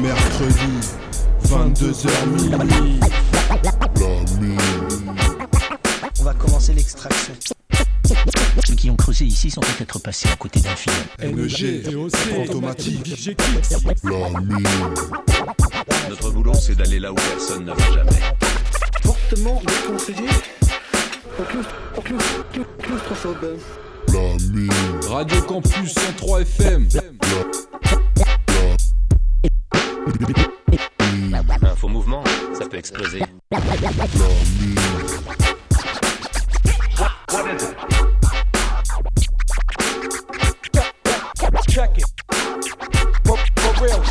mercredi, 22h minuit. On va commencer l'extraction. Ceux qui ont creusé ici sont peut-être passés à côté d'un film. NG, Fantomatique, Notre boulot, c'est d'aller là où personne ne va jamais. Fortement déconseillé. Claustrophobe. Radio Campus 103 FM. Un faux mouvement, ça peut exploser. Check it. For, for real.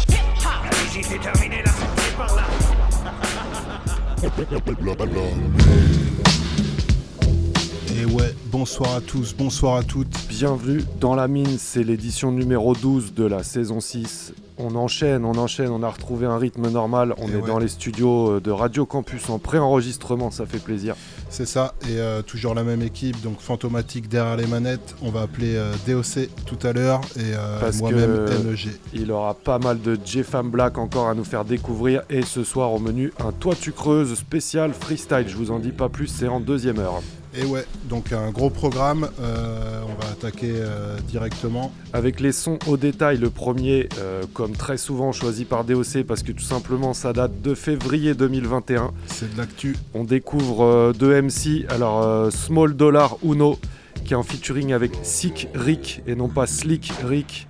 Et ouais, bonsoir à tous, bonsoir à toutes. Bienvenue dans la mine, c'est l'édition numéro 12 de la saison 6. On enchaîne, on enchaîne, on a retrouvé un rythme normal. On Et est ouais. dans les studios euh, de Radio Campus en pré-enregistrement, ça fait plaisir. C'est ça, et euh, toujours la même équipe, donc Fantomatique derrière les manettes. On va appeler euh, DOC tout à l'heure et euh, moi-même MEG. Il aura pas mal de J-Fam Black encore à nous faire découvrir. Et ce soir au menu, un Toi tu creuses spécial freestyle. Je vous en dis pas plus, c'est en deuxième heure. Et ouais, donc un gros programme, euh, on va attaquer euh, directement. Avec les sons au détail, le premier, euh, comme très souvent choisi par DOC parce que tout simplement ça date de février 2021. C'est de l'actu. On découvre deux MC, alors Small Dollar Uno, qui est en featuring avec Sick Rick et non pas Slick Rick.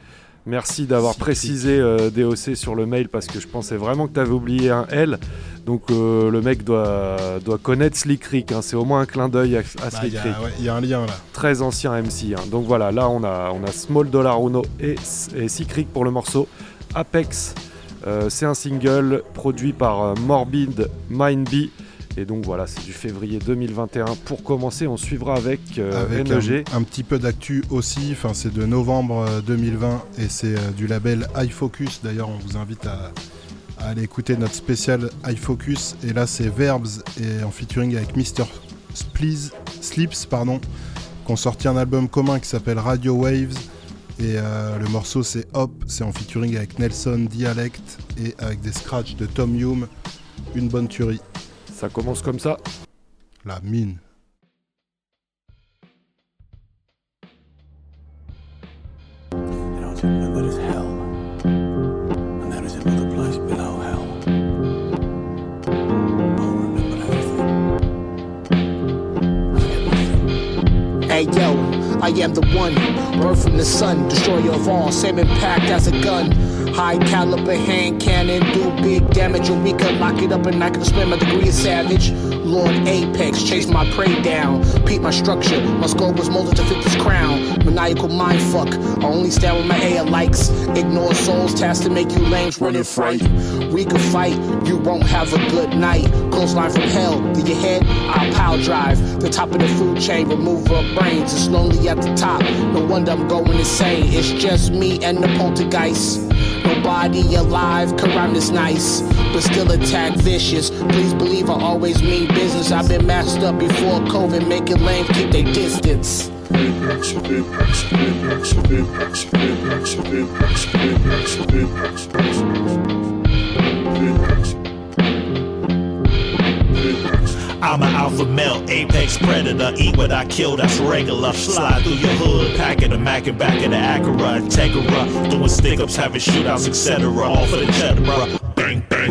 Merci d'avoir précisé euh, DOC sur le mail parce que je pensais vraiment que tu avais oublié un L. Donc euh, le mec doit, doit connaître Slick Rick, hein. c'est au moins un clin d'œil à, à Bah, Slick Il y, a- Rick. ouais, il y a un lien là. Très ancien MC. hein. Donc voilà, là on a, on a Small Dollar Uno et, et Sick Rick pour le morceau. Apex, euh, c'est un single produit par Morbid Mind Bee. Et donc voilà, c'est du février 2021. Pour commencer, on suivra avec, euh, Avec NEG. un, un petit peu d'actu aussi, enfin, c'est de novembre euh, 2020 et c'est euh, du label iFocus. D'ailleurs, on vous invite à, à aller écouter notre spécial iFocus. Et là, c'est Verbs et en featuring avec Mr. Slips, pardon, qui ont sorti un album commun qui s'appelle Radio Waves. Et euh, le morceau c'est Hop, c'est en featuring avec Nelson Dialect et avec des scratchs de Tom Hume. Une bonne tuerie. Ça commence comme ça. La mine. Hey yo, I am the one, birth from the sun, destroyer of all, same impact as a gun. High caliber hand cannon, do big damage, or we could lock it up and I can swim my degree of savage. Lord Apex, chase my prey down, peep my structure, my skull was molded to fit this crown. Maniacal mind fuck, I only stand with my AI likes. Ignore souls, tasked to make you lames run and fright. We could fight, you won't have a good night. Close line from hell, to your head, I'll power drive. The top of the food chain, remover of brains. It's lonely at the top, no wonder I'm going insane. It's just me and the poltergeist. Nobody alive rhyme this nice, but still attack vicious. Please believe I always mean business. I've been masked up before COVID, making lame keep their distance. I'm an alpha male, apex predator. Eat what I kill, that's regular. Slide through your hood, packing the Mac and back of the Acura, Integra. Doing stick ups, having shootouts, etc. All for the cheddar,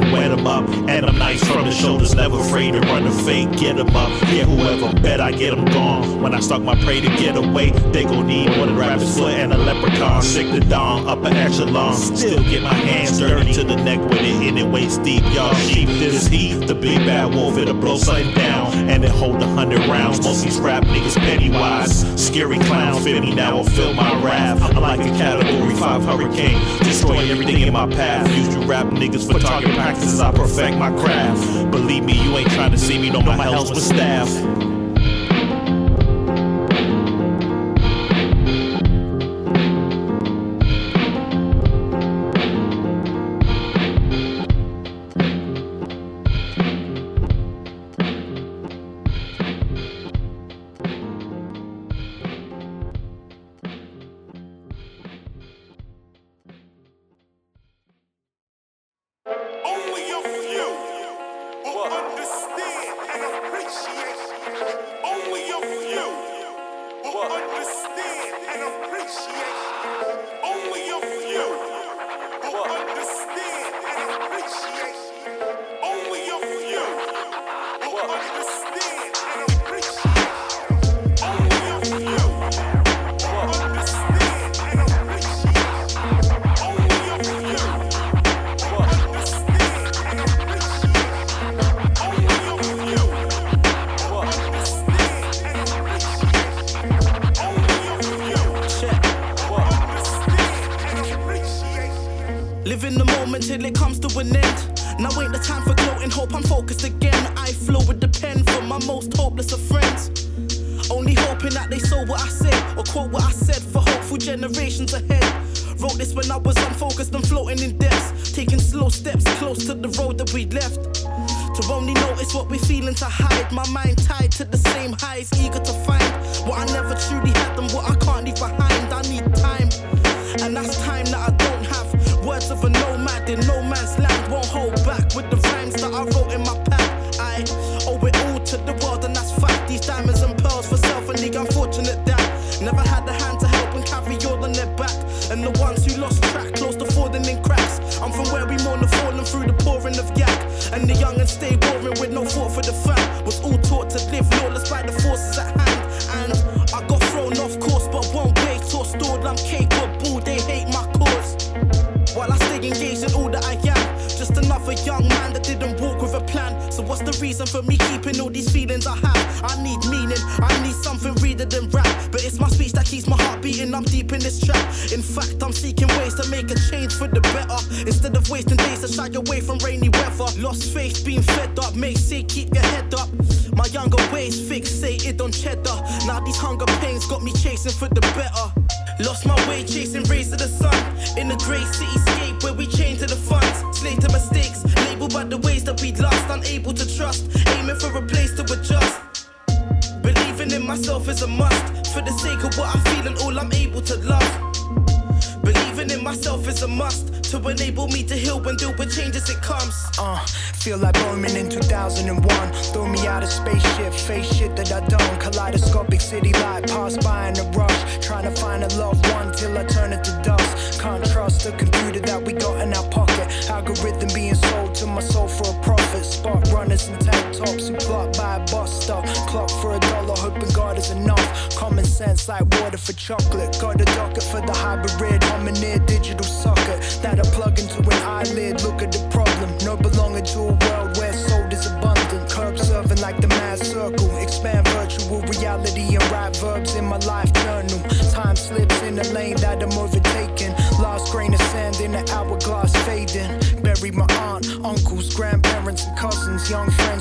bang, wet 'em up. And I'm nice from the shoulders, never afraid to run the fake, get 'em up. Yeah, whoever bet I get 'em gone. When I stalk my prey to get away, they gon' need more than rabbit's foot and a leprechaun. Sick the dawn, upper echelon. Still get my hands dirty to the neck with it, in it waist deep. Y'all sheep, this is he, the big bad wolf. It'll blow something down and it hold a hundred rounds. Most these rap niggas pennywise. Scary clown, fit me now, will fill my wrath. I'm like a category 5 hurricane. Destroy everything in my path. Use you rap niggas for target practices. I perfect my craft. Believe me, you ain't trying to see me, know my hell's with staff. Myself is a must. For the sake of what I feel and all I'm able to love. Believing in myself is a must. To enable me to heal and deal with changes it comes. Uh, feel like Bowman in 2001. Throw me out of spaceship, face shit that I don't. Kaleidoscopic city light, pass by in a rush. Trying to find a loved one till I turn it to dust. Can't trust the computer that we got in our pocket. Algorithm being sold to my soul for a profit. Spot runners in tank tops who clock by a bus stop. Clock for a dollar, hoping God is enough. Common sense like water for chocolate. Got a docket for the hybrid, hominid digital socket. That I plug into an eyelid. Look at the problem. No belonging to a world where sold is abundant. Curb serving like the mad circle. Expand virtual reality and write verbs in my life journal. Time slips in a lane that I'm overtaking. Lost grain of sand in the hourglass fading. Bury my aunt, uncles, grandparents, and cousins. Young friends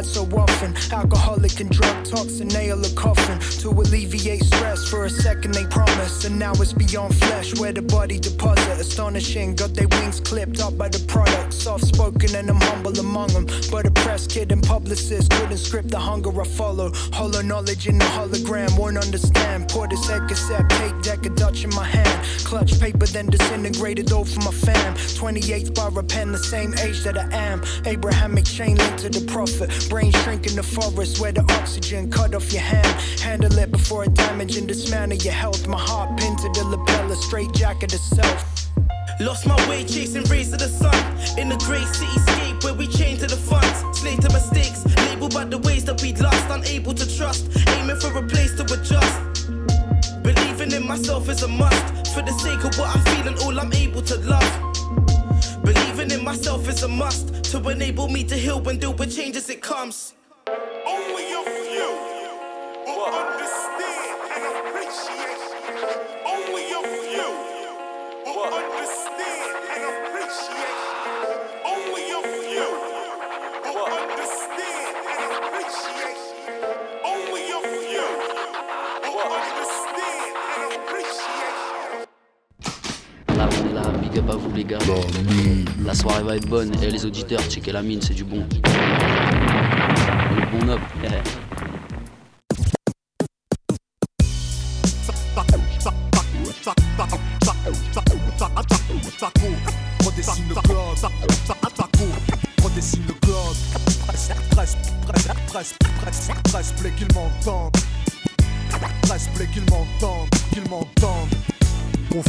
so often. Alcoholic and drug toxin, nail a coffin. To alleviate stress for a second they promise. And now it's beyond flesh where the body deposit. Astonishing, got their wings clipped up by the product. Soft spoken and I'm humble among them. But a press kid and publicist couldn't script the hunger I follow. Hollow knowledge in the hologram, won't understand. Pour this egg cassette, take deck, a Dutch in my hand. Clutch paper, then disintegrated all for my fam. 28th bar a pen, the same age that I am. Abrahamic chain linked to the prophet. Brain shrink in the forest where the oxygen cut off your hand. Handle it before it damage and dismantle your health. My heart pinned to the lapel, a straight jacket of self. Lost my way chasing rays of the sun. In the grey cityscape where we chain to the funds. Slave to mistakes, labeled by the ways that we lost. Unable to trust, aiming for a place to adjust. Believing in myself is a must. For the sake of what I feel and all I'm able to love. Believing in myself is a must. To enable me to heal and deal with changes it comes. Only a few will understand and appreciate. Only a few will understand big up à vous les gars. La soirée va être bonne et les auditeurs, checkez la mine, c'est du bon. Le bon up.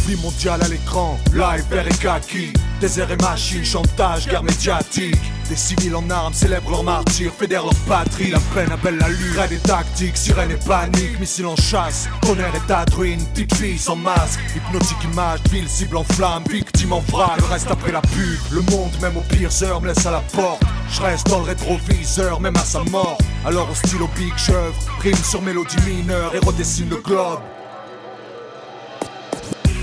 Conflit mondial à l'écran, live, vert et kaki. Désert et machine, chantage, guerre médiatique. Des civils en armes célèbrent leur martyr, fédèrent leur patrie. La peine appelle la lure, des tactiques, sirène et panique. Missiles en chasse, tonnerre et tatouine Petite fille sans masque, hypnotique image Ville cible en flamme, victime en vrac. Le reste après la pub, le monde même aux pires heures me laisse à la porte. Je reste dans le rétroviseur, même à sa mort. Alors au stylo big j'œuvre, rime sur mélodie mineure et redessine le globe.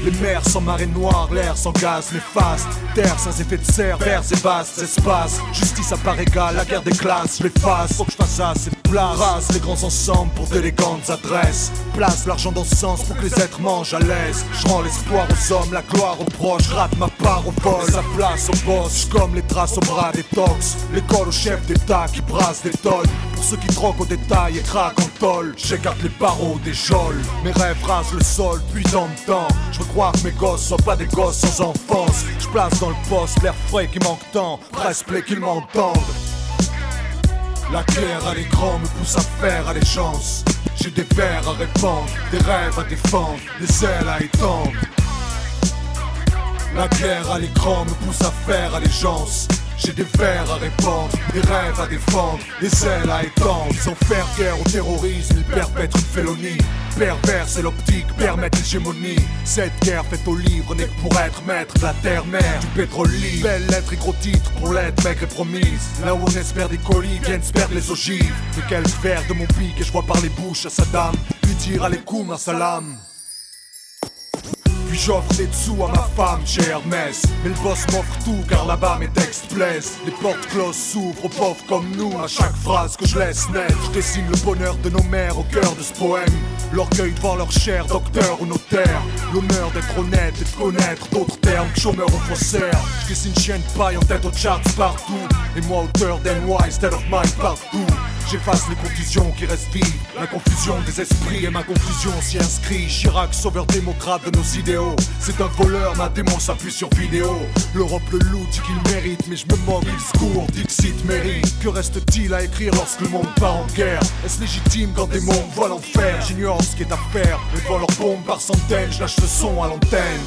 Les mers sans marée noire, l'air sans gaz néfaste Terre sans effet de serre, verts et vastes espaces Justice à part égale, la guerre des classes, je l'efface. Faut que je fasse assez de place. Rase les grands ensembles pour d'élégantes adresses. Place l'argent dans ce sens pour que les êtres mangent à l'aise. Je rends l'espoir aux hommes, la gloire aux proches. Rate ma part au vol, sa place au boss comme les traces au bras des tox. L'école au chef d'état qui brasse des tonnes. Pour ceux qui troquent au détail et craquent en tol J'écarte les barreaux des geôles. Mes rêves rasent le sol, puis dans le temps que mes gosses sont pas des gosses sans enfance Je place dans le poste l'air frais qui manque tant Presse qu'ils m'entendent la claire à l'écran me pousse à faire allégeance. J'ai des vers à répandre, des rêves à défendre, des ailes à étendre. La guerre à l'écran me pousse à faire allégeance. J'ai des vers à répandre, des rêves à défendre, des ailes à étendre. Sans faire guerre au terrorisme, ils perpètrent une félonie. Pervers, c'est l'optique, permettre l'hégémonie. Cette guerre faite au livre n'est que pour être maître de la terre-mère, du pétrole libre. Belle lettre et gros titre pour l'être maigre et promise. Là où on espère des colis, viennent se perdre les ogives. Mais quel verre de mon pic et je vois par les bouches à sa dame. Lui dire à l'écoum à salam. Puis j'offre des dessous à ma femme chez Hermès. Mais le boss m'offre tout car là-bas mes textes plaisent. Les portes closes s'ouvrent aux pauvres comme nous. À chaque phrase que je laisse naître Je dessine le bonheur de nos mères au cœur de ce poème. L'orgueil devant leur cher docteur ou notaire. L'honneur d'être honnête et de connaître d'autres termes que chômeur ou faussaire Je dessine chienne paille en tête aux charts partout. Et moi auteur d'NY, state of mind partout J'efface les confusions qui vives La confusion des esprits et ma confusion s'y inscrit. Chirac, sauveur démocrate de nos idéaux. C'est un voleur, ma démon s'appuie sur vidéo. L'Europe le loue, dit qu'il mérite Mais je me moque, il secourt, Dixit mérite. Que reste-t-il à écrire lorsque le monde part en guerre? Est-ce légitime quand des mondes voient l'enfer? J'ignore ce qui est à faire Mais voient leurs par centaines. Je lâche le son à l'antenne.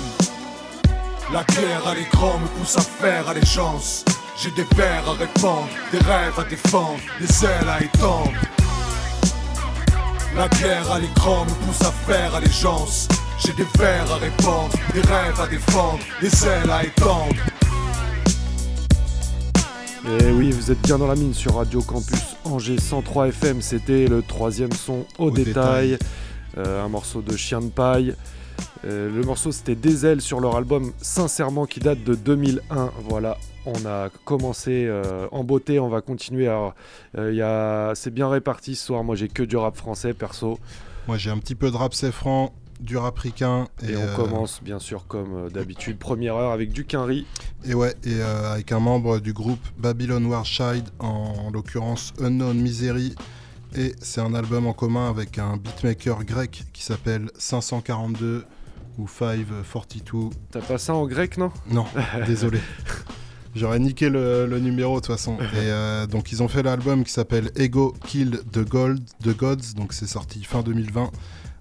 La guerre à l'écran me pousse à faire allégeance j'ai des vers à répandre, des rêves à défendre, des ailes à étendre. La guerre à l'écran me pousse à faire allégeance. J'ai des vers à répandre, des rêves à défendre, des ailes à étendre. Et oui, vous êtes bien dans la mine sur Radio Campus Angers 103 FM. C'était le troisième son au, détail, Euh, un morceau de Chien de paille. Euh, le morceau c'était Des ailes sur leur album Sincèrement qui date de 2001. Voilà, on a commencé euh, en beauté, on va continuer. Alors, euh, a... c'est bien réparti ce soir. Moi j'ai que du rap français perso. Moi j'ai un petit peu de rap franc, du rap ricain. Et, Et, on euh, commence bien sûr comme d'habitude, première heure avec du quinri. Et ouais, et avec un membre du groupe Babylon Warshide, en, en l'occurrence Unknown Misery. Et c'est un album en commun avec un beatmaker grec qui s'appelle 542 ou 542. T'as pas ça en grec, non? Non, désolé. J'aurais niqué le, le numéro de toute façon. Et euh, donc ils ont fait l'album qui s'appelle Ego Kill the Gold, The Gods, donc c'est sorti fin 2020.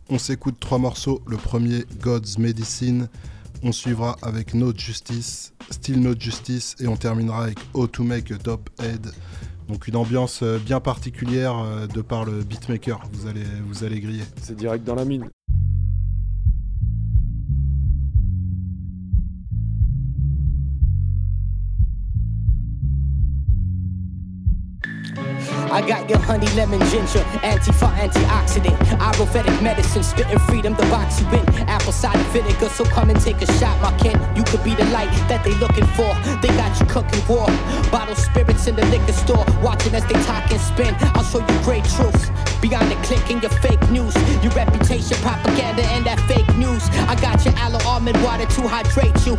On s'écoute trois morceaux. Le premier, God's Medicine. On suivra avec No Justice, Still No Justice, et on terminera avec How to Make a Dope Head. Donc une ambiance euh, bien particulière euh, de par le beatmaker. Vous allez, vous allez griller. C'est direct dans la mine. I got your honey, lemon, ginger, anti-fa, antioxidant, Ayurvedic medicine, spitting freedom, the box you in. Apple cider vinegar, so come and take a shot, my kid. You could be the light that they looking for. They got you cooking war. Bottle spirits in the liquor store, watching as they talk and spin. I'll show you great truth. Beyond the click and your fake news, your reputation, propaganda, and that fake news. I got your aloe water to hydrate you.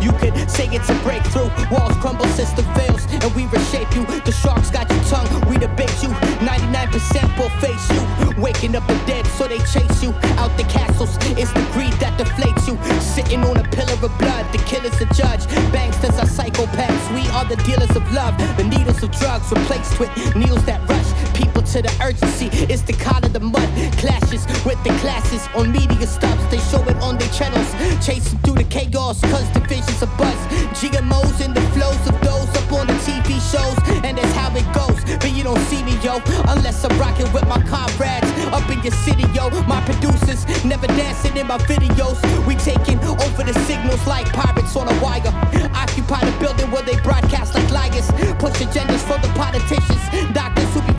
You could say it's a breakthrough. Walls crumble, system fails, and we reshape you. The sharks got your tongue, we debate you. 99% will face you. Waking up the dead, so they chase you out the castles. It's the greed that deflates you. Sitting on a pillar of blood, the killer's a judge. Banksters are psychopaths, we are the dealers of love. The needles of drugs replaced with needles that rush people to the urgency. It's the call of the mud. Clashes with the classes on media stops. They show it on their channels. Chasing through the chaos, cause the vision's a buzz. GMOs in the flows of those up on the TV shows. And that's how it goes. But you don't see me, yo, unless I'm rocking with my comrades up in your city, yo. My producers never dancing in my videos. We taking over the signals like pirates on a wire. Occupy the building where they broadcast like liars. Push agendas for the politicians. Doctors who be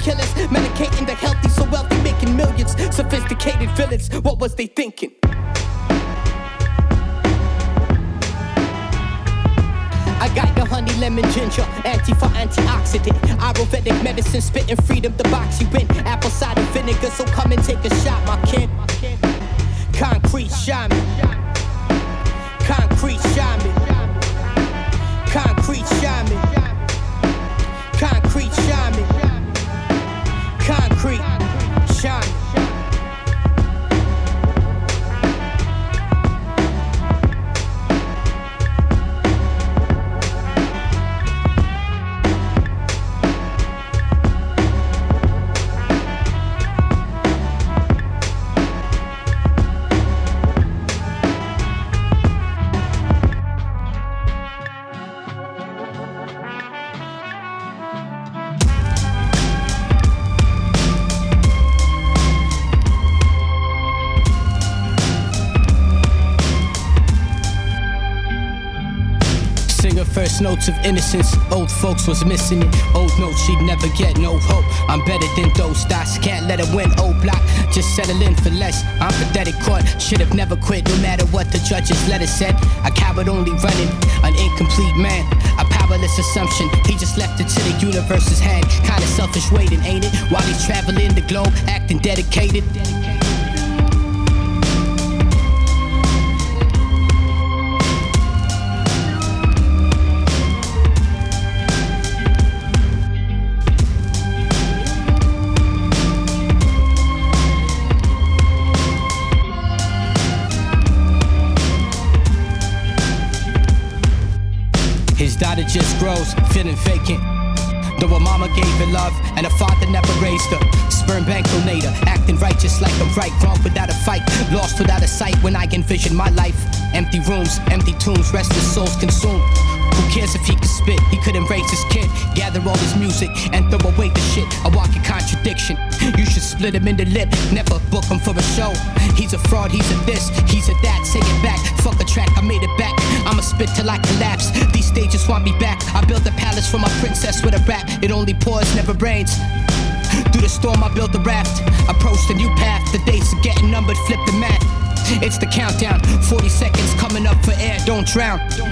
Medicating the healthy so wealthy, making millions. Sophisticated villains. What was they thinking? I got your honey, lemon, ginger, anti-for antioxidant, Ayurvedic medicine, spitting freedom, the box you win. Apple cider vinegar, so come and take a shot, my kid. Concrete shaman, concrete shaman, concrete shaman, concrete shaman, notes of innocence. Old folks was missing it. Old notes she'd never get. No hope. I'm better than those dots. Can't let her win. Old block. Just settle in for less. I'm pathetic court. Should have never quit. No matter what the judge's letter said. A coward only running. An incomplete man. A powerless assumption. He just left it to the universe's hand. Kinda selfish waiting, ain't it? While he's traveling the globe, acting dedicated. His just grows, feeling vacant. Though a mama gave her love and a father never raised her. Sperm bank donator, acting righteous like I'm right, wrong without a fight. Lost without a sight when I envision my life. Empty rooms, empty tombs, restless souls consumed. Who cares if he could spit? He couldn't raise his kid. Gather all his music and throw away the shit. A walking contradiction. You should split him in the lip. Never book him for a show. He's a fraud, he's a this, he's a that. Say it back. Fuck a track, I made it back. I'ma spit till I collapse. These stages want me back. I built a palace for my princess with a rap. It only pours, never rains. Through the storm, I built a raft. Approached a new path. The days are getting numbered, flip the math. It's the countdown. 40 seconds coming up for air. Don't drown. So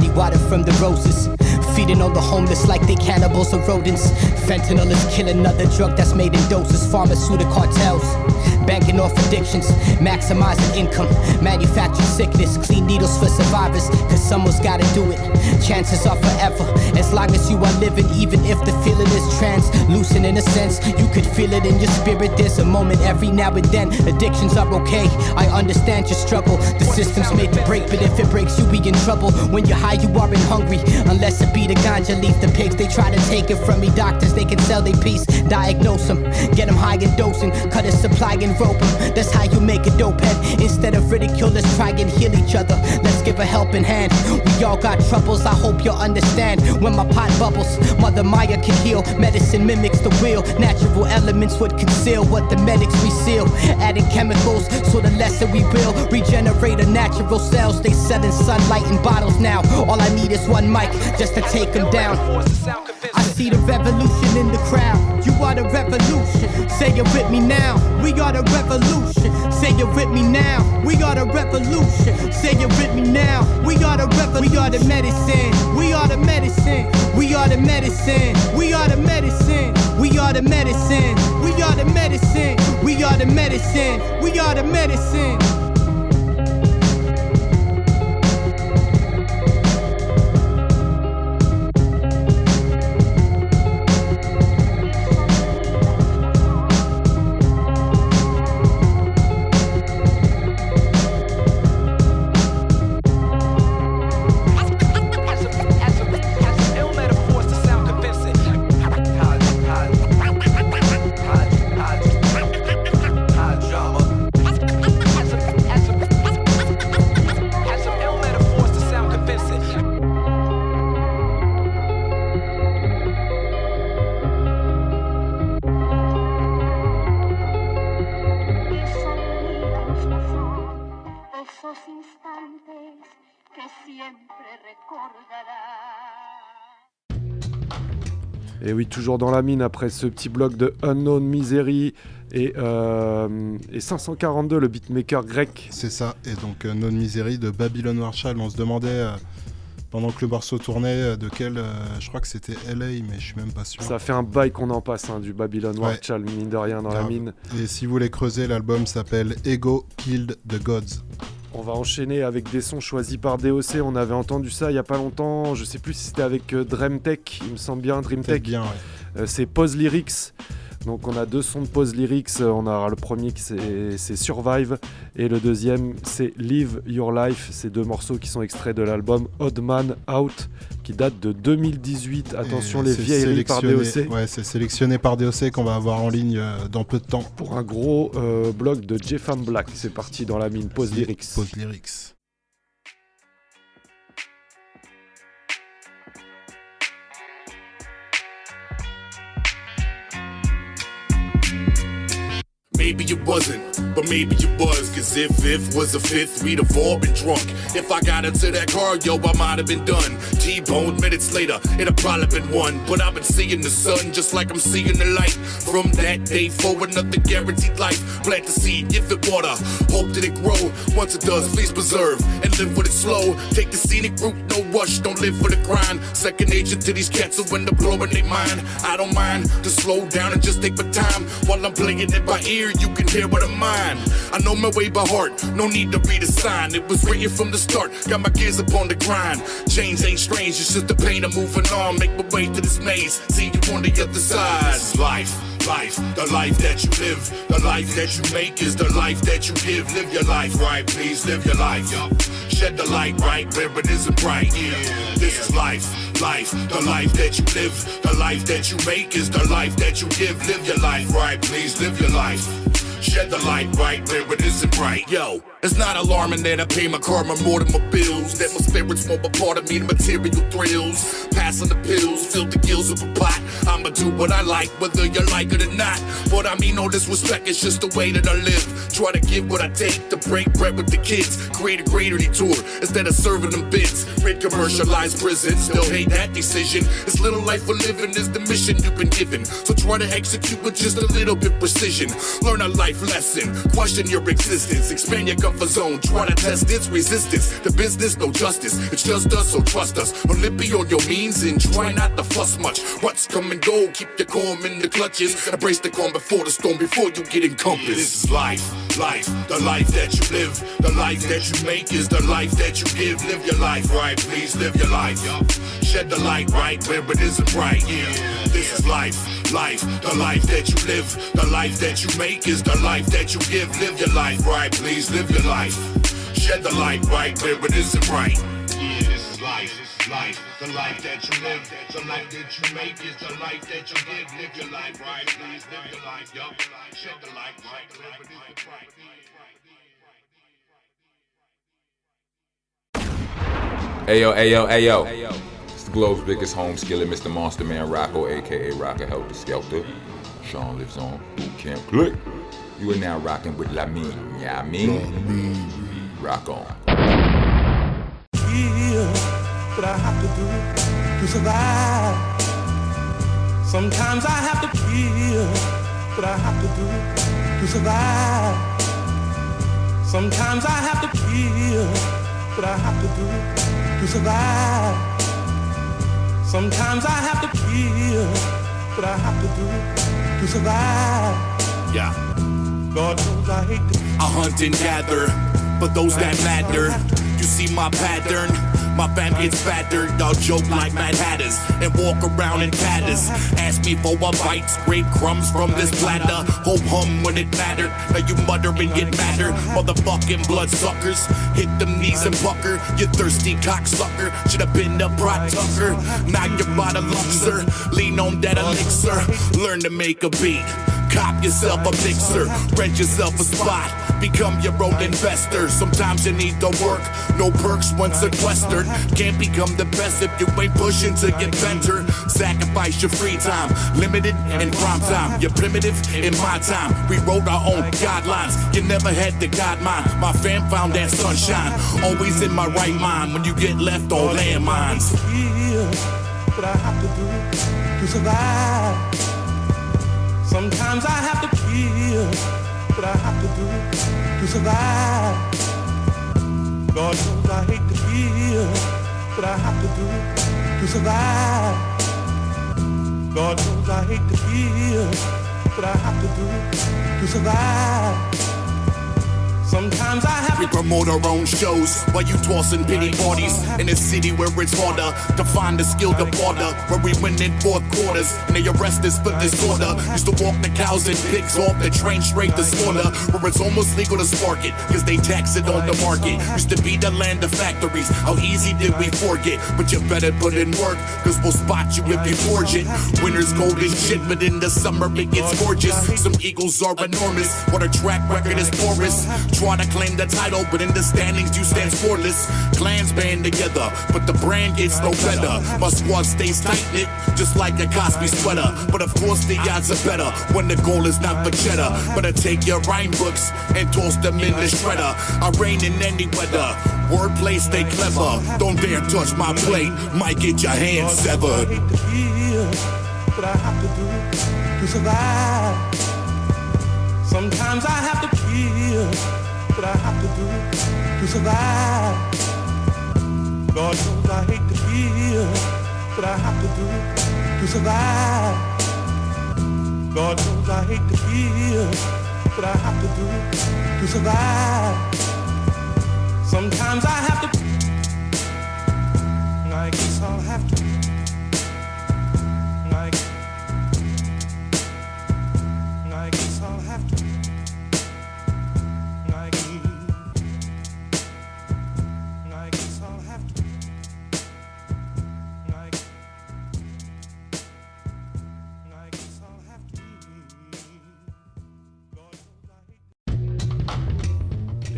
bloody water from the roses. Feeding on the homeless like they cannibals or rodents. Fentanyl is killing another drug that's made in doses. Pharmaceutical cartels. Banking off addictions, maximizing income. Manufacturing sickness, clean needles for survivors. Cause someone's gotta do it. Chances are forever. As long as you are living, even if the feeling is translucent in a sense. You could feel it in your spirit. There's a moment every now and then. Addictions are okay. I understand your struggle. The system's made to break, but if it breaks, you be in trouble. When you're high, you aren't hungry. Unless it be the ganja leaf, the pigs, they try to take it from me. Doctors, they can sell their piece. Diagnose them, get them high and dosing. Cut a supply and rope. That's how you make a dope head. Instead of ridicule, let's try and heal each other. Let's give a helping hand. We all got troubles, I hope you'll understand. When my pot bubbles, Mother Maya can heal. Medicine mimics the wheel. Natural elements would conceal what the medics reseal. Adding chemicals, so the lesser we will. Regenerate a natural cells. They selling sunlight in bottles now. All I need is one mic just to take them down. I see the revolution in the crowd. You are the revolution. Say it with me now. We are the revolution. Say it with me now. We are the revolution. Say it with me now. We are the revolution. We are the medicine. We are the medicine. We are the medicine. We are the medicine. We are the medicine. We are the medicine. We are the medicine. We are the medicine. Oui, toujours dans la mine après ce petit bloc de Unknown Misery et, euh, et 542, le beatmaker grec. C'est ça, et donc Non Misery de Babylon Marshall. On se demandait euh, pendant que le morceau tournait euh, de quel. euh, je crois que c'était LA, mais je suis même pas sûr. Ça fait un bail qu'on en passe, hein, du Babylon Ouais. Marshall, mine de rien, dans la mine. Et si vous voulez creuser, l'album s'appelle Ego Killed the Gods. On va enchaîner avec des sons choisis par DOC. On avait entendu ça il y a pas longtemps. Je sais plus si c'était avec euh, Dreamtech, il me semble bien, Dreamtech. bien, Euh, c'est Pause Lyrics. Donc on a deux sons de Pause Lyrics. On a le premier qui c'est Survive et le deuxième c'est Live Your Life. C'est deux morceaux qui sont extraits de l'album Odd Man Out qui date de 2018. Attention Et les c'est vieilleries par DOC. Ouais, c'est sélectionné par DOC qu'on va avoir en ligne euh, dans peu de temps. Pour un gros euh, bloc de Jeffam Black. C'est parti dans la mine. Pause Lyrics. Pause Lyrics. Maybe it wasn't, but maybe it was. Cause if if was a fifth, we'd have all been drunk. If I got into that car, yo, I might have been done. T-boned minutes later, have probably been one. But I've been seeing the sun just like I'm seeing the light. From that day forward, nothing guaranteed life. Plant the seed, give it water, hope that it grow. Once it does, please preserve and live with it slow. Take the scenic route, no rush, don't live for the grind. Second nature to these cats who end up blowing their mind. I don't mind to slow down and just take my time while I'm playing it by ear. You can hear what I'm mine. I know my way by heart, no need to read a sign. It was written from the start, got my gears up on the grind. Change ain't strange, it's just the pain of moving on. Make my way to this maze, see you on the other side. Life. Life, the life that you live, the life that you make is the life that you give. Live your life right, please live your life. Yo. Shed the light right where it isn't bright. Yeah. This is life, life, the life that you live, the life that you make is the life that you give. Live your life right, please live your life. Shed the light right where it isn't bright. Yo, it's not alarming that I pay my karma more than my bills. That my spirit's more a part of me than material thrills. Passing the pills, fill the gills of a pot. I'ma do what I like, whether you like it or not. But I mean, no disrespect, it's just the way that I live. Try to give what I take to break bread with the kids. Create a greater detour instead of serving them bids. Rid commercialized prison, still hate that decision. This little life we're living is the mission you've been given. So try to execute with just a little bit precision. Learn a life lesson, question your existence, expand your comfort zone. Try to test its resistance. The business, no justice. It's just us, so trust us. Olympi on your means and try not to fuss much. What's come and go, keep your calm in the clutches. Embrace the calm before the storm, before you get encompassed. This is life, life, the life that you live. The life that you make is the life that you give. Live your life right, please live your life. Shed the light right where it isn't bright. Yeah, this is life, life, the life that you live. The life that you make is the life that you give. Live your life right, please live your life. Shed the light right where it isn't right. Yeah, this is life, this is life. The life that you live, the life that you make is the life that you give. Live your life right, please live your life. Yo, shed the light right where it isn't right. Ayo, ayo, ayo. It's the globe's biggest home skillet, Mr. Monster Man Rocco, aka Rocker Heltah Skeltah. Sean lives on Boot Camp Click. You are now rocking with La Mine. Yeah, I mean, rock on. what I have to do to survive. Sometimes I have to kill, but I have to do to survive. Sometimes I have to kill, but I have to do to survive. Sometimes I have to kill, but I have to do it to survive. Yeah. God knows I hate to I hunt and gather, but those that matter. You see my pattern. My fam gets battered, I'll joke like Mad Hatters and walk around in tatters. Ask me for a bite, scrape crumbs from this platter. Hope hum when it mattered. Now you mutter and get madder. Motherfucking bloodsuckers. Hit them knees and pucker. You thirsty cocksucker. Should have been a prot tucker. Now you're by the luxer. Lean on that elixir. Learn to make a beat. Cop yourself a mixer, rent yourself a spot, become your own investor. Sometimes you need to work, no perks when sequestered. Can't become the best if you ain't pushing to get better. Sacrifice your free time, limited in prime time. You're primitive in my time. We wrote our own guidelines. You never had the guide. My fam found that sunshine, always in my right mind when you get left on landmines. but I have to do to survive. Sometimes I have to kill, but I have to do to survive. God knows I hate to kill, but I have to do to survive. God knows I hate to kill, but I have to do to survive. Sometimes I have We promote our own shows while you tossing pity parties in a city where it's harder to find a skilled border where we win in fourth quarters and they arrest us for disorder. Used to walk the cows and pigs off the train straight to slaughter where it's almost legal to spark it because they tax it on the market. Used to be the land of factories. How easy did we forget? But you better put in work because we'll spot you if you forge it. Winter's cold as shit, but in the summer it gets gorgeous. Some eagles are enormous, what a track record is porous. Try to claim the title, but in the standings you stand scoreless. Clans band together, but the brand gets no better. My squad stays tight knit, just like a Cosby sweater. But of course the odds are better when the goal is not for cheddar. Better take your rhyme books and toss them in the shredder. I reign in any weather. Wordplay stay clever. Don't dare touch my plate, might get your hands severed. but I have to do to survive. Sometimes I have to kill, but I have to do to survive. God knows I hate to kill, but I have to do to survive. God knows I hate to kill, but I have to do to survive. Sometimes I have to. I guess I'll have to.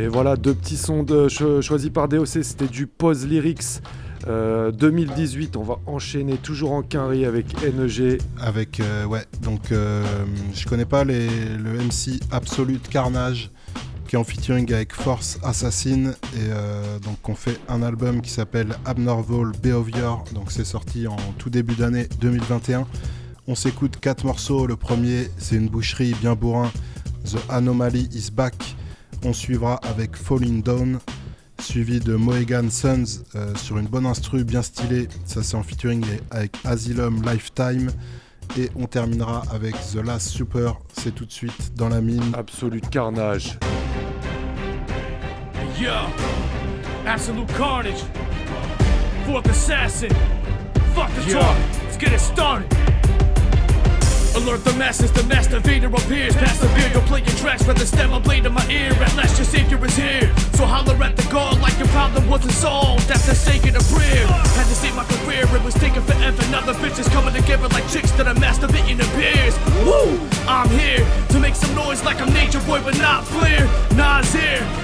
Et voilà, deux petits sons de, cho- choisis par DOC, c'était du Pose Lyrics euh, 2018. On va enchaîner toujours en quinri avec NEG. Avec, euh, ouais, donc euh, je connais pas le MC Absolute Carnage qui est en featuring avec Force Assassin et euh, donc on fait un album qui s'appelle Abnormal Behavior. Donc c'est sorti en tout début d'année 2021. On s'écoute quatre morceaux. Le premier, c'est une boucherie bien bourrin. The Anomaly is back. On suivra avec Falling Down, suivi de Mohegan Suns euh, sur une bonne instru bien stylée. Ça, c'est en featuring avec Asylum Lifetime. Et on terminera avec The Last Super. C'est tout de suite dans la mine. Absolute Carnage. Yo, absolute carnage. Fourth assassin. Fuck the Yo. talk. Let's get it started. Alert the masses, the master Vader appears. Pass the beer, you'll play your tracks, rather stem a blade in my ear. At last, your savior is here. So holler at the god like your problem wasn't solved. Sake of the prayer. Had to save my career, it was taking forever. Now the bitches coming together like chicks that are masturbating in pairs. Woo! I'm here to make some noise like I'm Nature Boy, but not Flair. Nas here.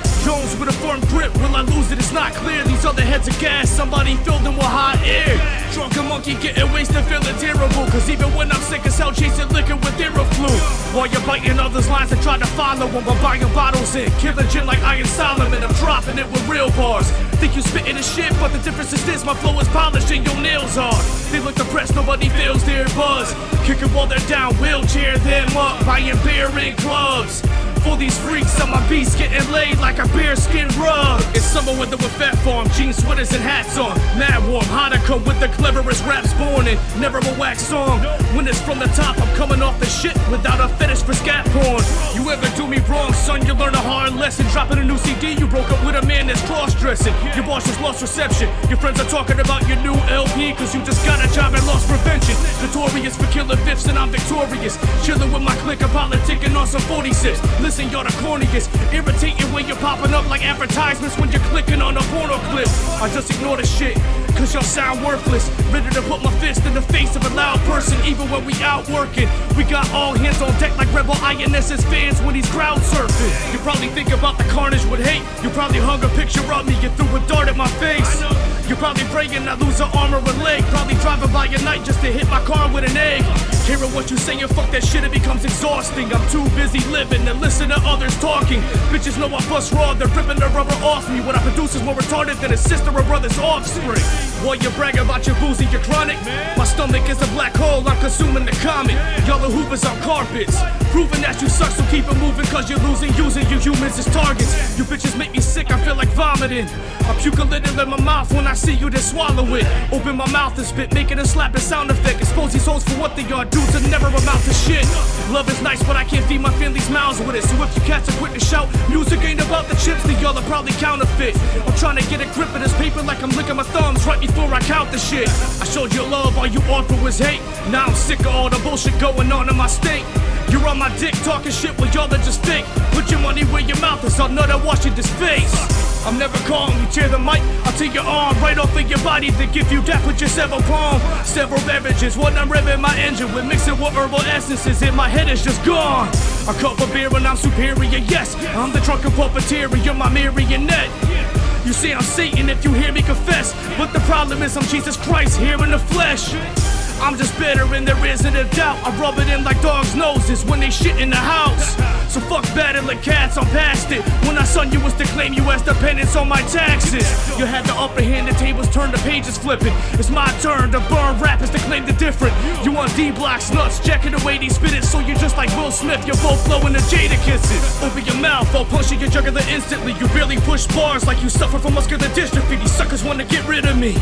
With a firm grip. Will I lose it? It's not clear. These other heads are gas. Somebody filled them with hot air. Drunk among funky, getting wasted, feeling terrible. Cause even when I'm sick as hell, chasing liquor with Theraflu. While you're biting others' lines and trying to follow them, I'm buying bottles in. Killing gin like Iron Solomon, I'm dropping it with real bars. Think you spitting the shit, but the difference is this my flow is polished and your nails are. They look depressed, nobody feels their buzz. Kicking while they're down, wheelchair them up, buying beer in clubs. For these freaks on my beats getting laid like a bearskin rug. It's summer weather with Phat Farm, jeans, sweaters, and hats on. Mad warm, Hanukkah with the cleverest raps born and never a wax song. When it's from the top, I'm coming off the shit without a fetish for scat porn. You ever do me wrong, son? You learn a hard lesson. Dropping a new CD, you broke up with a man that's cross dressing. Your boss just lost reception. Your friends are talking about your new LP, cause you just got a job and lost prevention. Notorious for killing fifths, and I'm victorious. Chilling with my clique, I'm politicking on some 46. Listen, you're the corniest. Irritating when you're popping up like advertisements when you're clicking on a porno clip. I just ignore the shit, cause y'all sound worthless. Ready to put my fist in the face of a loud person, even when we out working. We got all hands on deck like Rebel INSS fans when he's crowd surfing. You probably think about the carnage with hate. You probably hung a picture of me, you threw a dart at my face. You're probably praying I lose an arm or a leg. Probably driving by at night just to hit my car with an egg. Hearing what you saying, fuck that shit, it becomes exhausting. I'm too busy living to listen to others talking. Bitches know I bust raw, they're ripping the rubber off me. What I produce is more retarded than a sister or brother's offspring. While you brag about your boozy, you're chronic. My stomach is a black hole, I'm consuming the comet. Y'all the hoovers on carpets. Proving that you suck, so keep it moving, cause you're losing, using you humans as targets. You bitches make me sick, I feel like vomiting. I puke a little in my mouth when I see you, then swallow it. Open my mouth and spit, make it a slapping sound effect. Expose these hoes for what they are, dudes are never amount to shit. Love is nice, but I can't feed my family's mouths with it. So if you cats are quick to shout, music ain't about the chips, then y'all are probably counterfeit. I'm trying to get a grip of this paper like I'm licking my thumbs right before I count the shit. I showed you love, all you offered was hate. Now I'm sick of all the bullshit going on in my state. You're on my dick talking shit with y'all that just fake. Put your money where your mouth is, I'll know that washing this face. I'm never calm, you tear the mic, I'll take your arm right off of your body, then give you that with your several palm. Several beverages, what I'm revving my engine with, mixing with herbal essences, and my head is just gone. A cup of beer and I'm superior, yes. I'm the drunken puppeteer, you're my marionette. You say I'm Satan if you hear me confess, but the problem is I'm Jesus Christ here in the flesh. I'm just better and there isn't a doubt. I rub it in like dogs' noses when they shit in the house. So fuck battling cats, I'm past it. When I son you was to claim you as dependence on my taxes. You had the upper hand, the tables turned, the pages flipping. It's my turn to burn rappers to claim the different. You want D blocks nuts, jacking the way they spit it, so you're just like Will Smith. You're both blowing the Jada kisses. Open your mouth, I'll punch you, your jugular instantly. You barely push bars like you suffer from muscular dystrophy. These suckers wanna get rid of me.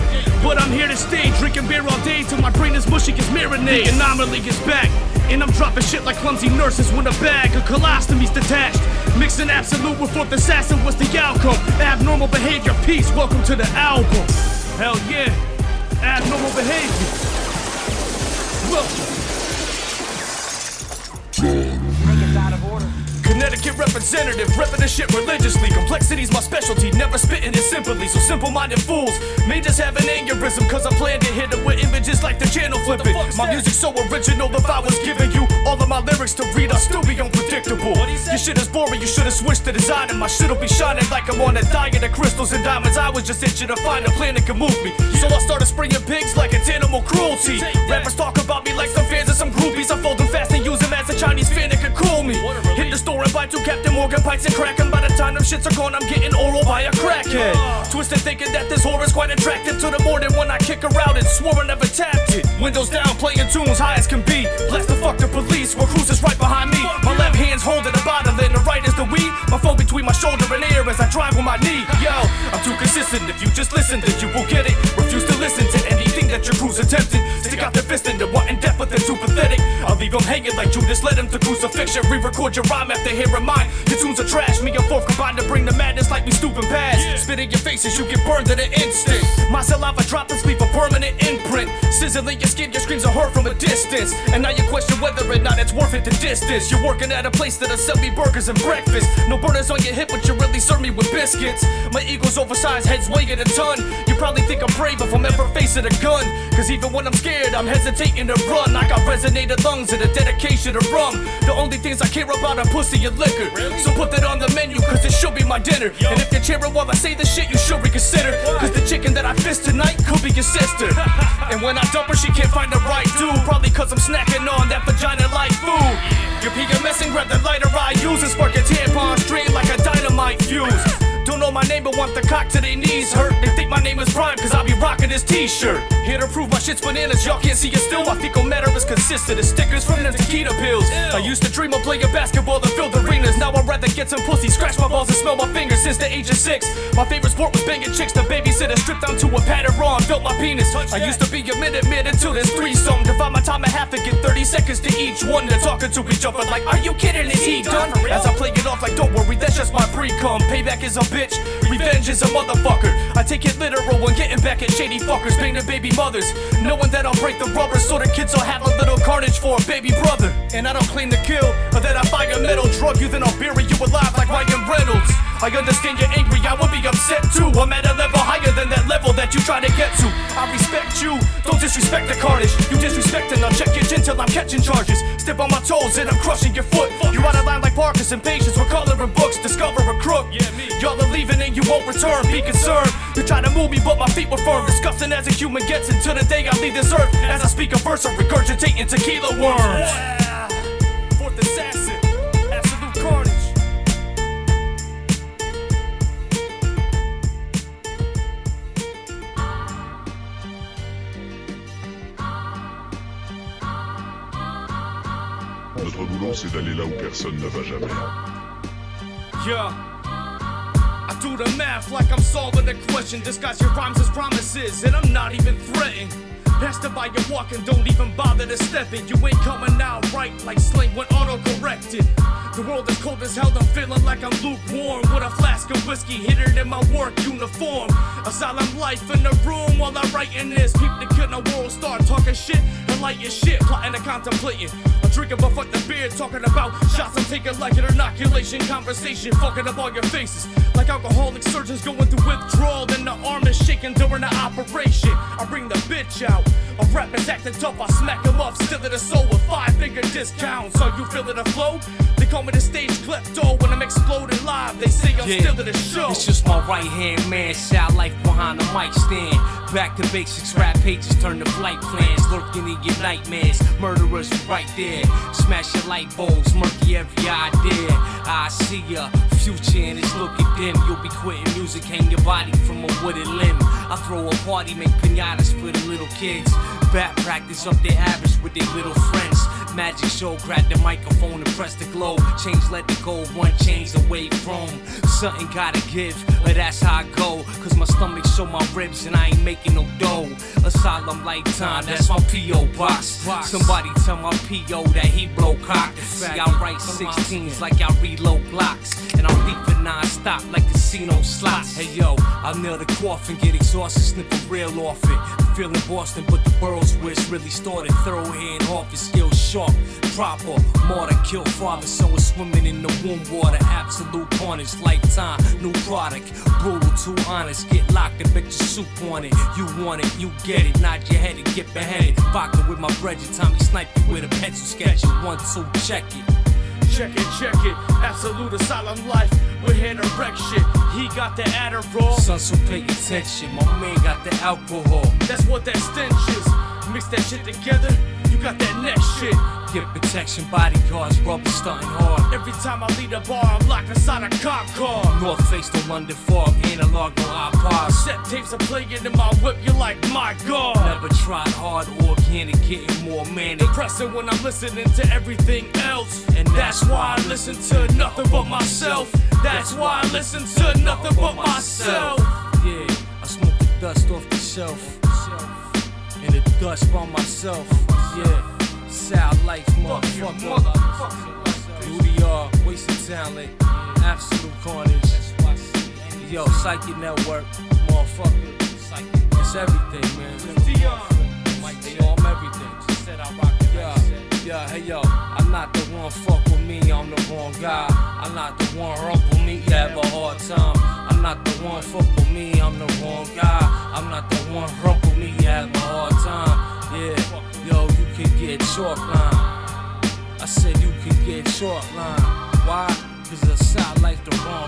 But I'm here to stay, drinking beer all day till my brain is mushy as marinade. The anomaly is back. And I'm dropping shit like clumsy nurses when a bag of colostomies detached. Mixing Absoulut with fourth assassin was the outcome. Abnormal behavior, peace, welcome to the album. Hell yeah, abnormal behavior. Welcome. Connecticut representative, repping this shit religiously. Complexity's my specialty, never spitting it simply. So simple minded fools may just have an aneurysm, cause I plan to hit it with images like the channel flipping. My music's so original, if I was giving you all of my lyrics to read, I'd still be unpredictable. Your shit is boring, you should've switched the design, and my shit'll be shining like I'm on a diet of crystals and diamonds. I was just itching to find a plan that could move me. So I started spraying pigs like it's animal cruelty. Rappers talk about me like some fans and some groupies. I fold them fast and use them as a Chinese fan that could cool me. Hit the store and buy two Captain Morgan pints and crack 'em. By the time them shits are gone, I'm getting oral by a crackhead. Twisted thinking that this whore is quite attractive to the than when I kick her out and swore I never tapped it. Windows down, playing tunes high as can be. Blast the fuck the police, where cruisers right behind me. My left hand's holding a bottle and the right is the weed. My phone between my shoulder and ear as I drive with my knee. Yo, I'm too consistent. If you just listen, then you will get it. Refuse to listen to anything that your crew's attempting. Stick out their fist and they're wanting death, but they're too pathetic. I'll leave them hanging like Judas, led him to crucifixion. Re record your rhyme after hearing mine. Your tunes are trash. Me and fourth combined to bring the madness like we stupid past. Spit in your faces, you get burned in an instant. My saliva droplets leave a permanent imprint. Sizzling your skin, your screams are heard from a distance. And now you question whether or not it's worth it to distance. You're working at a place that'll sell me burgers and breakfast. No burners on your hip, but you really serve me with biscuits. My ego's oversized, head's weighing a ton. You probably think I'm brave if I'm ever facing a gun. Cause even when I'm scared, I'm hesitating to run. I got resonated lungs and a dedication to rum. The only things I care about are pussy and liquor. So put that on the menu, cause it should be my dinner. And if you're cheering while I say this shit, you should reconsider. Cause the chicken that I fist tonight could be your sister. and when I dump her, she can't find the right dude. Probably cause I'm snacking on that vagina like food. Your PMS and grab the lighter I use and spark a tampon straight like a dynamite fuse. Don't know my name, but want the cock to their knees hurt. They think my name is Prime, cause I'll be rocking this t shirt. Here to prove my shit's bananas, y'all can't see it still. My fecal matter is consistent of stickers from the Takeda pills. I used to dream of playing basketball in the arenas. Now I'd rather get some pussy, scratch my balls, and smell my fingers since the age of six. My favorite sport was banging chicks, the babysitter stripped down to a pattern on, built my penis. I used to be a minute man until this threesome. Divide my time in half and get 30 seconds to each one. They're talking to each other like, Are you kidding? Is he done? As I play it off like, Don't worry, that's just my pre cum. Payback is a bitch, revenge is a motherfucker. I take it literal when getting back at shady fuckers, banging baby mothers. Knowing that I'll break the rubber so the kids will have a little carnage for a baby brother. And I don't claim to kill, or that I a metal drug you, then I'll bury you alive like Ryan Reynolds. I understand you're angry, I would be upset too. I'm at a level higher than that level that you try to get to. I respect you, don't disrespect the carnage. You disrespecting, I'll check your chin till I'm catching charges. Step on my toes and I'm crushing your foot. You out of line like Parkinson patients, we're coloring books, discover a crook. Yeah, me. Y'all are leaving and you won't return, be concerned. You try to move me, but my feet were firm. Disgusting as a human gets until the day I leave this earth. As I speak a verse, I'm regurgitating tequila worms. Fourth assassin, Absoulut Karnage. Notre boulot, c'est d'aller là où personne ne va jamais. Yeah. I do the math like I'm solving a question. Disguise your rhymes as promises, and I'm not even Pastor by your walking, don't even bother to step in. You ain't coming out right like slang when auto corrected. The world is cold as hell, I'm feeling like I'm lukewarm. With a flask of whiskey hidden in my work uniform. Asylum life in the room while I'm writing this. People that kill the world start talking shit and your shit, plotting and contemplating. I'm drinking but fuck the beer, talking about shots I'm taking like an inoculation conversation, fucking up all your faces. Like alcoholic surgeons going through withdrawal, then the arm is shaking during the operation. I bring the bitch out. A rappers acting tough, I smack him up, still in the soul with five finger discounts. Are you feeling the flow? They call me the stage klepto when I'm exploding live. They say I'm Yeah. still in the show. It's just my right hand man, shout life behind the mic stand. Back to basics, rap pages turn to flight plans. Lurking in your nightmares, murderers right there. Smash your light bulbs, murky every idea. I see ya, future and it's looking dim. You'll be quitting music, hang your body from a wooden limb. I throw a party, make pinatas for the little kids. Bat practice up their average with their little friends. Magic show, grab the microphone and press the globe. Change, let it go, one change away from. Something gotta give, but that's how I go. Cause my stomach show my ribs and I ain't making no dough. Asylum lifetime, that's my P.O. box. Somebody tell my P.O. that he blow cock. See, I write 16s like I reload blocks. And I'm leaping non-stop like casino slots. Hey yo, I'll nail the coffin, get exhausted, snip a real off it. Feeling Boston, but the borough's where it's really started. Thorough hand off, his skills sharp, proper. Martyr, kill father, son was swimming in the womb water. Absoulut Karnage, lifetime, new product. Brutal, too honest. Get locked and bet your soup on it. You want it, you get it. Nod your head and get beheaded. Vodka with my bread, your Tommy snipe you with a pencil sketch. One, two, check it. Check it, check it. Absoulut asylum life. We're here to wreck shit. He got the Adderall. Son, so pay attention. My man got the alcohol. That's what that stench is. Mix that shit together. You got that next shit. Get protection, bodyguards, rubber stunting hard. Every time I leave the bar, I'm locked inside a cop car. North face to London fog, analog no iPods. Set tapes are playing in my whip. You're like, my god. Never tried hard organic, getting more manic. Depressing when I'm listening to everything else. And that's why I listen to nothing but myself. That's why I listen to nothing but myself. Yeah, I smoke the dust off the shelf. And the dust by myself. Yeah, South life, motherfucker. Duty are wasting talent. Absoulut Karnage. Yo, Psychic Network, motherfucker. It's everything, man. Yo, I'm everything. Yeah, yeah, hey yo, I'm not the one fuck I'm the wrong guy. I'm not the one with me, you have a hard time. I'm not the one fuck with me, I'm the wrong guy. I'm not the one with me, you have a hard time. Yeah, yo, you can get short line. I said you can get short line. Why? Cause it sound like the wrong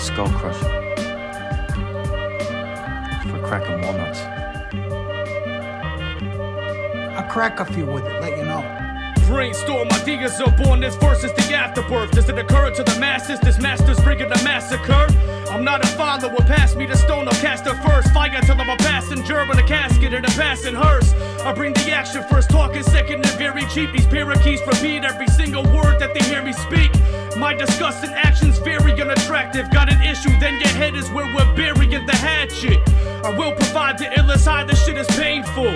Skull Crush for cracking walnuts. I'll crack a few with it, let you know. Brainstorm ideas born. This verse is the afterbirth. Does it occur to the masses? This master's bringing a massacre. I'm not a follower. Pass me the stone. I'll cast it first. Fire till I'm a passenger in a casket in a passing hearse. I bring the action first. Talking second and very cheap. These parakeets repeat every single word that they hear me speak. My disgusting actions very unattractive. Got an issue, then your head is where we're burying the hatchet. I will provide the illest high. This shit is painful.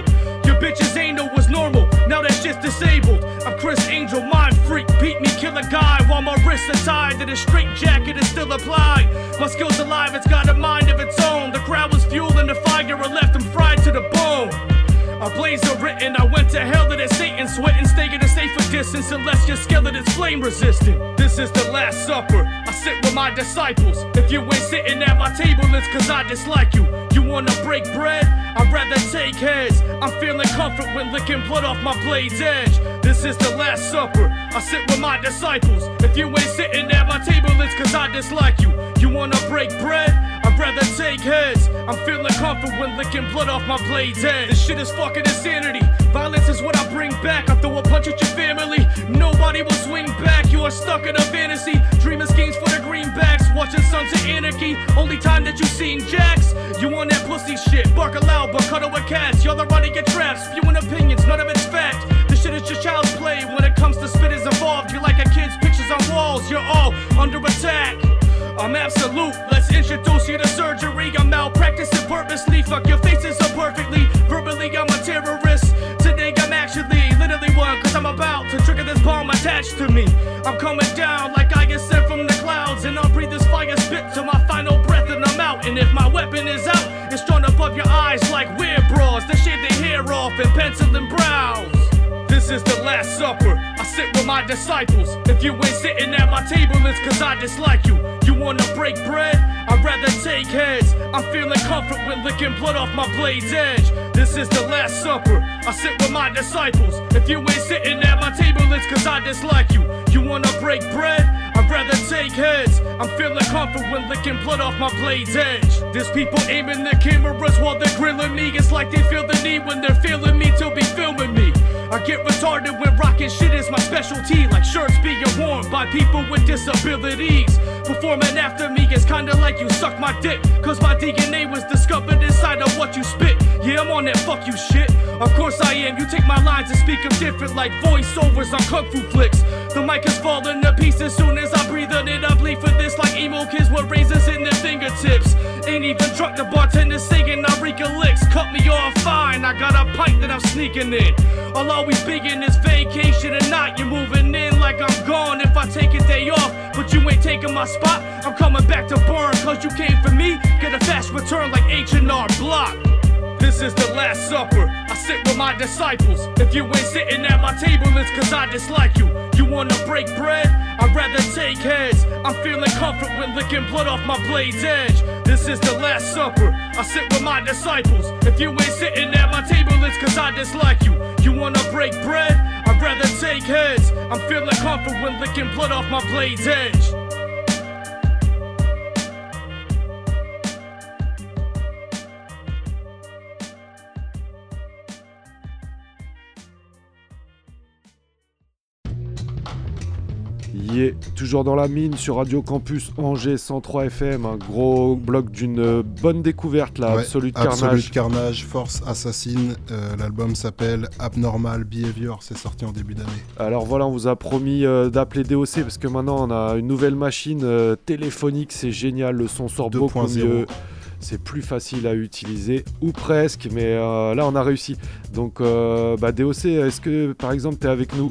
Your bitch's anal was normal. Now that shit's disabled. I'm Criss Angel, mind freak. Beat me, kill a guy while my wrists are tied. And a straight jacket is still applied. My skill's alive, it's got a mind of its own. The crowd was fueling the fire and left them fried to the bone. A blazer written, I went to hell to the Satan, sweating, staying at a safer distance unless your skeleton's flame resistant. This is the Last Supper. I sit with my disciples. If you ain't sitting at my table, it's cause I dislike you. You wanna break bread? I'd rather take heads. I'm feeling comfort when licking blood off my blade's edge. This is the Last Supper. I sit with my disciples. If you ain't sitting at my table, it's cause I dislike you. You wanna break bread? Rather take heads. I'm feeling comfort when licking blood off my blade's edge. This shit is fucking insanity. Violence is what I bring back. I throw a punch at your family. Nobody will swing back. You are stuck in a fantasy. Dreaming schemes for the greenbacks. Watching Sons of Anarchy. Only time that you seen Jacks. You want that pussy shit. Bark aloud, but cuddle with cats. Y'all are running your traps. Spewing opinions, none of it's fact. This shit is just child's play. When it comes to spitters involved, you're like a kid's pictures on walls. You're all under attack. I'm absolute. Let's introduce you to surgery. I'm malpracticing purposely. Fuck your faces up perfectly. Verbally, I'm a terrorist. Today, I'm actually literally one. Cause I'm about to trigger this bomb attached to me. I'm coming down like I get sent from the clouds. And I'll breathe this fire spit to my final breath and I'm out. And if my weapon is out, it's drawn above your eyes like weird bras. That shave their hair off and pencil and brows. This is the Last Supper. Sit with my disciples. If you ain't sitting at my table, it's cause I dislike you. You wanna break bread? I'd rather take heads. I'm feeling comfort when licking blood off my blade's edge. This is the Last Supper. I sit with my disciples. If you ain't sitting at my table, it's cause I dislike you. You wanna break bread? I'd rather take heads. I'm feeling comfort when licking blood off my blade's edge. There's people aiming their cameras while they're grilling me. It's like they feel the need when they're feeling me to be filming me. I get retarded when rocking shit is my specialty, like shirts being worn by people with disabilities. Performing after me is kinda like you suck my dick, cause my DNA was discovered inside of what you spit. Yeah, I'm on that fuck you shit. Of course I am. You take my lines and speak them different like voiceovers on kung fu flicks. The mic is falling to pieces soon as I breathe on it. I bleed for this like emo kids with razors in their fingertips. Ain't even drunk, the bartender singing Eureka licks. Cut me off fine, I got a pint that I'm sneaking in. I'll always be in this vacation and not you're moving in like I'm gone if I take a day off. But you ain't taking my spot. I'm coming back to burn cause you came for me. Get a fast return like H&R Block. This is the Last Supper. I sit with my disciples. If you ain't sitting at my table, it's cause I dislike you. You wanna break bread? I'd rather take heads. I'm feeling comfort when licking blood off my blade's edge. This is the Last Supper. I sit with my disciples. If you ain't sitting at my table, it's cause I dislike you. You wanna break bread? I'd rather take heads. I'm feeling comfort when licking blood off my blade's edge. Toujours dans la mine sur Radio Campus Angers 103 FM, un gros bloc d'une bonne découverte là, Ouais, Absolute Absolute Carnage. Carnage, Force Assassin. Euh, L'album s'appelle Abnormal Behavior. C'est sorti en début d'année. Alors voilà, on vous a promis euh, d'appeler DOC parce que maintenant on a une nouvelle machine euh, téléphonique, c'est génial, le son sort beaucoup 2.0. mieux. C'est plus facile à utiliser, ou presque, mais euh, là on a réussi. Donc euh, bah, DOC, est-ce que par exemple tu es avec nous?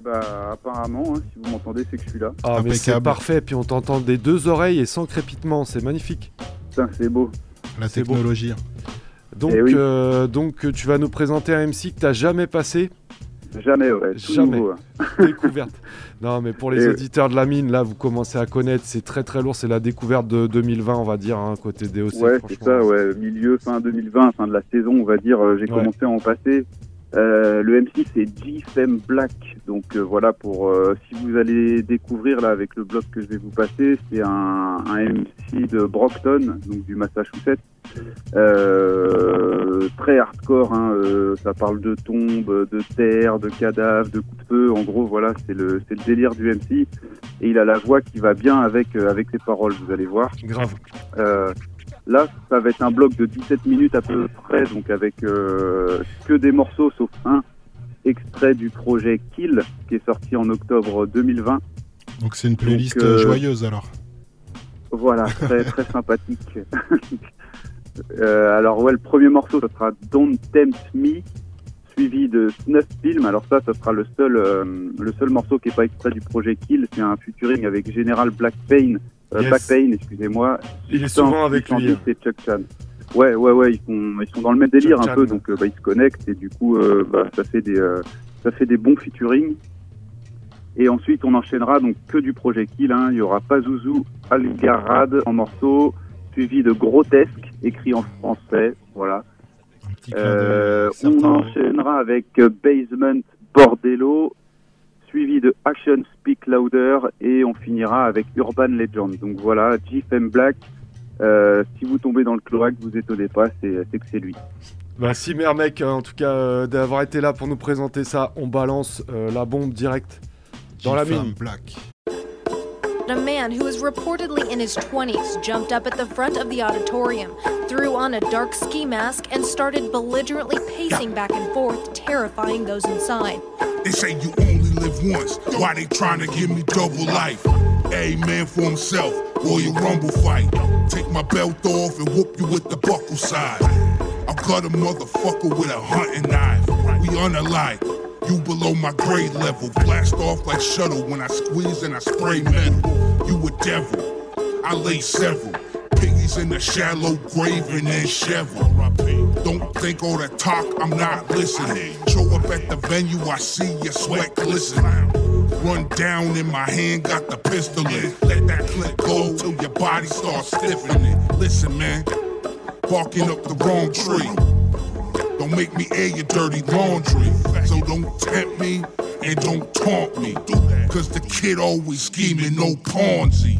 Eh bah apparemment, hein, si vous m'entendez, c'est que je suis là. Ah mais c'est parfait, puis on t'entend des deux oreilles et sans crépitement, c'est magnifique. Putain, c'est beau. La technologie. Donc, Eh oui. euh, donc tu vas nous présenter un MC que t'as jamais passé Jamais, ouais. tout Jamais. nouveau, hein. Découverte. Non, mais pour les Et- auditeurs de la mine, là, vous commencez à connaître, c'est très très lourd, c'est la découverte de 2020, on va dire, hein, côté DOC. Ouais, c'est ça, ouais. Milieu, fin 2020, fin de la saison, on va dire. euh, J'ai Ouais. commencé à en passer. Euh, le MC, c'est G-Fem Black. Donc euh, voilà, pour euh, si vous allez découvrir là avec le blog que je vais vous passer, c'est un, un MC de Brockton, donc du Massachusetts. Très hardcore. hein, ça parle de tombes, de terre, de cadavres, de coups de feu. En gros, voilà, c'est le, c'est le délire du MC. Et il a la voix qui va bien avec, avec ses paroles, vous allez voir. Grave. Là, ça va être un bloc de 17 minutes à peu près, donc avec euh, que des morceaux, sauf un extrait du projet Kill, qui est sorti en octobre 2020. Donc c'est une playlist Donc, euh, euh, joyeuse alors. Voilà, très très sympathique. Euh, alors ouais, le premier morceau, ça sera Don't Tempt Me, suivi de Snuff Film. Alors ça, ça sera le seul le seul morceau qui est pas extrait du projet Kill. C'est un featuring avec General Black Pain, Yes. Black Pain, excusez-moi. Il est souvent avec lui, 610 hein. et Chuck Chan. Ouais, ouais, ouais, ils sont, ils sont dans le même délire Chuck un peu, Chan. donc euh, bah, ils se connectent et du coup, euh, bah, ça fait des, euh, ça fait des bons featuring. Et ensuite, on enchaînera donc que du projet Kill. Hein. Il y aura Pazuzu Algarad en morceau, suivi de Grotesque, écrit en français. Voilà. Euh, on enchaînera avec euh, Basement Bordello, suivi de Action Speak Louder, et on finira avec Urban Legend. Donc voilà, GFM Black. euh, si vous tombez dans le cloaque, vous étonnez pas, c'est c'est que c'est lui. Bah, si mec, en tout cas, euh, d'avoir été là pour nous présenter ça, on balance euh, la bombe direct dans la G-Fam mine. Black. A man who is reportedly in his 20s jumped up at the front of the auditorium, threw on a dark ski mask, and started belligerently pacing back and forth, terrifying those inside. They say you only live once. Why they trying to give me double life? A man for himself, Royal Rumble fight. Take my belt off and whoop you with the buckle side. I'll cut a motherfucker with a hunting knife. We unalike. You below my grade level. Blast off like shuttle when I squeeze and I spray metal. You a devil. I lay several. Piggies in the shallow grave and then shovel. Don't think all that talk, I'm not listening. Show up at the venue, I see your sweat glisten. Run down in my hand, got the pistol in. Let that clip go till your body starts stiffening. Listen, man, barking up the wrong tree. Don't make me air your dirty laundry. So don't tempt me and don't taunt me. Cause the kid always scheming, no Ponzi.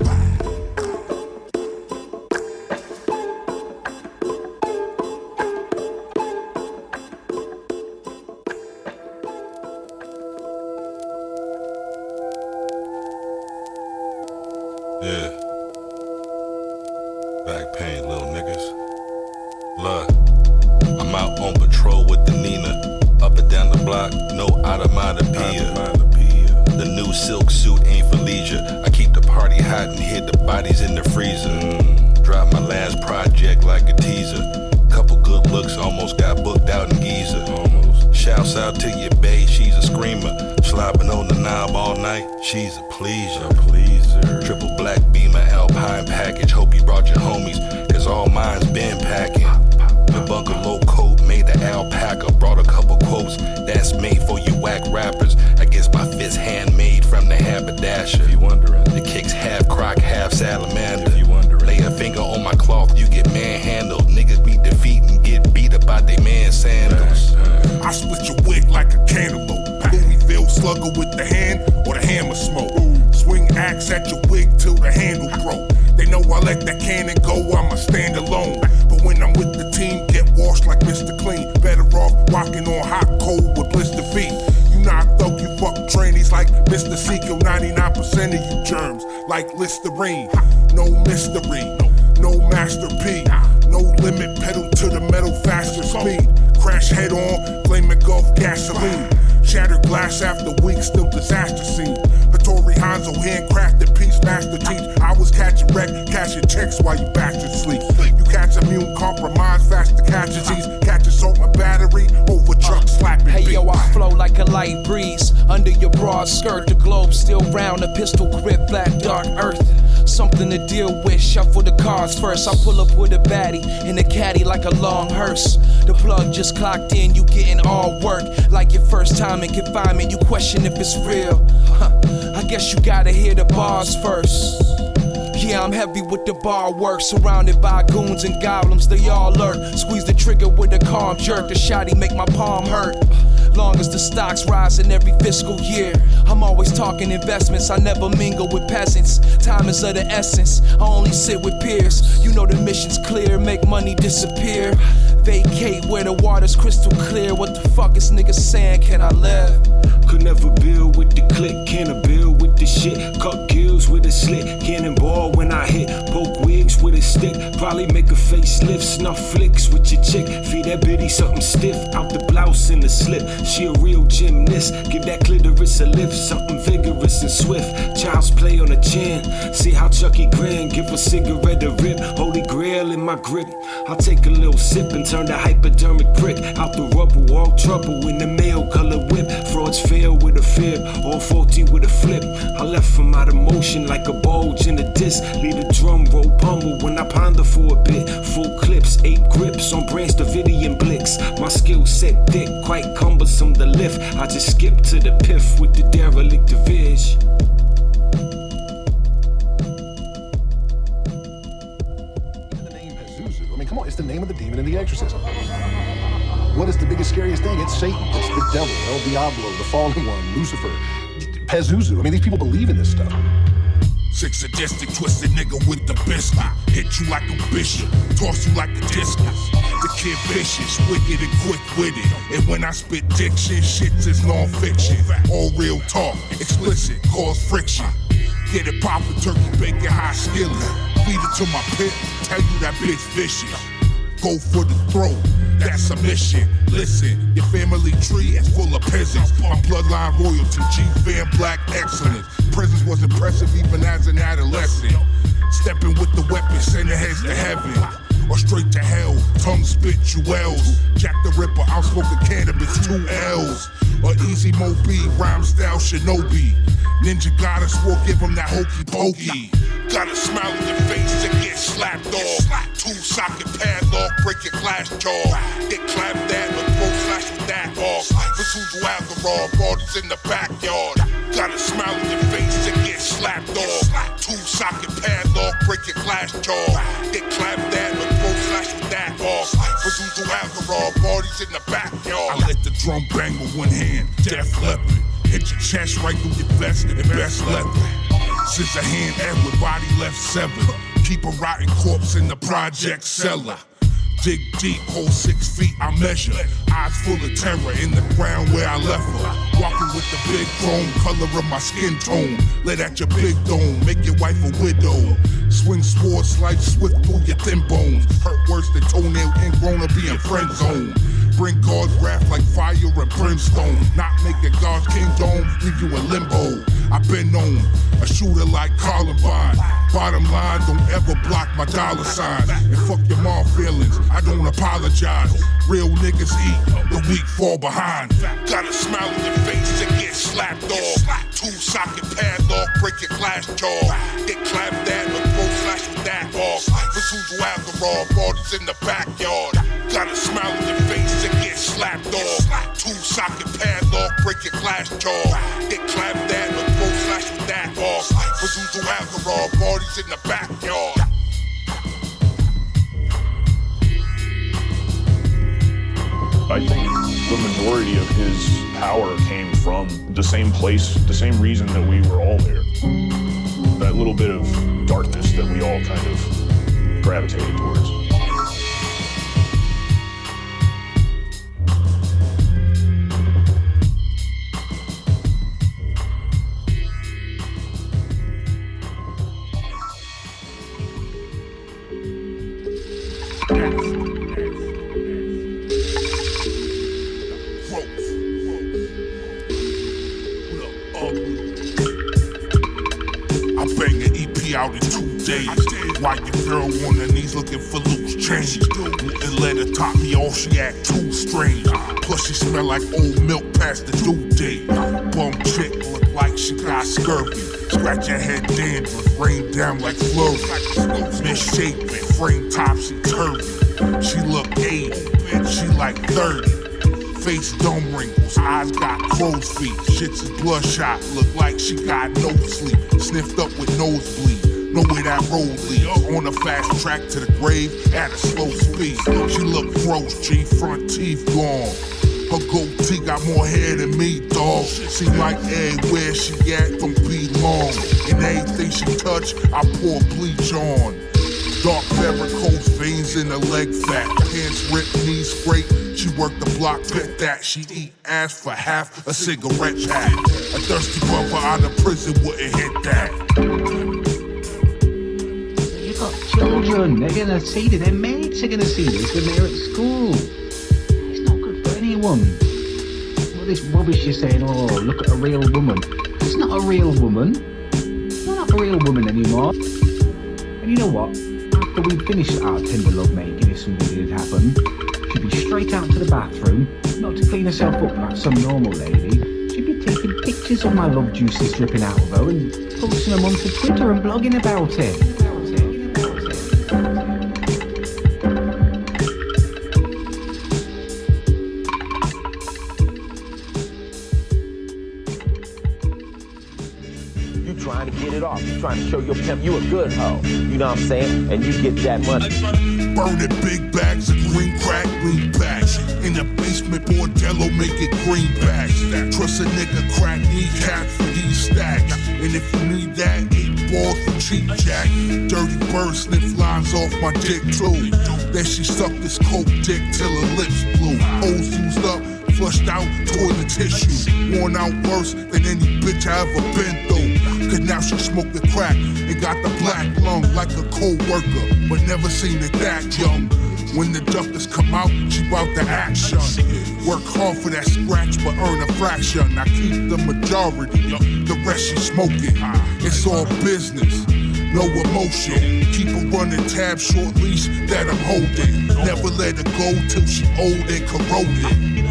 That's made for you whack rappers. I guess my fist handmade from the haberdasher. If you wondering, the kicks half croc, half salamander. If you wondering, lay a finger on my cloth, you get manhandled. Niggas be defeat and get beat up by they man sandals. I split your wig like a cantaloupe. Louisville slugger with the hand or the hammer smoke. Swing axe at your wig till the handle broke. They know I let that cannon No mystery, no Master P. No limit, pedal to the metal, faster speed. Crash head on, flaming Gulf gasoline. Shattered glass after weeks, still disaster scene. Hattori Hanzo, handcrafted piece, master teach. I was catching wreck, cashing checks while you bastards sleep. You catch immune compromise, faster catch disease. Catch assault my battery, over truck uh, slapping. Hey beat. yo, I flow like a light breeze. Under your broad skirt, the globe still round, a pistol first. I pull up with a baddie in a caddy like a long hearse. The plug just clocked in, you getting all work. Like your first time in confinement, you question if it's real. Huh. I guess you gotta hear the bars first. Yeah, I'm heavy with the bar work. Surrounded by goons and goblins, they all lurk. Squeeze the trigger with a calm jerk. The shotty make my palm hurt. long as the stocks rise in every fiscal year. I'm always talking investments, I never mingle with peasants. Time is of the essence, I only sit with peers. You know the mission's clear, make money disappear. Vacate where the water's crystal clear. What the fuck is niggas saying? Can I live? Could never build with the click, can I build with the shit? Cut gills with a slit, cannonball when I hit. Poke with a stick, probably make a facelift. Snuff flicks with your chick, feed that bitty something stiff. Out the blouse in the slip, she a real gymnast. Give that clitoris a lift, something vigorous and swift. Child's play on the chin, see how Chucky grin. Give a cigarette a rip, holy grail in my grip. I'll take a little sip and turn the hypodermic prick out the rubber. Walk trouble in the mail color whip. Frauds fail with a fib, all faulty with a flip. I left from out of motion like a bulge in a disc. Leave the drum roll pummel when I ponder for a bit. Full clips, eight grips on Branch Davidian Blix. My skill set thick, quite cumbersome to lift. I just skip to the piff with the derelict division. I mean, come on, it's the name of the demon in the exorcism. What is the biggest, scariest thing? It's Satan. It's the devil, El Diablo, the fallen one, Lucifer, Pazuzu. I mean, these people believe in this stuff. Sick, sadistic, twisted nigga with the biscuit. Hit you like a bishop, toss you like a discus. The kid vicious, wicked and quick witted. And when I spit diction, shit is non-fiction. All real talk, explicit, cause friction. Get it poppin', turkey bacon, hot skillet. Feed it to my pit, tell you that bitch vicious. Go for the throat, that's a mission. Listen, your family tree is full of peasants. My bloodline royalty, G Fam Black excellence. Presence was impressive even as an adolescent. Stepping with the weapon, sending heads to heaven. Or straight to hell, tongue spit jewels. Jack the Ripper, outspoken cannabis, two L's. Or easy Moby, rhyme style shinobi. Ninja goddess will give him that hokey pokey. Got a smile on your face and get slapped off. Two socket padlock, break your glass jaw. Get clapped at or throw slash with that off. Pazuzu Algarad, bodies in the backyard. Got a smile on your face and get slapped off. Two socket padlock, break your glass jaw. Get clapped at or throw slash with that off. Pazuzu Algarad, parties in the backyard. I let the drum bang with one hand, Def Leppard. Hit your chest right through your vest and best leather. Scissor hand Edward, body left severed. Keep a rotten corpse in the project cellar. Dig deep, hold six feet, I measure. Eyes full of terror in the ground where I left her. Walking with the big chrome color of my skin tone. Let out your big dome, make your wife a widow. Swing sword, slice swift through your thin bones. Hurt worse than toenail ingrown or being friend zone. Bring God's wrath like fire and brimstone. Not making God's kingdom, leave you in limbo. I've been known, a shooter like Columbine. Bottom line, don't ever block my dollar sign. And fuck your mom feelings, I don't apologize. Real niggas eat, the weak fall behind. Got a smile on your face and get slapped off. Two socket padlock, break your glass jaw. Get clapped at throw with that off. Algarad, bodies in the backyard. Got a smile on your face and get slapped off. Two socket padlock, break your glass jaw. Get clapped with that off. Algarad, bodies in the backyard. I think the majority of his power came from the same place, the same reason that we were all there. That little bit of darkness that we all kind of gravitated towards. I days. Your girl on her knees looking for loose change? Her top me all she act too strange. Plus she smell like old milk past the due date. Bum chick look like she got scurvy. Scratch her head dandruff, rain down like flurry. Misshapen, frame top, she curvy. She look 80, she like 30. Face dome wrinkles, eyes got crow's feet. Shit's bloodshot, look like she got no sleep. Sniffed up with nosebleed. Know where that road leads. On a fast track to the grave at a slow speed. She look gross, G front teeth gone. Her goatee got more hair than me, dog. Seem like everywhere she at don't be long. And anything she touch, I pour bleach on. Dark varicose veins in the leg fat. Pants ripped, knees scrape. She work the block, bet that. She eat ass for half a cigarette pack. A thirsty brother out of prison wouldn't hit that. Children. They're gonna see this. Their mates are gonna see this when they're at school. It's not good for anyone. All this rubbish you're saying. Oh, look at a real woman. It's not a real woman. It's not a real woman anymore. And you know what? After we finish our tender love making, if something did happen, she'd be straight out to the bathroom, not to clean herself up like some normal lady. She'd be taking pictures of my love juices dripping out of her and posting them onto Twitter and blogging about it. Off. You trying to show your pimp you a good hoe. You know what I'm saying? And you get that money. Burning big bags of green crack, green bags. In the basement, bordello, make it green bags. Trust a nigga, crack kneecap for these stacks. And if you need that, eight balls for cheap jack. Dirty bird sniff lines off my dick too. Then she sucked this coke dick till her lips blue. Holes used up, flushed out, toilet tissue. Worn out worse than any bitch I ever been through. Cause now she smoke the crack and got the black lung like a co-worker, but never seen it that young. When the duckers come out, she bout the action. Work hard for that scratch, but earn a fraction. I keep the majority, the rest she smoking. It's all business, no emotion. Keep her running tab, short leash that I'm holding. Never let her go till she old and corroded.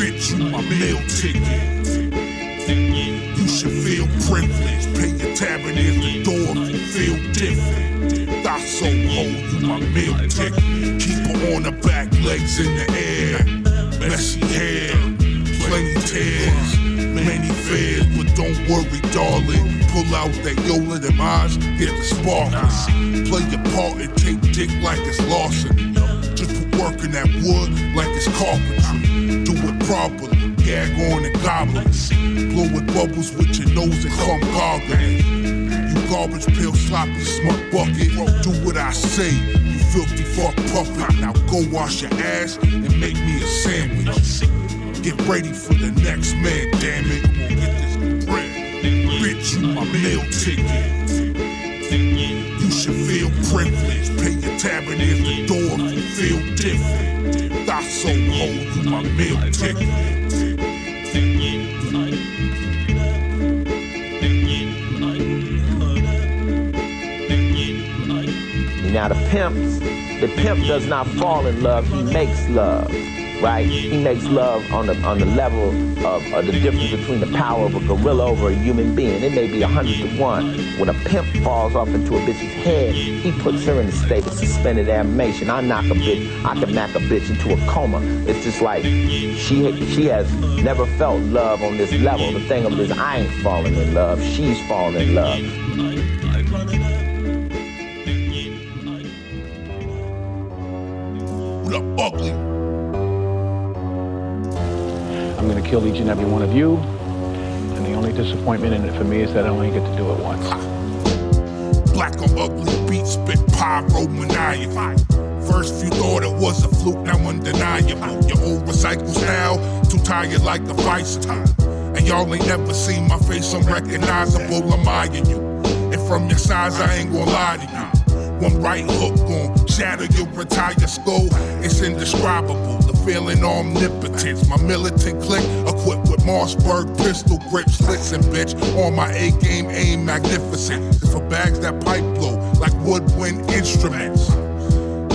Bitch, you my meal ticket. Feel. Pay your tab and here's the door feel different. Thought so hold you my meal ticket. Keep her on the back, legs in the air. Messy hair, plenty tears, many fears, but don't worry, darling. Pull out that Yola eyes, get the sparkles. Play your part and take dick like it's larceny. Just put work in that wood like it's carpentry. Do it properly, gag on and goblins. Blow with bubbles with your nose and come gargling. You garbage pail sloppy smut bucket. Do what I say, you filthy fuck puppet. Now go wash your ass and make me a sandwich. Get ready for the next man, damn it. Get this bread. Bitch, you my meal ticket. You should feel privileged. Pay your tab and the door you feel different. Thought so hold you my meal ticket. The pimp does not fall in love, he makes love. Right? He makes love on the on the level of, of the difference between the power of a gorilla over a human being. It may be a hundred to one. When a pimp falls off into a bitch's head, he puts her in a state of suspended animation. I knock a bitch, I can knock a bitch into a coma. It's just like she she has never felt love on this level. The thing of it is I ain't falling in love, she's falling in love. You. And the only disappointment in it for me is that I only get to do it once. Black or ugly beat spit pyro maniacal. First you thought it was a fluke, now undeniable. Your old recycle style, too tired like the vice time. And y'all ain't never seen my face unrecognizable, I'm eyeing you. And from your size, I ain't gonna lie to you. One right hook gon' shatter your entire skull. It's indescribable. The feeling omnipotence. My militant clique equipped with Mossberg pistol grips. Listen, bitch, on my A game, aim magnificent. It's for bags that pipe blow like woodwind instruments.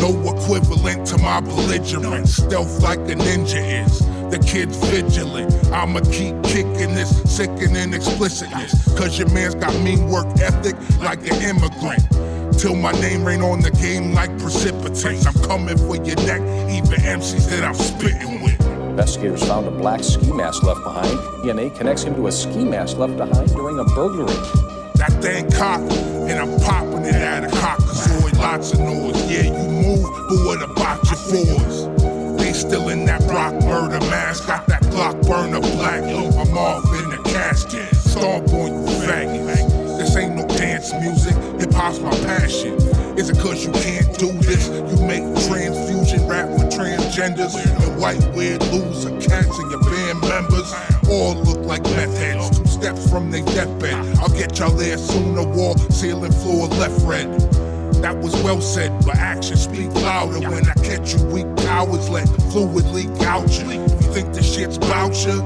No equivalent to my belligerent. Stealth like a ninja is. The kid's vigilant. I'ma keep kicking this sickening explicitness. Cause your man's got mean work ethic like an immigrant. Till my name rain on the game like precipitates. I'm coming for your neck, even MCs that I'm spitting with. Investigators found a black ski mask left behind. DNA connects him to a ski mask left behind during a burglary. That thing cock, and I'm popping it out at a caucasoid. Lots of noise. Yeah, you move, but what about your fours? They Still in that rock murder mask. Got that Glock burner black. Look, I'm off in the casket. Stomp on you faggots. This ain't no dance music. Hip hop's my passion. Is it cause you can't do this? You make transfusion rap for transgenders and white weird loser cats and your band members all look like meth heads. Two steps from their deathbed. I'll get y'all there soon. The Wall, ceiling, floor, left red. That was well said, but actions speak louder. When I catch you weak cowards, let fluid leak out you. You think this shit's bout you,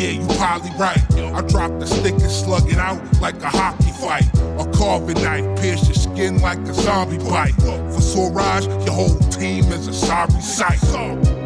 yeah, you probably right. I drop the stick and slug it out like a hockey fight. A carving knife pierce your skin like a zombie bite. For Swaraj, your whole team is a sorry sight.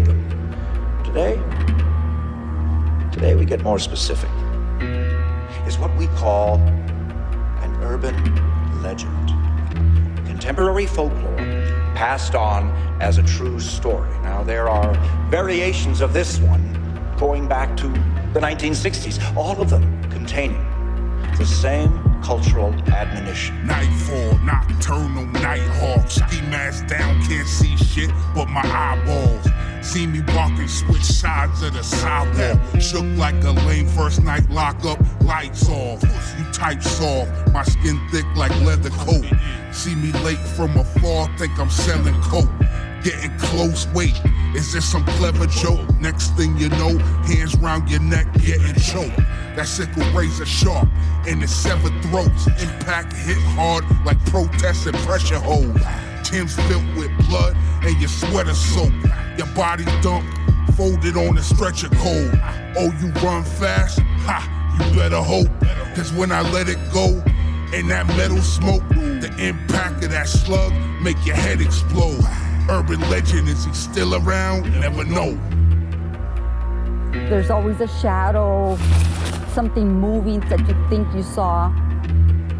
Them. Today, today we get more specific. Is what we call an urban legend. Contemporary folklore passed on as a true story. Now there are variations of this one going back to the 1960s, all of them containing the same cultural admonition. Nightfall, nocturnal nighthawk. Ski mask down, can't see shit but my eyeballs. See me walking, switch sides of the sidewalk. Shook like a lame first night lockup, lights off. You type soft, my skin thick like leather coat. See me late from afar, think I'm selling coke. Getting close, wait, is this some clever joke? Next thing you know, hands round your neck, getting choked. That sickle razor sharp, and it severed throats. Impact hit hard like protest and pressure hold. Tim's filled with blood, and your sweater soaked. Your body dumped, folded on a stretcher cold. Oh, you run fast? Ha, you better hope. Cause when I let it go, and that metal smoke, the impact of that slug make your head explode. Urban legend, is he still around? Never know. There's always a shadow, something moving that you think you saw.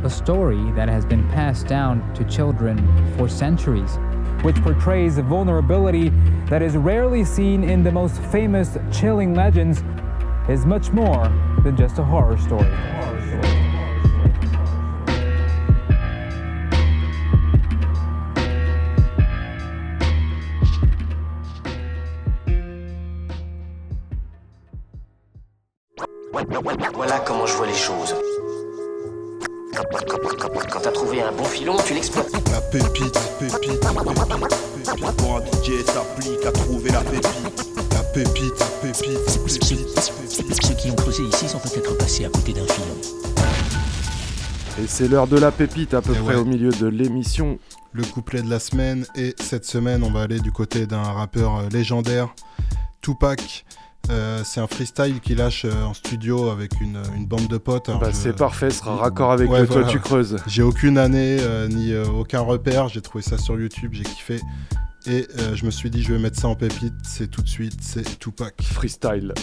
A story that has been passed down to children for centuries. which portrays a vulnerability that is rarely seen in the most famous chilling legends, is much more than just a horror story. Les choses. Quand, quand- quand- quand t'as trouvé un bon filon, tu l'exploites. La pépite, pépite, pépite, pépite. Pour un DJ s'applique à trouver la pépite. La pépite, pépite, pépite. Ceux qui ont creusé ici sont peut-être passés à côté d'un filon. Et c'est l'heure de la pépite à peu Et près ouais. au milieu de l'émission. Le couplet de la semaine. Et cette semaine, on va aller du côté d'un rappeur euh, légendaire, Tupac. Euh, c'est un freestyle qu'il lâche euh, en studio avec une, une bande de potes. Alors Bah, je- c'est parfait, ce sera raccord avec le Toi, tu creuses. J'ai aucune année euh, ni euh, aucun repère. J'ai trouvé ça sur YouTube, j'ai kiffé. Et euh, je me suis dit, je vais mettre ça en pépite. C'est tout de suite, c'est Tupac. Freestyle.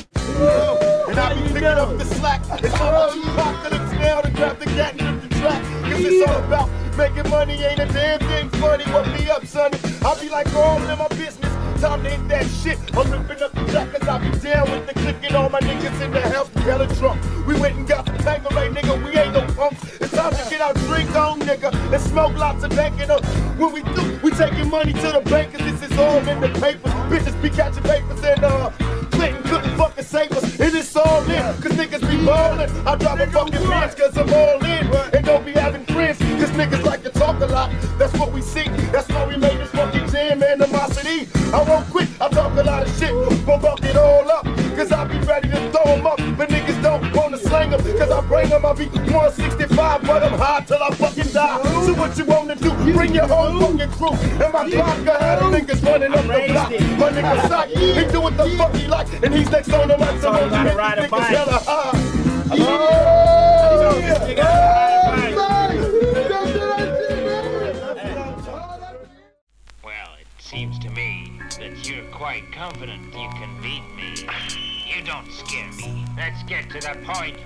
Time to hit that shit. I'm ripping up the track cause I be down with the click and all my niggas in the house hella drunk. We went and got the tango right, nigga. We ain't no punks. It's time to get our drink on, nigga. And smoke lots of bacon up. When we do, we taking money to the bank cause this is all in the papers. Bitches be catching papers and uh couldn't fucking save us. And it's all in, cause niggas be ballin'. I drop a fucking bitch cause I'm all in. And don't be having friends, cause niggas like to talk a lot. That's what we see. That's why we made this fucking jam animosity. I won't quit, I talk a lot of shit. Gon' buck it all up. Cause I'll be ready to throw 'em up. But niggas don't wanna slang 'em. Cause I bring 'em, I be 165, but I'm high till I fucking die. So what you wanna do? Bring your whole fucking crew. And my vodka had niggas running up the block. My nigga Sock, he do what the fuck he like. And he's next on the mic, so don't make these niggas hella high. Oh, Well, it seems to me that you're quite quite confident you can beat me. You don't scare me. Let's get to the point.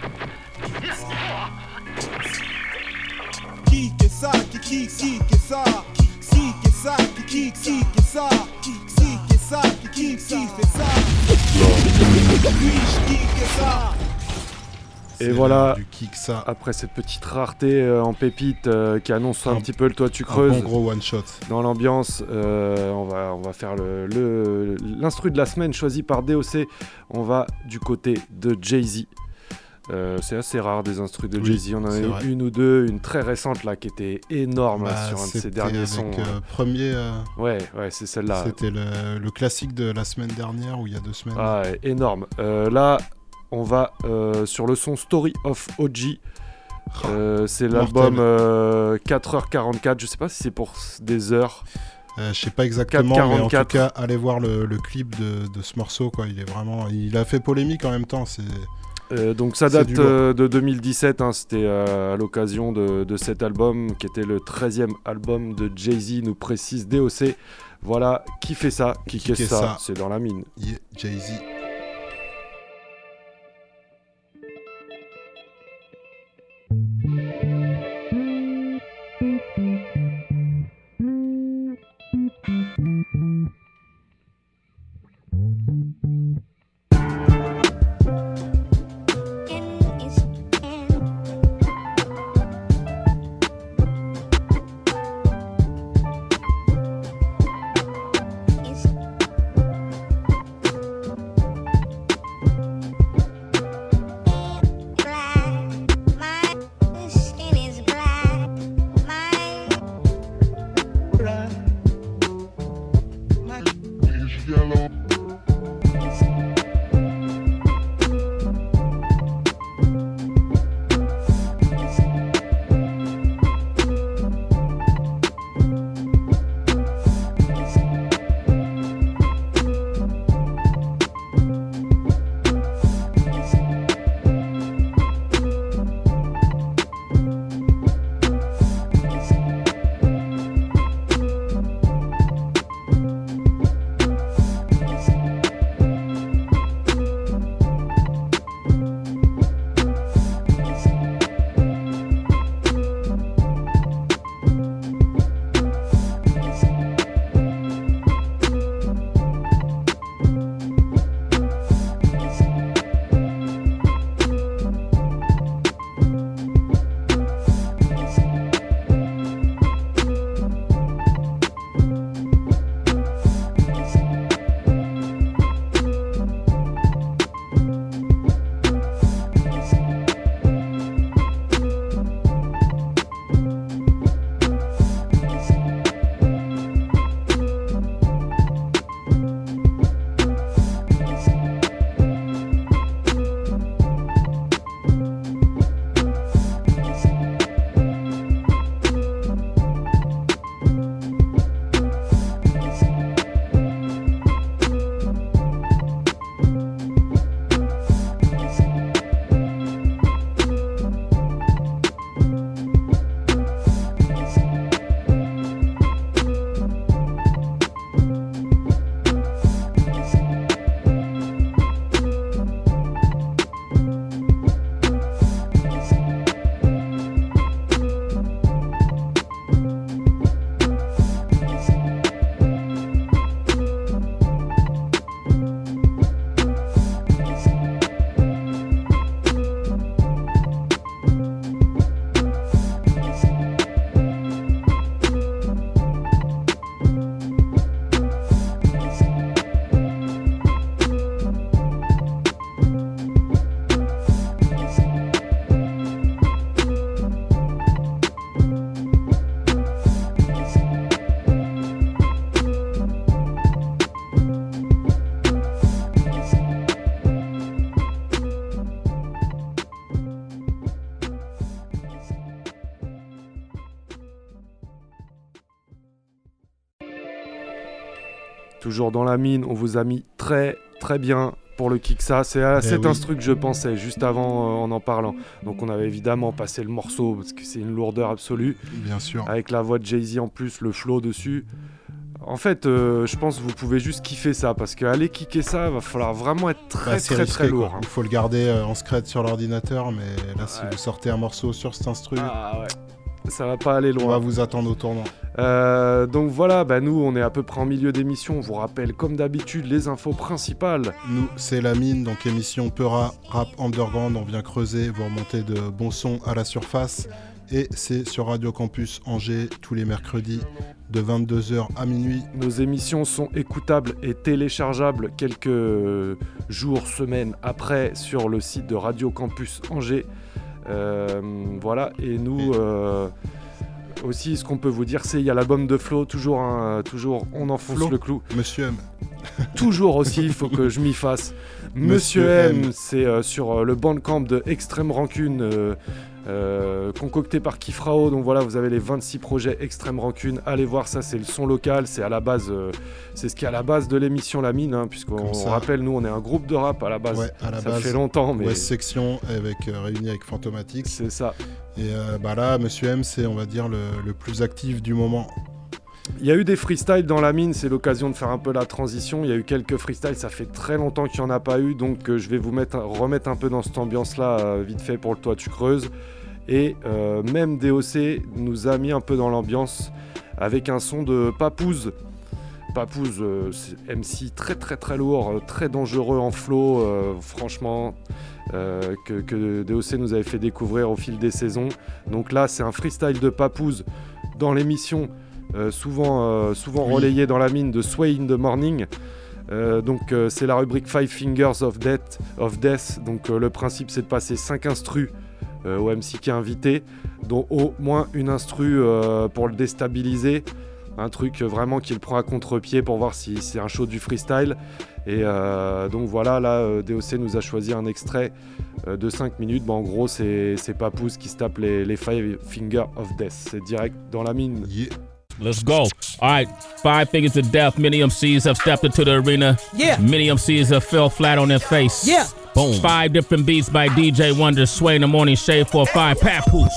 Ça, qui qui qui que ça, qui que ça, qui qui qui que ça, qui qui que ça, qui ça. Et voilà, après cette petite rareté euh, en pépite euh, qui annonce un, petit peu le toit tu creuses. bon gros one shot. Dans l'ambiance, euh, on, va, on va faire l'instru le, l'instru de la semaine choisi par DOC. On va du côté de Jay-Z. c'est assez rare des instrus de Jay-Z. On en a eu une ou deux, une très récente là qui était énorme Bah, sur un de ses derniers avec, sons. euh, premier. Ouais, ouais, c'est celle-là. C'était le, le classique de la semaine dernière ou il y a deux semaines. Ah, ouais, énorme. Là, on va euh, sur le son Story of OG. Euh, c'est l'album euh, 4h44. Je sais pas si c'est pour des heures. Euh, je sais pas exactement, mais en tout 4h44. cas, allez voir le, le clip de, de ce morceau. Quoi. Il est vraiment, il a fait polémique en même temps. C'est Euh, donc ça date euh, de 2017, hein, c'était euh, à l'occasion de, de cet album qui était le 13e album de Jay-Z, nous précise DOC. Voilà, qui fait ça Qui, Qui fait fait ça, ça C'est dans la mine. Yeah, Jay-Z. Toujours dans la mine, on vous a mis très très bien pour le Kiksa. C'est à Eh cet oui. instru que je pensais juste avant euh, en en parlant. Donc on avait évidemment passé le morceau parce que c'est une lourdeur absolue. Bien sûr. Avec la voix de Jay-Z en plus, le flow dessus. En fait, euh, je pense que vous pouvez juste kiffer ça parce qu'aller kicker ça, va falloir vraiment être très Bah, très risqué, très quoi. lourd. hein. Il faut le garder euh, en secret sur l'ordinateur, mais là, si Ouais. vous sortez un morceau sur cet instru, Ah ouais. Ça va pas aller loin. on va vous attendre au tournant. Euh, donc voilà, bah nous on est à peu près en milieu d'émission. On vous rappelle comme d'habitude les infos principales. Nous, c'est la mine, donc émission Peura, rap underground. On vient creuser, vous remontez de bons sons à la surface. Et c'est sur Radio Campus Angers tous les mercredis de 22h à minuit. Nos émissions sont écoutables et téléchargeables quelques jours, semaines après sur le site de Radio Campus Angers. Euh, voilà, et nous euh, aussi, ce qu'on peut vous dire, c'est il y a l'album de Flo, toujours, un- toujours on enfonce Flo, le clou. Monsieur M. Toujours aussi, il faut que je m'y fasse. Monsieur, Monsieur M, M. c'est euh, sur euh, le bandcamp de Extrême Rancune, euh, concocté par Kifrao. Donc voilà, vous avez les 26 projets Extrême Rancune. Allez voir ça, c'est le son local. C'est à la base, euh, c'est ce qui est à la base de l'émission La Mine, hein, puisqu'on rappelle, nous, on est un groupe de rap à la base. Ouais, à la ça base. fait longtemps, mais West Section avec, euh, réuni avec Fantomatic. c'est ça. Et bah là, Monsieur M, c'est, on va dire, le, le plus actif du moment. Il y a eu des freestyles dans la mine, c'est l'occasion de faire un peu la transition. Il y a eu quelques freestyles, ça fait très longtemps qu'il n'y en a pas eu, donc euh, je vais vous mettre, remettre un peu dans cette ambiance-là, euh, vite fait pour le toit tu creuses. Et euh, même DOC nous a mis un peu dans l'ambiance avec un son de Papouze. Papouze, MC très très très lourd, très dangereux en flow, franchement, que, que DOC nous avait fait découvrir au fil des saisons. Donc là, c'est un freestyle de Papouze dans l'émission, souvent, euh, souvent Oui. relayé dans la mine de Sway in the Morning. Euh, donc euh, c'est la rubrique Five Fingers of Death. Of Death. Donc euh, le principe c'est de passer 5 instrus euh, au MC qui est invité, dont au moins une instru euh, pour le déstabiliser. Un truc euh, vraiment qui le prend à contre-pied pour voir si c'est un show du freestyle. Et euh, donc voilà, là, euh, DOC nous a choisi un extrait euh, de 5 minutes. En gros, c'est Papoose qui se tape les, les Five Fingers of Death. C'est direct dans la mine. Let's go. All right, five fingers of death. Many MCs have stepped into the arena. Yeah. Many MCs have fell flat on their face. Yeah. Boom. Five different beats by DJ Wonder, Sway in the Morning, Shade for five papoose.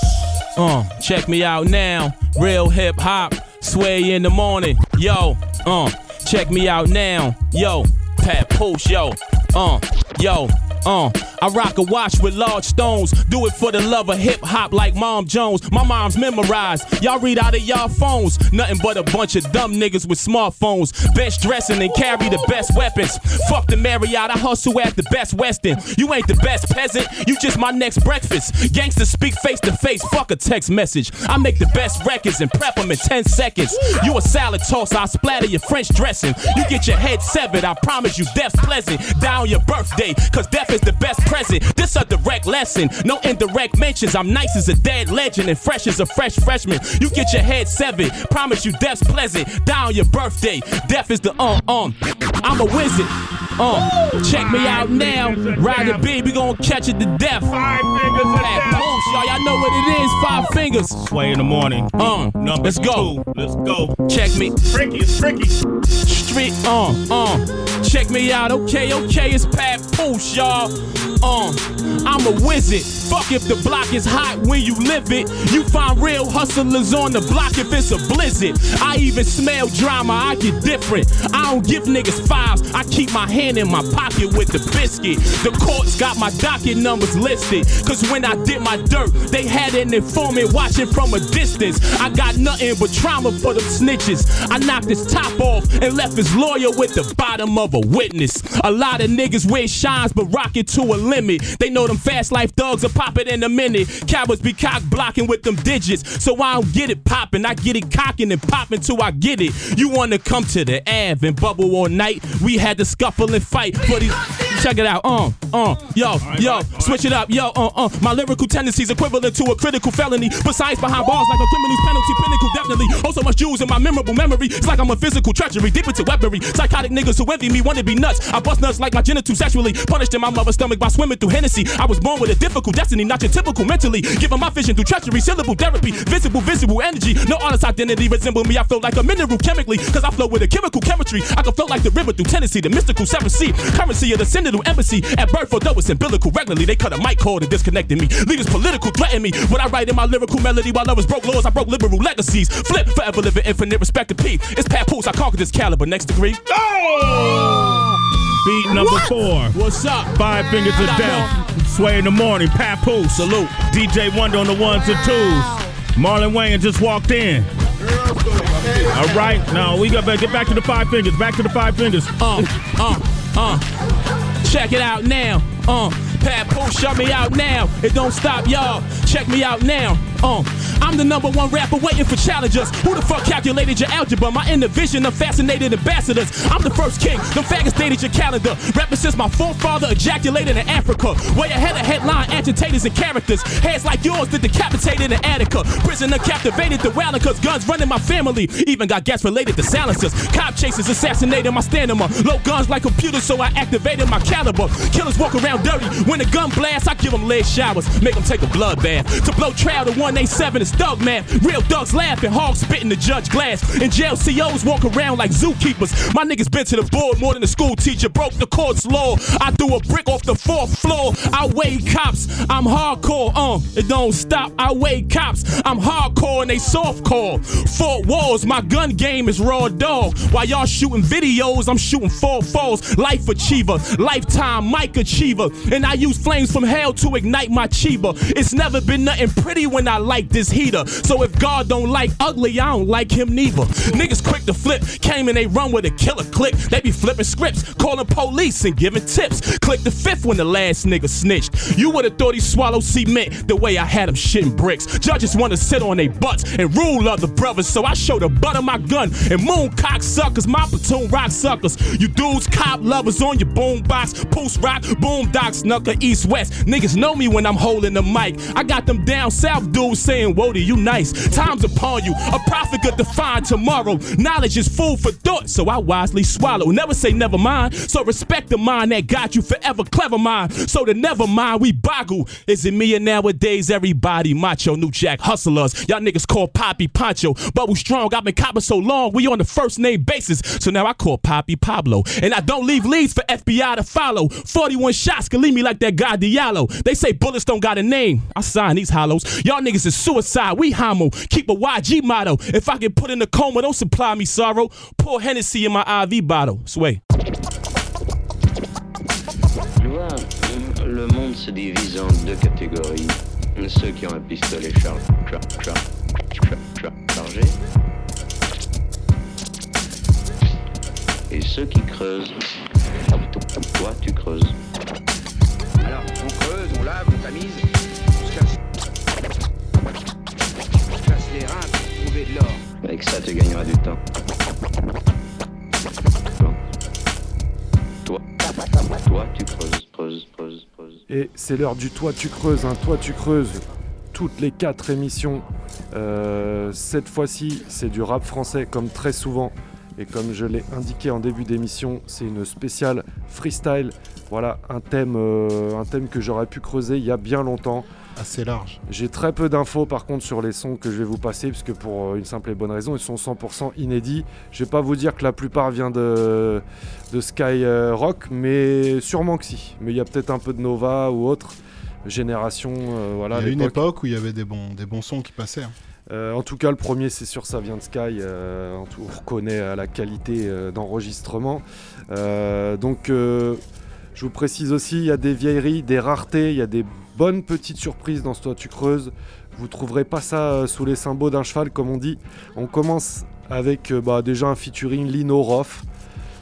Uh, check me out now. Real hip hop, Sway in the Morning. Yo, uh, check me out now. Yo, papoose, yo, uh, yo. Uh, I rock a watch with large stones. Do it for the love of hip hop like Mom Jones. My mom's memorized. Y'all read out of y'all phones. Nothing but a bunch of dumb niggas with smartphones. Bench dressing and carry the best weapons. Fuck the Marriott, I hustle at the best Western. You ain't the best peasant, you just my next breakfast. Gangsters speak face to face, fuck a text message. I make the best records and prep them in 10 seconds. You a salad toss, I splatter your French dressing. You get your head severed, I promise you death's pleasant. Die on your birthday, cause death is the best present. This a direct lesson, no indirect mentions. I'm nice as a dead legend and fresh as a fresh freshman. You get your head severed, promise you death's pleasant. Die on your birthday, death is the um um. I'm a wizard. Uh, check me out now. Ride the beat, we gon' catch it to death. Five fingers of death. y'all. Y'all know what it is. Five fingers. Sway in the morning. Uh, Number let's go. Let's go. Check me. Tricky, it's tricky. Street, uh, uh. Check me out. Okay, okay, it's Papoose, y'all. Uh, I'm a wizard. Fuck if the block is hot when you live it. You find real hustlers on the block if it's a blizzard. I even smell drama, I get different. I don't give niggas files, I keep my in my pocket with the biscuit. The courts got my docket numbers listed. Cause when I did my dirt, they had an informant watching from a distance. I got nothing but trauma for them snitches. I knocked his top off and left his lawyer with the bottom of a witness. A lot of niggas wear shines but rock it to a limit. They know them fast life thugs will pop it in a minute. Cowards be cock blocking with them digits. So I don't get it popping. I get it cocking and popping till I get it. You wanna come to the Ave and bubble all night? We had to scuffle fight for these. Check it out, uh, uh, yo, yo, switch it up, yo, uh, uh. My lyrical tendencies equivalent to a critical felony. Science behind bars like a criminal's penalty, pinnacle, definitely. Oh, so much jewels in my memorable memory. It's like I'm a physical treachery, deep into weaponry. Psychotic niggas who envy me wanna be nuts. I bust nuts like my genitals sexually. Punished in my mother's stomach by swimming through Hennessy. I was born with a difficult destiny, not your typical mentally. Given my vision through treachery, syllable therapy, visible, visible energy. No artist identity resemble me. I feel like a mineral chemically, cause I flow with a chemical chemistry. I can flow like the river through Tennessee, the mystical seven sea. Currency of the synergy digital embassy at birth, although it's umbilical. Regularly, they cut a mic cord and disconnected me. Leaders political threaten me. When I write in my lyrical melody while others broke laws, I broke liberal legacies. Flip, forever living infinite respect to P. It's Papoose, I conquered this caliber. Next degree. Beat number What? four. What's up? Five fingers of death. Sway in the morning. Papoose. Salute. DJ Wonder on the ones and twos. Marlon Wayans just walked in. All right, now we got to get back to the five fingers. Back to the five fingers. Uh, uh, uh. Check it out now. Uh, Papoose, shut me out now. It don't stop, y'all. Check me out now. Uh, I'm the number one rapper waiting for challengers. Who the fuck calculated your algebra? My inner vision of fascinated ambassadors. I'm the first king. Them faggots dated your calendar. Rapping since my forefather ejaculated in Africa. Way ahead of headline agitators and characters. Heads like yours that decapitated in Attica. Prisoner captivated the cause guns running my family. Even got gas related to silencers. Cop chasers assassinated my stamina. Low guns like computers, so I activated my caliber. Killers walk around dirty. When the gun blasts, I give them lead showers. Make them take a blood bath. To blow trial to 187 is thug man. Real thugs laughing, hogs spitting the judge glass. In jail, COs walk around like zookeepers. My niggas been to the board more than a school teacher. Broke the court's law. I threw a brick off the fourth floor. I weigh cops. I'm hardcore. Uh, it don't stop. I weigh cops. I'm hardcore and they soft core. Fort walls. My gun game is raw dog. While y'all shooting videos, I'm shooting four falls. Life achiever, lifetime Mike achiever. And I use flames from hell to ignite my chiba. It's never been nothing pretty when I light this heater. So if God don't like ugly, I don't like him neither. Niggas quick to flip, came and they run with a killer click. They be flipping scripts, calling police and giving tips. Click the fifth when the last nigga snitched. You would've thought he swallowed cement the way I had him shitting bricks. Judges wanna sit on their butts and rule other brothers, so I show the butt of my gun and moon cock suckers, my platoon rock suckers. You dudes, cop lovers on your boom box, post rock, boom doc, snucker east west. Niggas know me when I'm holding the mic. I got them down south dudes saying, Wody, you nice. Time's upon you. A prophet could define tomorrow. Knowledge is food for thought, so I wisely swallow. Never say never mind. So respect the mind that got you forever clever mind. So the never mind we boggle. Is it me or nowadays everybody macho? New Jack hustlers. Y'all niggas call Poppy Poncho. Bubble strong. I've been copping so long. We on the first name basis. So now I call Poppy Pablo. And I don't leave leads for FBI to follow. 41 shots can leave me like that guy Diallo. They say bullets don't got a name. I sign these hollows. Y'all niggas is suicide. We homo. Keep a YG motto. If I get put in a coma, don't supply me sorrow. Pour Hennessy in my IV bottle. Sway. Le monde se divise en deux catégories. Ceux qui ont un pistolet char char char char char chargé. Et ceux qui creusent. Toi, tu creuses. Alors, on creuse, on lave, on tamise, on se casse, on se casse les reins pour trouver de l'or. Avec ça, tu gagneras du temps. Toi, toi, tu creuses, creuses, creuses, creuses. Et c'est l'heure du Toi tu creuses, hein. Toi tu creuses toutes les quatre émissions. Euh, cette fois-ci, c'est du rap français comme très souvent. Et comme je l'ai indiqué en début d'émission, c'est une spéciale freestyle. Voilà, un thème, euh, un thème que j'aurais pu creuser il y a bien longtemps. Assez large. J'ai très peu d'infos par contre sur les sons que je vais vous passer, puisque pour euh, une simple et bonne raison, ils sont 100% inédits. Je vais pas vous dire que la plupart vient de, de Sky euh, Rock, mais sûrement que si. Mais il y a peut-être un peu de Nova ou autre génération. euh, voilà, il y a une époque où il y avait des bons, des bons sons qui passaient. hein. Euh, en tout cas, le premier, c'est sûr, ça vient de Sky. euh, on reconnaît euh, la qualité d'enregistrement. Donc, je vous précise aussi, il y a des vieilleries, des raretés, il y a des bonnes petites surprises dans ce Toi Tu Creuses. Vous trouverez pas ça sous les cymbaux d'un cheval, comme on dit. On commence avec bah, déjà un featuring Lino Roth.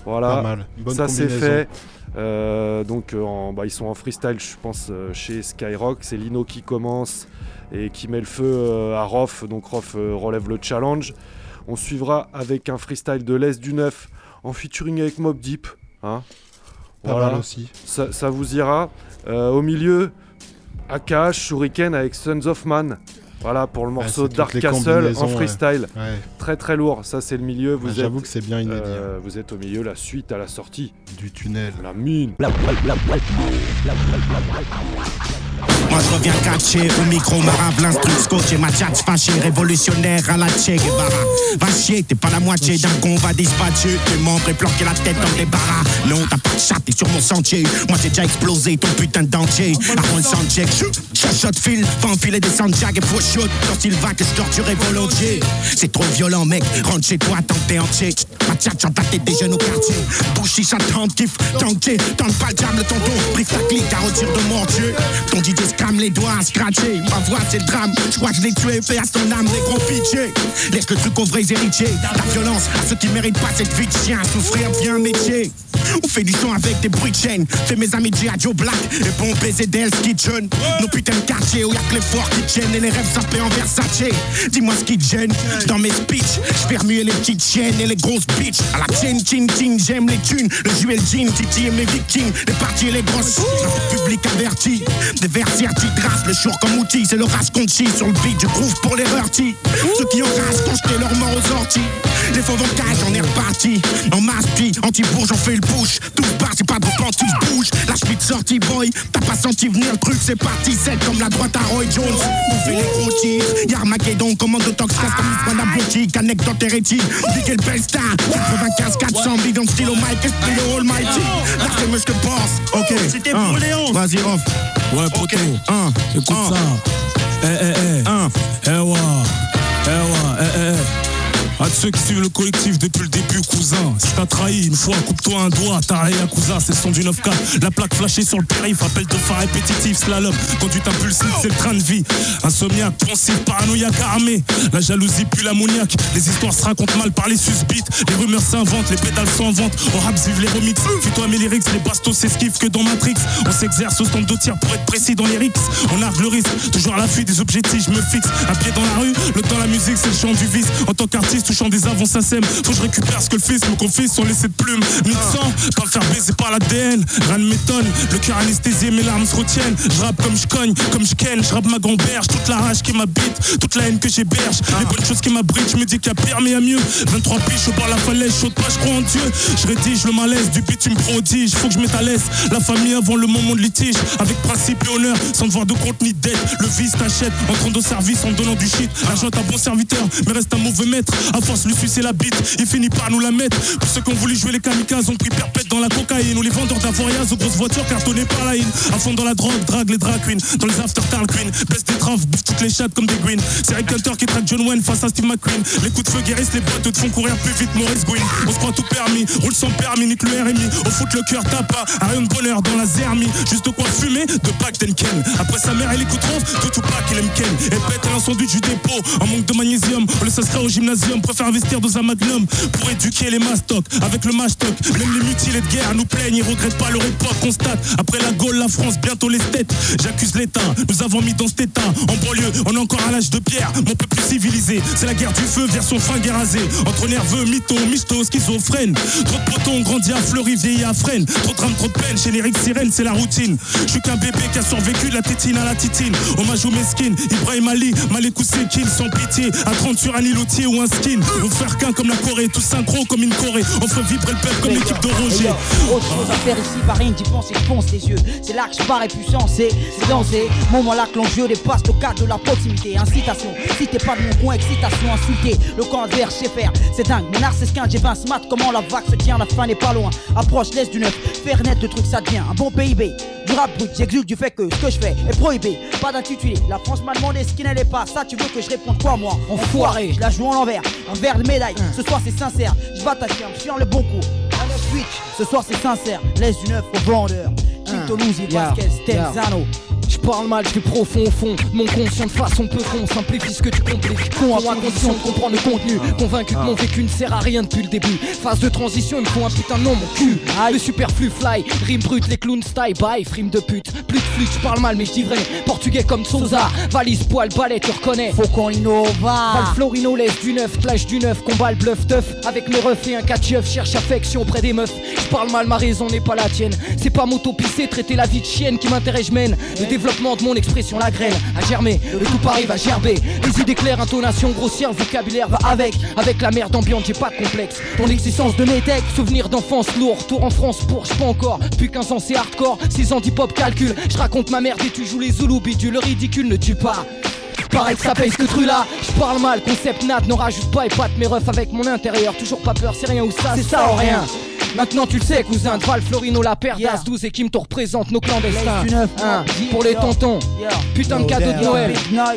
Voilà, Pas mal. Bonne ça c'est fait. Donc en- bah, ils sont en freestyle, je pense, chez Skyrock. C'est Lino qui commence et qui met le feu euh, à Roth. Donc Roth euh, relève le challenge. On suivra avec un freestyle de l'Est du Neuf en featuring avec Mob Deep. hein. Pas mal aussi. Ça, ça vous ira. Euh, au milieu, Akash, Shuriken avec Sons of Man. Voilà pour le morceau Dark Castle en ouais. freestyle. Ouais. Très très lourd. Ça c'est le milieu. Vous Ah, êtes. j'avoue que c'est bien inédit, euh, vous êtes au milieu, la suite à la sortie. Du tunnel. La mine. Moi je reviens catché au micro de trucs scotché ma tchatch fâché révolutionnaire à la Che Guevara. Va chier t'es pas la moitié d'un con va dispatcher Tes membres et planquer la tête dans des barras. Non t'as pas de chat t'es sur mon sentier. Moi j'ai déjà explosé ton putain de dentier. Avant le soundcheck Chachotte fil va enfiler des soundjacks et faut shoot Quand il va que je torturerai volontiers. C'est trop violent mec rentre chez toi tant que t'es entier. Ma tchatch tête des jeunes au quartier. Bouchi ça tente kiff tanké Tente pas le diable tonton. Brief ta clique à retire de mon dieu. Ton DJ scram les doigts scratchés Ma voix c'est le drame. Je crois que je l'ai tué Fais à ton âme les gros pitchés Laisse le truc aux vrais héritiers. La violence à ceux qui méritent pas cette vie de chien. Souffrir bien métier. On fait du son avec des bruits de chaîne. Fais mes amis G.I. Joe Black Et bon baiser d'Hell's Kitchen Nos putains de quartiers où y'a que les forts qui tiennent Et les rêves sapés en Versace. Dis-moi ce qui gêne. Dans mes speeches Je fais les petites chiennes et les grosses bitches. À la chaîne chin chin J'aime les thunes. Le jus le jean Titi et mes victimes Les parties et les grosses. Public averti versiers anti-draft Le jour comme outil C'est le race qu'on chie Sur le beat du groove pour les rurtis Ceux qui enragent Quand jeté leur mort aux orties. Les faux cage On est reparti. En masse puis Anti-bourge on fait le push. Tout part c'est pas de repenti bouge La schmitt sortie boy T'as pas senti venir le truc C'est parti c'est comme la droite à Roy Jones. On fait les gros tirs Y'a Armageddon Commande de tox Casse comme une pointe boutique Anecdote hérétique. Big et le bel star 95 400 bidon style au mic Et style au almighty. Là c'est ce que pense Ok. C'était pour Léon. Vas-y off. Ouais, poteau. Un, écoute ça. Eh, eh, eh. Un, eh, ouais. À ceux qui suivent le collectif depuis le début, cousin? Si t'as trahi une fois, coupe-toi un doigt. T'as cousin, c'est son du 9K. La plaque flashée sur le périph', appel de phare répétitif, slalom. Conduite impulsive, c'est le train de vie. Insomniaque, pensif, paranoïaque, armé. La jalousie pue l'ammoniaque. Les histoires se racontent mal par les susbites. Les rumeurs s'inventent, les pédales sont en vente. Au rap, vive les remix. Fuis-toi, les lyrics, les bastos s'esquivent que dans Matrix. On s'exerce au stand de tir pour être précis dans les rix. On argue le risque, toujours à l'affût des objectifs. Je me fixe, un pied dans la rue. Le temps, la musique, c'est le chant du vice. En tant qu'artiste, touchant des avants, sème. Faut que je récupère ce que le fils me confie sans laisser de plumes. Ni de sang, pas faire baiser par l'ADN. Rien ne m'étonne, le cœur anesthésié, mes larmes se retiennent. Je rappe comme je cogne, comme je ken. Je rappe ma gamberge, toute la rage qui m'habite, toute la haine que j'héberge. Les bonnes choses qui m'abritent, je me dis qu'il y a pire, mais il y a mieux. 23 piches au bord de la falaise, chaude pas, je crois en Dieu. Je rédige le malaise, du me prodiges. Faut que je mette à l'aise la famille avant le moment de litige. Avec principe et honneur, sans devoir de compte ni de dette. Le vice t'achète, entrant au service en donnant du shit. L'argent un bon serviteur, mais reste un mauvais maître. À force, lui sucer la bite, il finit par nous la mettre. Pour ceux qui ont voulu jouer les kamikazes, ont pris perpète dans la cocaïne. Ou les vendeurs d'avoriaz aux grosses voitures cartonnées par la haine. À fond dans la drogue, drague les drag queens. Dans les after Queen, baisse des traves, bouffe toutes les chattes comme des greens. C'est Rick Hunter qui traque John Wayne face à Steve McQueen. Les coups de feu guérissent les boîtes, te font courir plus vite, Maurice Gwyn. On se croit tout permis, roule sans permis, nique le RMI. Au foot le cœur tape pas, un rayon de bonheur dans la zermie. Juste quoi fumer, de Pac Ken. Après sa mère, elle écoute Rose, tout ou pas qu'il aime Ken. Et pète l'incendie du dépôt, en manque de magnésium. On le sera au gymnasium, préfère investir dans un magnum pour éduquer les mastocs. Avec le mastoc, même les mutilés de guerre nous plaignent, ils regrettent pas leur époque, constate. Après la Gaule, la France, bientôt les têtes. J'accuse l'État, nous avons mis dans cet état. En banlieue, on est encore à l'âge de pierre, mon peu plus civilisé. C'est la guerre du feu, version fringue rasée. Entre nerveux, mytho, misto, schizophrène. Trop de potons, grandi à Fleury, vieilli à Fresnes. Trop de drame, trop de peine, chez les Rick Sirène, c'est la routine. Je suis qu'un bébé qui a survécu la tétine à la titine. Hommage aux mesquines, Ibrahim Ali, Malekou Sekil, sans pitié. À 30 sur un îlotier ou un On faire qu'un comme la Corée, tout synchro comme une Corée. On fait vibrer le peuple comme l'équipe de Roger. Autre chose à faire ici, pas rien d'y penser, je fonce les yeux. C'est là que je parais puissant, c'est c'est danser. Moment là que l'enjeu dépasse le cadre de la proximité. Incitation, si t'es pas de mon coin, excitation, insulté. Le camp adverse, c'est faire, c'est dingue. Mon art, c'est ce qu'un j'ai 20 smart, comment la vague se tient, la fin n'est pas loin. Approche, laisse du neuf, faire naître le truc, ça devient un bon PIB. Du rap brut, j'exulte du fait que ce que je fais est prohibé. Pas d'intitulé, la France m'a demandé ce qui n'allait pas. Ça, tu veux que je réponde quoi, moi? Enfoiré, je la joue en l'envers, un verre de médaille. Ce soir, c'est sincère, je bats ta firme, je le bon coup. Neuf switch, ce soir, c'est sincère, laisse du neuf au vendeur. King Toulouse, Vasquez, Tenzano. Je parle mal, je vais profond au fond. Mon conscient de façon peu con, simplifie ce que tu compliques. Con à condition de comprendre le contenu. Convaincu que mon vécu ne sert à rien depuis le début. Phase de transition, il me faut un putain de nom, mon cul. Le superflu fly, rime brut, les clowns style, bye, frime de pute. Plus de flûte, je parle mal, mais je dis vrai. Portugais comme Souza, valise, poil, balai, tu reconnais. Faut qu'on innova. Val Florino laisse du neuf, clash du neuf, combat le bluff teuf. Avec mes refs et un catch cherche affection auprès des meufs. Je parle mal, ma raison n'est pas la tienne. C'est pas m'autopusser, traiter la vie de chienne qui m'intéresse, je mène. Le développement de mon expression, la graine a germé, le tout Paris va gerber. Les idées claires, intonation grossière, vocabulaire va avec. Avec la merde ambiante, j'ai pas de complexe. Ton existence de mes textes, souvenirs d'enfance lourd, tour en France pour, pas encore. Depuis 15 ans, c'est hardcore, 6 ans d'hip hop calcul. Je raconte ma merde et tu joues les Zoulous bidule, le ridicule ne tue pas. Pareil que ça paye ce que tu là, je parle mal, concept nat, ne rajoute pas et pas mes refs avec mon intérieur, toujours pas peur, c'est rien ou ça, c'est ça ou rien. Maintenant tu le sais cousin, Val, Florino, la paire d'As 12 et Kim te représente nos clandestins Laisse du neuf, Hein, Pour les tontons, yeah. putain de cadeau de. Noël.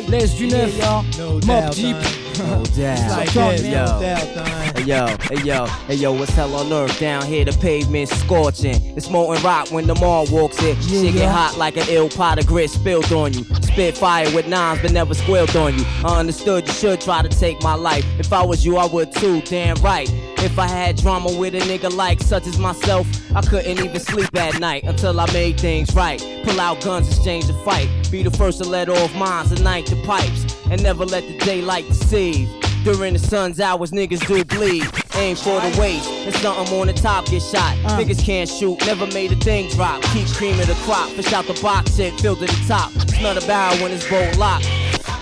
Laisse du neuf, Yeah. Mob Deep No doubt. Like yo, that, hey yo, hey yo, hey yo, what's hell on earth down here? The pavement scorching. It's molten rock when the mall walks it. Shit get yeah. hot like an ill pot of grit spilled on you. Spit fire with nines, but never squealed on you. I understood you should try to take my life. If I was you, I would too. Damn right. If I had drama with a nigga like such as myself, I couldn't even sleep at night until I made things right. Pull out guns, exchange a fight. Be the first to let off mines, ignite the pipes, and never let the daylight deceive. During the sun's hours, niggas do bleed. Aim for the waist, and something on the top get shot. Uh. Niggas can't shoot, never made a thing drop. Keep creaming the crop, fish out the box, shit filled to the top. Smell a barrel when it's bolt locked.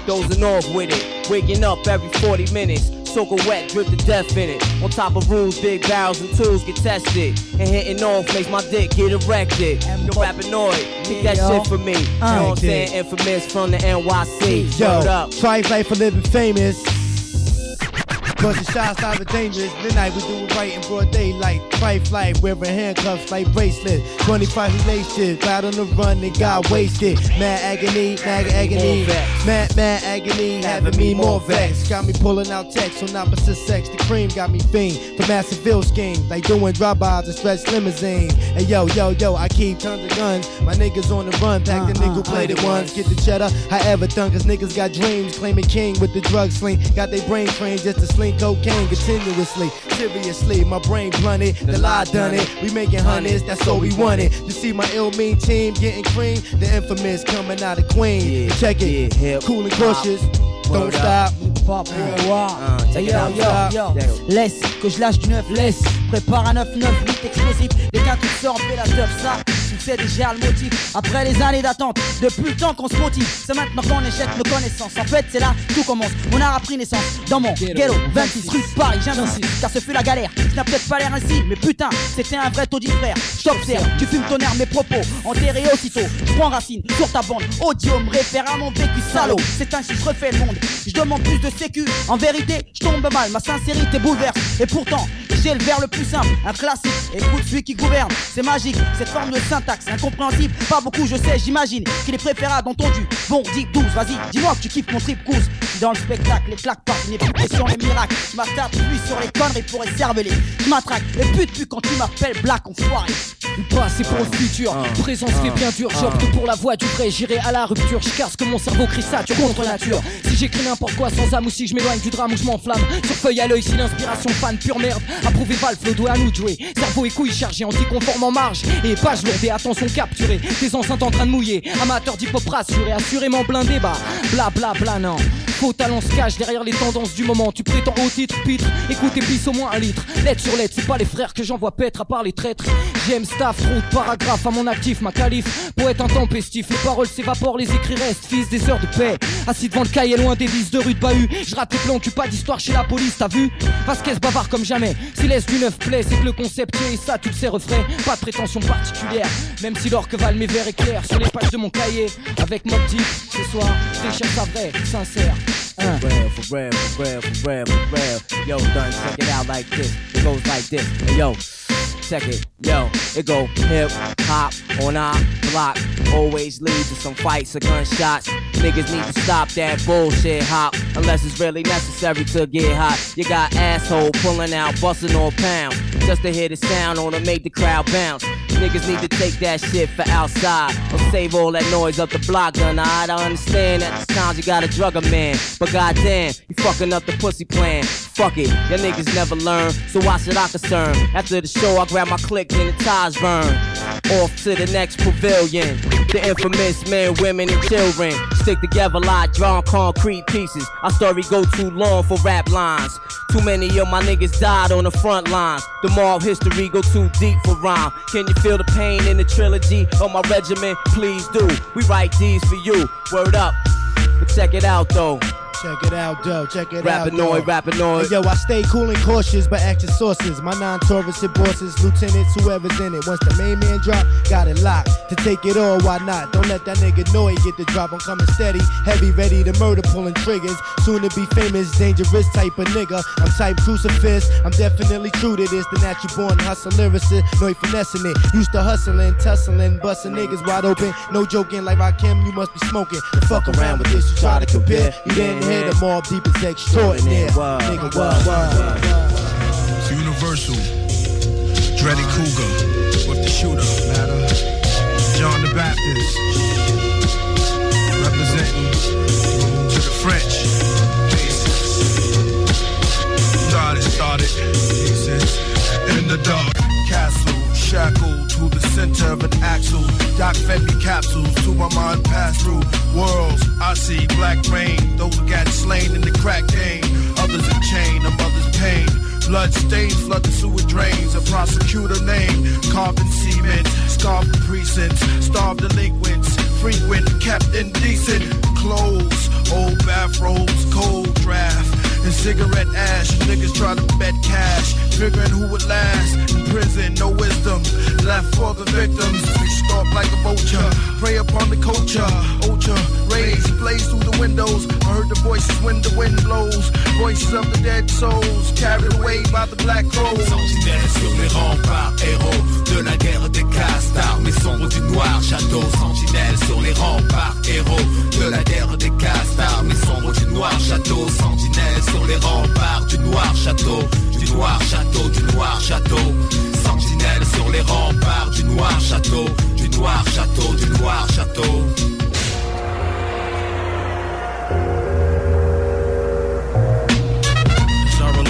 Dozing off with it, waking up every 40 minutes. Soak a wet, drip to death in it. On top of rules, big barrels and tools get tested. And hitting off makes my dick get erected. Yo, Rapinoid, kick that shit for me. You know what I'm saying? Infamous from the NYC. Yo, up. Trife life for living famous. Cause the shots are dangerous. Midnight we do it right in broad daylight. Trife life, wearing handcuffs like bracelets. 25 relationships, out on the run and got wasted. Mad agony, mad agony. Mad, mad agony, having me more vex. Got me pulling out texts on opposite sex. The cream got me fiend for massive bill schemes. Like doing drive-bys and stretch limousine. Hey yo, yo, yo, I keep tons of guns. My niggas on the run, pack the nickel uh-uh. plated ones. Get the cheddar, however done, cause niggas got dreams. Claiming king with the drug sling. Got they brain trained just to sling cocaine continuously. Seriously, my brain blunted. The lie done it. We making hundreds, that's all we wanted. To see my ill mean team getting cream. The infamous coming out of Queen. Check it. cool and cautious. Don't stop. Pop, Uh, yo, out. yo, yo. Laisse que je lâche du neuf, laisse. Prépare un 9-9, 8 explosif. Dès qu'un truc sort, on la teuf, ça. Sais déjà le motif. Après les années d'attente, depuis le temps qu'on se motive, c'est maintenant qu'on échec nos connaissances. En fait, c'est là que tout commence. On a appris naissance dans mon ghetto, 26 rue de Paris, j'insiste. Car ce fut la galère. Ça n'a peut-être pas l'air ainsi, mais putain, c'était un vrai taudis frère. J'observe, tu fumes ton air, mes propos. Enterré aussitôt, je prends racine sur ta bande. Audio me réfère à mon vécu salaud. C'est ainsi que je refais le monde. Je demande plus de sécu. En vérité, je tombe mal, ma sincérité bouleverse. Et pourtant, j'ai le vers le plus simple, un classique. Écoute celui qui gouverne, c'est magique. Cette forme de syntaxe incompréhensible, pas beaucoup, je sais, j'imagine qu'il est préférable entendu. Bon, dis 12, vas-y, dis-moi que tu kiffes mon trip goose. Dans le spectacle, les claques partent, plus pression, les miracles. Je m'attarde plus sur les conneries pour les cerveler. Je m'attraque, et pute plus quand tu m'appelles Black enfoiré. Le passé pour le futur, présence fait bien dur, j'opte pour la voie du vrai, j'irai à la rupture, je casse que mon cerveau crie sature contre nature. Si j'écris n'importe quoi sans âme ou si je m'éloigne du drame ou je m'enflamme, sur feuille à l'œil, si l'inspiration fan pure merde, approuvé Valve, le à nous de jouer. Cerveau et couilles chargés, anticonforme en marge, et page lourde attention capturée. Tes enceintes en train de mouiller, amateur d'hip hop rassuré, assurément blindé, bah bla bla bla non. Faux talent se cache derrière les tendances du moment. Tu prétends au titre, pitre. Écoute et pisse au moins un litre. Lettre sur lettre, c'est pas les frères que j'envoie paître à part les traîtres. J'aime staff, trop de paragraphes à mon actif, ma calife. Poète intempestif, les paroles s'évaporent, les écrits restent. Fils des heures de paix. Assis devant le cahier loin des vices de rue de bahut. Je rate les plans, pas d'histoire chez la police, t'as vu? Vasquez bavard comme jamais. Si laisse du neuf plaît, c'est que le concept et ça, toutes ces refrains. Pas de prétention particulière. Même si l'or que valent mes vers est clair sur les pages de mon cahier. Avec Mobb Deep, ce soir, déchire ça vrai, sincère. Hein. For real, for real, for real, for real, for real. Yo, done, check it out like this. It goes like this. Hey, yo, check it. Yo, it go hip hop on our block. Always lead to some fights or gunshots. Niggas need to stop that bullshit hop. Unless it's really necessary to get hot. You got asshole pulling out, busting on pound. Just to hear the sound or to make the crowd bounce. Niggas need to take that shit for outside. Or save all that noise up the block, gun. I understand that times you gotta drug a man. But goddamn, you fucking up the pussy plan. Fuck it, your niggas never learn. So why should I concern? After the show, I grab my click and the ties burn. Off to the next pavilion. The infamous men, women, and children stick together like drawn concrete pieces. Our story go too long for rap lines. Too many of my niggas died on the front lines. The moral history go too deep for rhyme. Can you feel the pain in the trilogy of my regiment? Please do. We write these for you. Word up. But check it out though. Check it out, though. Check it out. Rapinoid, though. rapinoid. Yo, I stay cool and cautious, but active sources. My non-Taurus and bosses, lieutenants, whoever's in it. Once the main man drop, got it locked. To take it all, why not? Don't let that nigga know he get the drop. I'm coming steady, heavy, ready to murder, pulling triggers. Soon to be famous, dangerous type of nigga. I'm type crucifix. I'm definitely true to this. The natural born hustle lyricist, no he finessing it. Used to hustling, tussling, busting niggas wide open. No joking, like Rakim, you must be smoking. The fuck around with this, you try to compare. You didn't hear the Mobb Deep is extraordinaire. Nigga, what, what? It's universal. Dreddy Kruger with the shooter. John the Baptist. Representing to the French. Started, started. In the dark. Shackled to the center of an axle. Doc fed me capsules to my mind pass through worlds. I see black rain, those who got slain in the crack game. Others in chain, a mother's pain. Blood stains flood the sewer drains. A prosecutor name, carbon cement. Scarred precincts, starved delinquents. Frequent, kept indecent. Clothes, old bathrobes, cold draft. And cigarette ash, niggas try to bet cash, figuring who would last. In prison, no wisdom left for the victims. We stalk like a vulture, prey upon the culture. Ultra rays blaze through the windows. I heard the voices when the wind blows. Voices of the dead souls carried away by the black crows. Sentinelle sur les remparts, héros de la guerre des castars, mais sombre du noir château. Sentinelle sur les remparts, héros de la guerre des castars, mais sombre du noir château. Sentinelle sur les remparts du noir château, du noir château, du noir château. Sentinelle sur les remparts du noir château, du noir château, du noir château.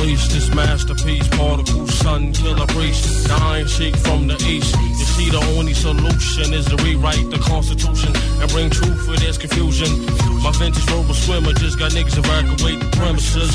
This masterpiece, particle sun killer the iron sheik from the east. You see, the only solution is to rewrite the constitution and bring truth where there's confusion. My vintage rover swimmer just got niggas evacuate the premises,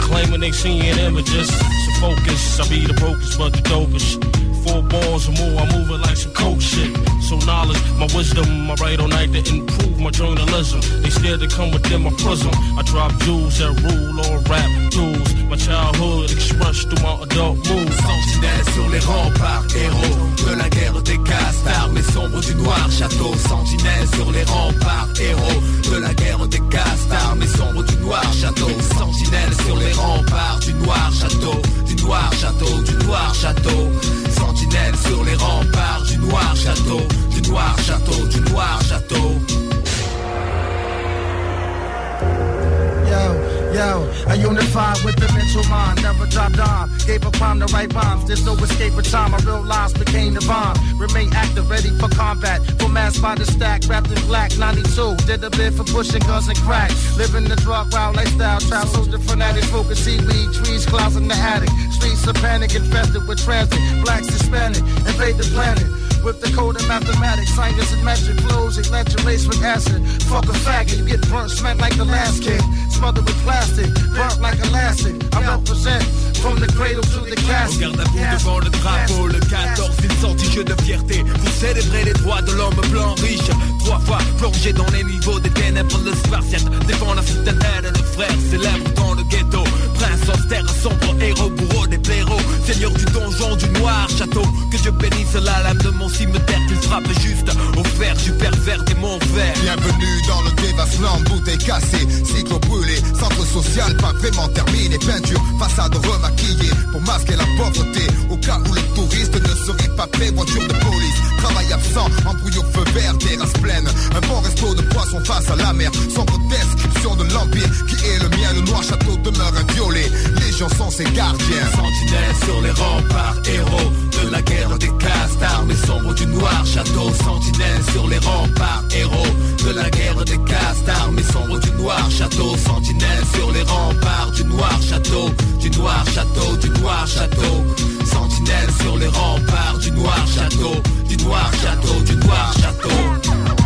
claiming they seeing images. So focus, I be the brokest, but the dopest. Four balls or more, I move it like some coke shit. So knowledge, my wisdom, I write all night to improve my journalism. They scared to come within my prison. I drop jewels that rule all rap tools. My childhood expressed through my adult moves. Sentinelle sur les remparts, héros de la guerre des castars, mais sombre du noir château. Sentinelle sur les remparts, héros de la guerre des castars, mais sombre du noir château. Sentinelle sur les remparts du noir château, noir château, du noir château. Sentinelle sur les remparts du noir château, du noir château, du noir château. Yo, I unify with the mental mind, never dropped on. Gave a prime the right rhymes, there's no escape of time. My real lives became the bomb. Remain active, ready for combat. For mass by the stack, wrapped in black. 92, did a bit for pushing guns and crack. Living the drug wild lifestyle, trap soldier fanatics, smoking seaweed, trees, clouds in the attic. Streets of panic infested with transit. Blacks, Hispanic, invade the planet. With the code of mathematics, science and metric flows, electric race with acid. Fuck a faggot, you get burnt, smacked like the last kid. Smothered with plastic, burnt like elastic. I represent from the cradle to the casket. Regarde à bout devant le drapeau, le 14, une sortie de fierté pour célébrer les droits de l'homme blanc riche. Trois fois plongé dans les niveaux des ténèbres, le spartiate défend la citadelle, le frère célèbre Dieu bénisse la lame de mon cimetière, qu'il frappe juste au fer du pervers des monts verts. Bienvenue dans le dévastement, bouteille cassée, cycle brûlé, centre social, pavement terminé, peinture, façade remaquillée pour masquer la pauvreté. Au cas où le touriste ne serait pas prêt, voiture de police, travail absent, embrouille au feu vert, terrasse pleine. Un bon resto de poisson face à la mer, sombre description de l'empire qui est le mien. Le noir château demeure inviolé, les gens sont ses gardiens. Sentinelle sur les remparts, héros de la guerre des castars, mais sombre du noir château. Sentinelle sur les remparts, héros de la guerre des castars, mais sombre du noir château. Sentinelle sur les remparts du noir château, du noir château, du noir château. Sentinelle sur les remparts du noir château, du noir château, du noir château.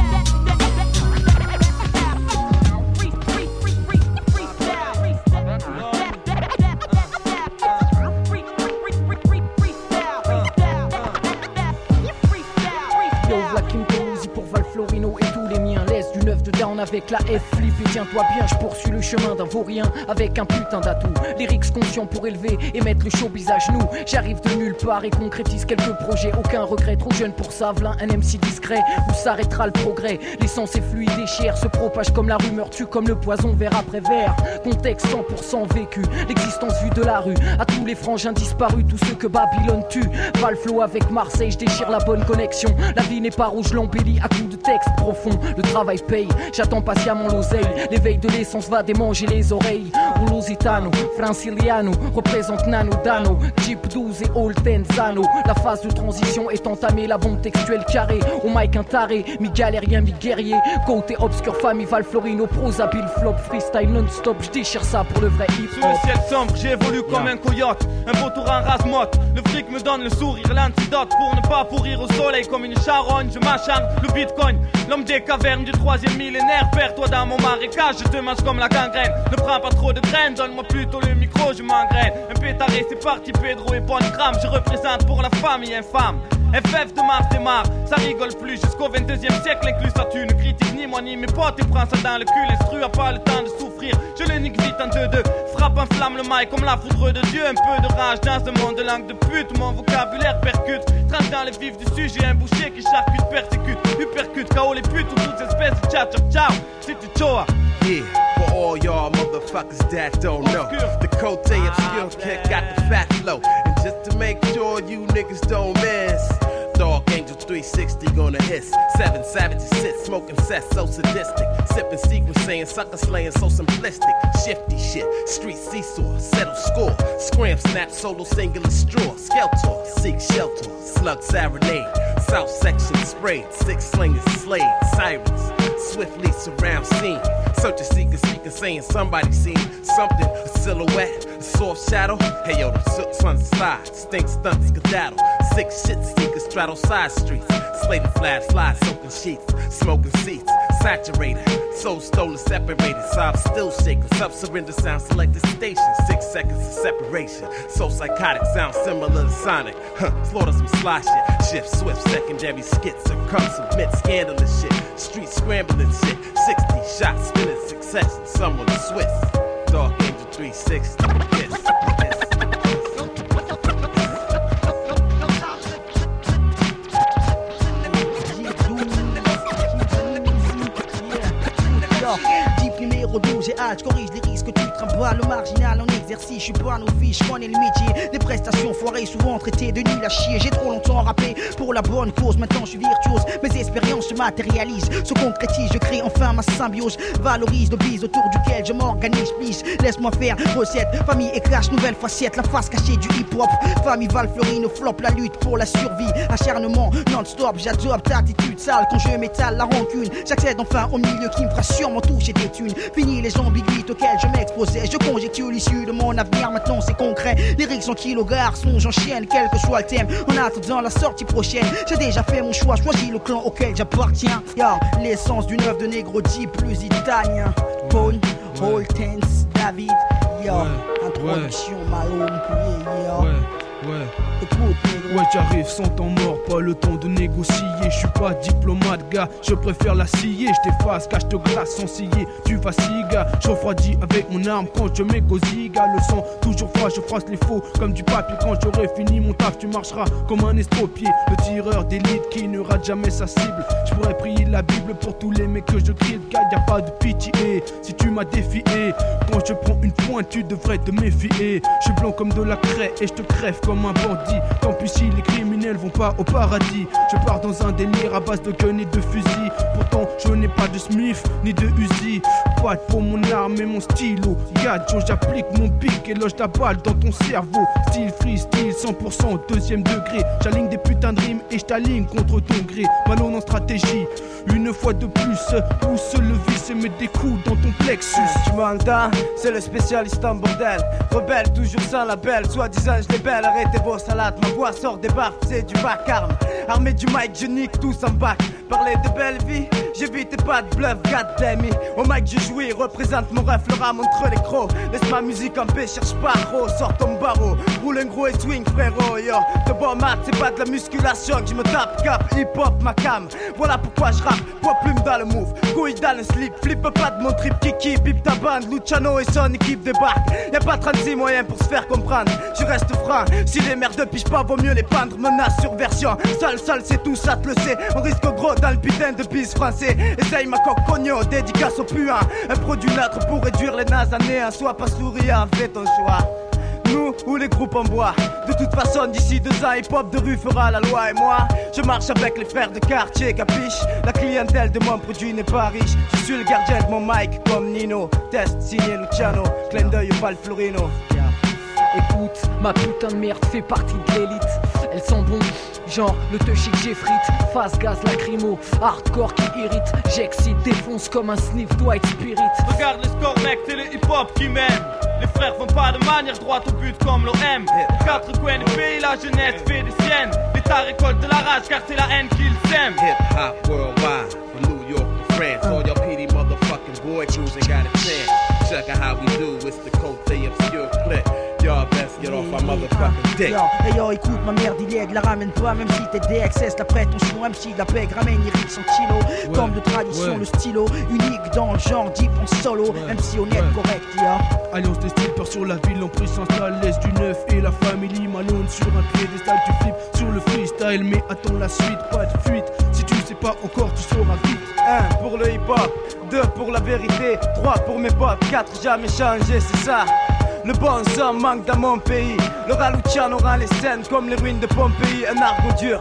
Avec la F flip et tiens-toi bien. Je poursuis le chemin d'un vaurien avec un putain d'atout. Lyrics conscients pour élever et mettre le showbiz à genoux. J'arrive de nulle part et concrétise quelques projets. Aucun regret, trop jeune pour ça. V'là un MC discret où s'arrêtera le progrès? L'essence est fluide et chère, se propage comme la rumeur, tue comme le poison verre après verre. Contexte 100% vécu, l'existence vue de la rue. À tous les frangins disparus, tous ceux que Babylone tue. Valflo avec Marseille, je déchire la bonne connexion. La vie n'est pas rouge, l'embellie à coups de texte profond. Le travail paye, j'attends patiemment l'oseille. L'éveil de l'essence va démanger les oreilles. Un Lusitano, Franciliano, représente Nano Dano, Jeep 12 et Old Tenzano. La phase de transition est entamée, la bombe textuelle carrée. Au mic un taré, mi galérien, mi guerrier. Côté obscur, famille Val Florino, prosa, bill flop, freestyle non-stop. Je déchire ça pour le vrai hip Sous le ciel sombre, j'évolue comme un coyote, un vautour en rase-motte. Le fric me donne le sourire, l'antidote pour ne pas pourrir au soleil comme une charogne. Je m'acharne, le bitcoin, l'homme des cavernes du troisième millénaire. Perds-toi dans mon marécage, je te mange comme la gangrène. Ne prends pas trop de graines, donne-moi plutôt le micro, je m'engraine. Un pétaré, c'est parti, Pedro et Bongram. Je représente pour la famille infâme. FF de Mars démarre, ça rigole plus jusqu'au 22e siècle, inclus ça tu ne critique ni moi ni mes potes. Et prends ça dans le cul, l'instru a pas le temps de souffrir, je le nique vite en 2-2, frappe un flamme le mail comme la foudre de Dieu, un peu de rage dans ce monde de langue de pute, mon vocabulaire percute, tranche dans le vif du sujet, un boucher qui charcute, persécute, hypercute, KO les putes ou toutes espèces de ciao ciao ciao, c'est du choa. Yeah, for all y'all motherfuckers that don't know, the Cote Obscure Kick got the fat flow. Make sure you niggas don't miss, Dark Angel 360 gonna hiss. Seven savages sit, smoking cess, so sadistic. Sipping secrets, saying sucker slaying, so simplistic. Shifty shit, street seesaw, settle score. Scram, snap, solo, singular straw. Skeletor, seek shelter. Slug serenade. South section sprayed. Six slingers slayed. Sirens swiftly surround scene. Search a seeker, seeker, saying somebody seen something. A silhouette, a soft shadow. Hey yo, the suns slide. Stink stunts, skedaddle. Six shit seekers straddle side streets. Slated flat slide, soaking sheets. Smoking seats, saturated. Soul stolen, separated. Sob still shaking. Sub surrender sound selected station. Six seconds of separation. So psychotic, sound similar to Sonic. Huh, slaughter some sly shit. Shift swift, secondary skits. Succumb, submit, scandalous shit. Street scrambling shit. 60 shots, spinning succession. Someone Swiss. Dark Angel 360. Yes. Numéro 12 et hâte, je corrige les risques, tu trimbales le marginal en exercice, je suis pas novice, je connais le métier, des prestations foirées, souvent traitées de nul à chier, j'ai trop longtemps rappelé pour la bonne cause, maintenant je suis virtuose, mes expériences se matérialisent, se concrétisent, je crée enfin ma symbiose, valorise le bise autour duquel je m'organise, please, laisse-moi faire recette, famille et nouvelle facette, la face cachée du hip-hop, famille Val Florino flop la lutte pour la survie, acharnement non-stop, j'adopte attitude sale. Quand je m'étale la rancune, j'accède enfin au milieu qui me fera sûrement toucher des thunes, fini les ambiguïtés auxquelles je m'exposais, je conjecture l'issue de mon avenir, maintenant c'est concret, les rixes sont garçons, j'enchaîne, quel que soit le thème, en attendant la sortie prochaine, j'ai déjà fait mon choix, choisi le clan auquel j'appartiens, l'essence d'une œuvre de négro dit plus italien, Paul, Holtens, David, yo, introduction, Malone, yo. Ouais. Ouais, j'arrive sans temps mort, pas le temps de négocier. Je suis pas diplomate, gars, je préfère la scier. Je t'efface, cache te glace sans scier. Tu vacilles, gars, je refroidis avec mon arme quand je m'égosille, gars. Le sang toujours froid, je froisse les faux comme du papier. Quand j'aurai fini mon taf, tu marcheras comme un estropié. Le tireur d'élite qui ne rate jamais sa cible. Je pourrais prier la Bible pour tous les mecs que je crie, gars. Y a pas de pitié si tu m'as défié. Quand je prends une pointe, tu devrais te méfier. Je suis blanc comme de la craie et je te crève comme un bandit. Tant pis si les criminels vont pas au paradis. Je pars dans un délire à base de gun et de fusil. Pourtant, je n'ai pas de Smith ni de Uzi. Pas pour mon arme et mon stylo. Gadjo, j'applique mon pic et loge la balle dans ton cerveau. Style freestyle, 100% deuxième degré. J'aligne des putains de rimes et je t'aligne contre ton gré. Malone en stratégie. Une fois de plus, pousse le vice et mets des coups dans ton plexus. Tu m'entends? C'est le spécialiste en bordel. Rebelle, toujours sans label. Soit disant je belle, arrêtez vos salades. Ma voix sort des bars, c'est du vacarme. Armé du mic, je nique tous en bac. Parler de belle vie, j'évite pas de bluff, damn it. Au mic, je jouis, représente mon ref, le rame entre les crocs. Laisse ma musique en paix, cherche pas trop, sors ton barreau. Roule un gros et swing, frérot, yo. De bon mat, c'est pas de la musculation que je me tape, cap, hip hop, ma cam. Voilà pourquoi je rappe, poids plume dans le move, couille dans le slip, flippe pas de mon trip, kiki, bip ta bande, Luciano et son équipe débarquent. Y'a pas 36 moyens pour se faire comprendre, je reste franc. Si les merdes pichent pas, vaut mieux les pendre, menace sur version. Seul, seul, c'est tout, ça te le sais. On risque gros dans le putain de bis français. Essaye ma coque cogno, dédicace au puant. Un produit neutre pour réduire les nazes à néant. Sois pas souriant, fais ton choix. Nous ou les groupes en bois. De toute façon, d'ici deux ans, hip-hop de rue fera la loi. Et moi, je marche avec les frères de quartier, capiche. La clientèle de mon produit n'est pas riche. Je suis le gardien de mon mic comme Nino. Test signé Luciano. Clin d'œil au Florino. Écoute, ma putain de merde fait partie de l'élite. Elle sent bon, genre le touchy que j'effrite. Face gaz lacrymo, hardcore qui irrite. J'excite, défonce comme un sniff Dwight Spirit. Regarde les scores mec, c'est le hip-hop qui m'aime Les frères font pas de manière droite au but comme l'OM quatre coins du pays, la jeunesse fait des siennes L'État récolte de la rage car c'est la haine qu'ils s'aiment Hip hop worldwide, from New York to France. All your PD motherfucking boy crews ain't got a chance. Check out how we do, it's the Cote obscure clip. Y'all best get off my motherfucking dick. Yo, hey yo, écoute ma merde, il la ramène pas, même si t'es DXS, la prête, ton son MC, la peg, ramène, Eric son kilo. Comme de tradition, le stylo, unique dans le genre, deep en solo, MC honnête, correct, ya. Alliance des strippers sur la ville, l'emprise s'installe, l'est du neuf et la famille Malone sur un piédestal, tu flippes sur le freestyle, mais attends la suite, pas de fuite. Si tu sais pas encore, tu sauras vite. 1 pour le hip-hop, 2 pour la vérité, 3 pour mes potes, 4 jamais changé, c'est ça. Le bon sang manque dans mon pays. Le Raluciano rend les scènes comme les ruines de Pompéi. Un argot dur,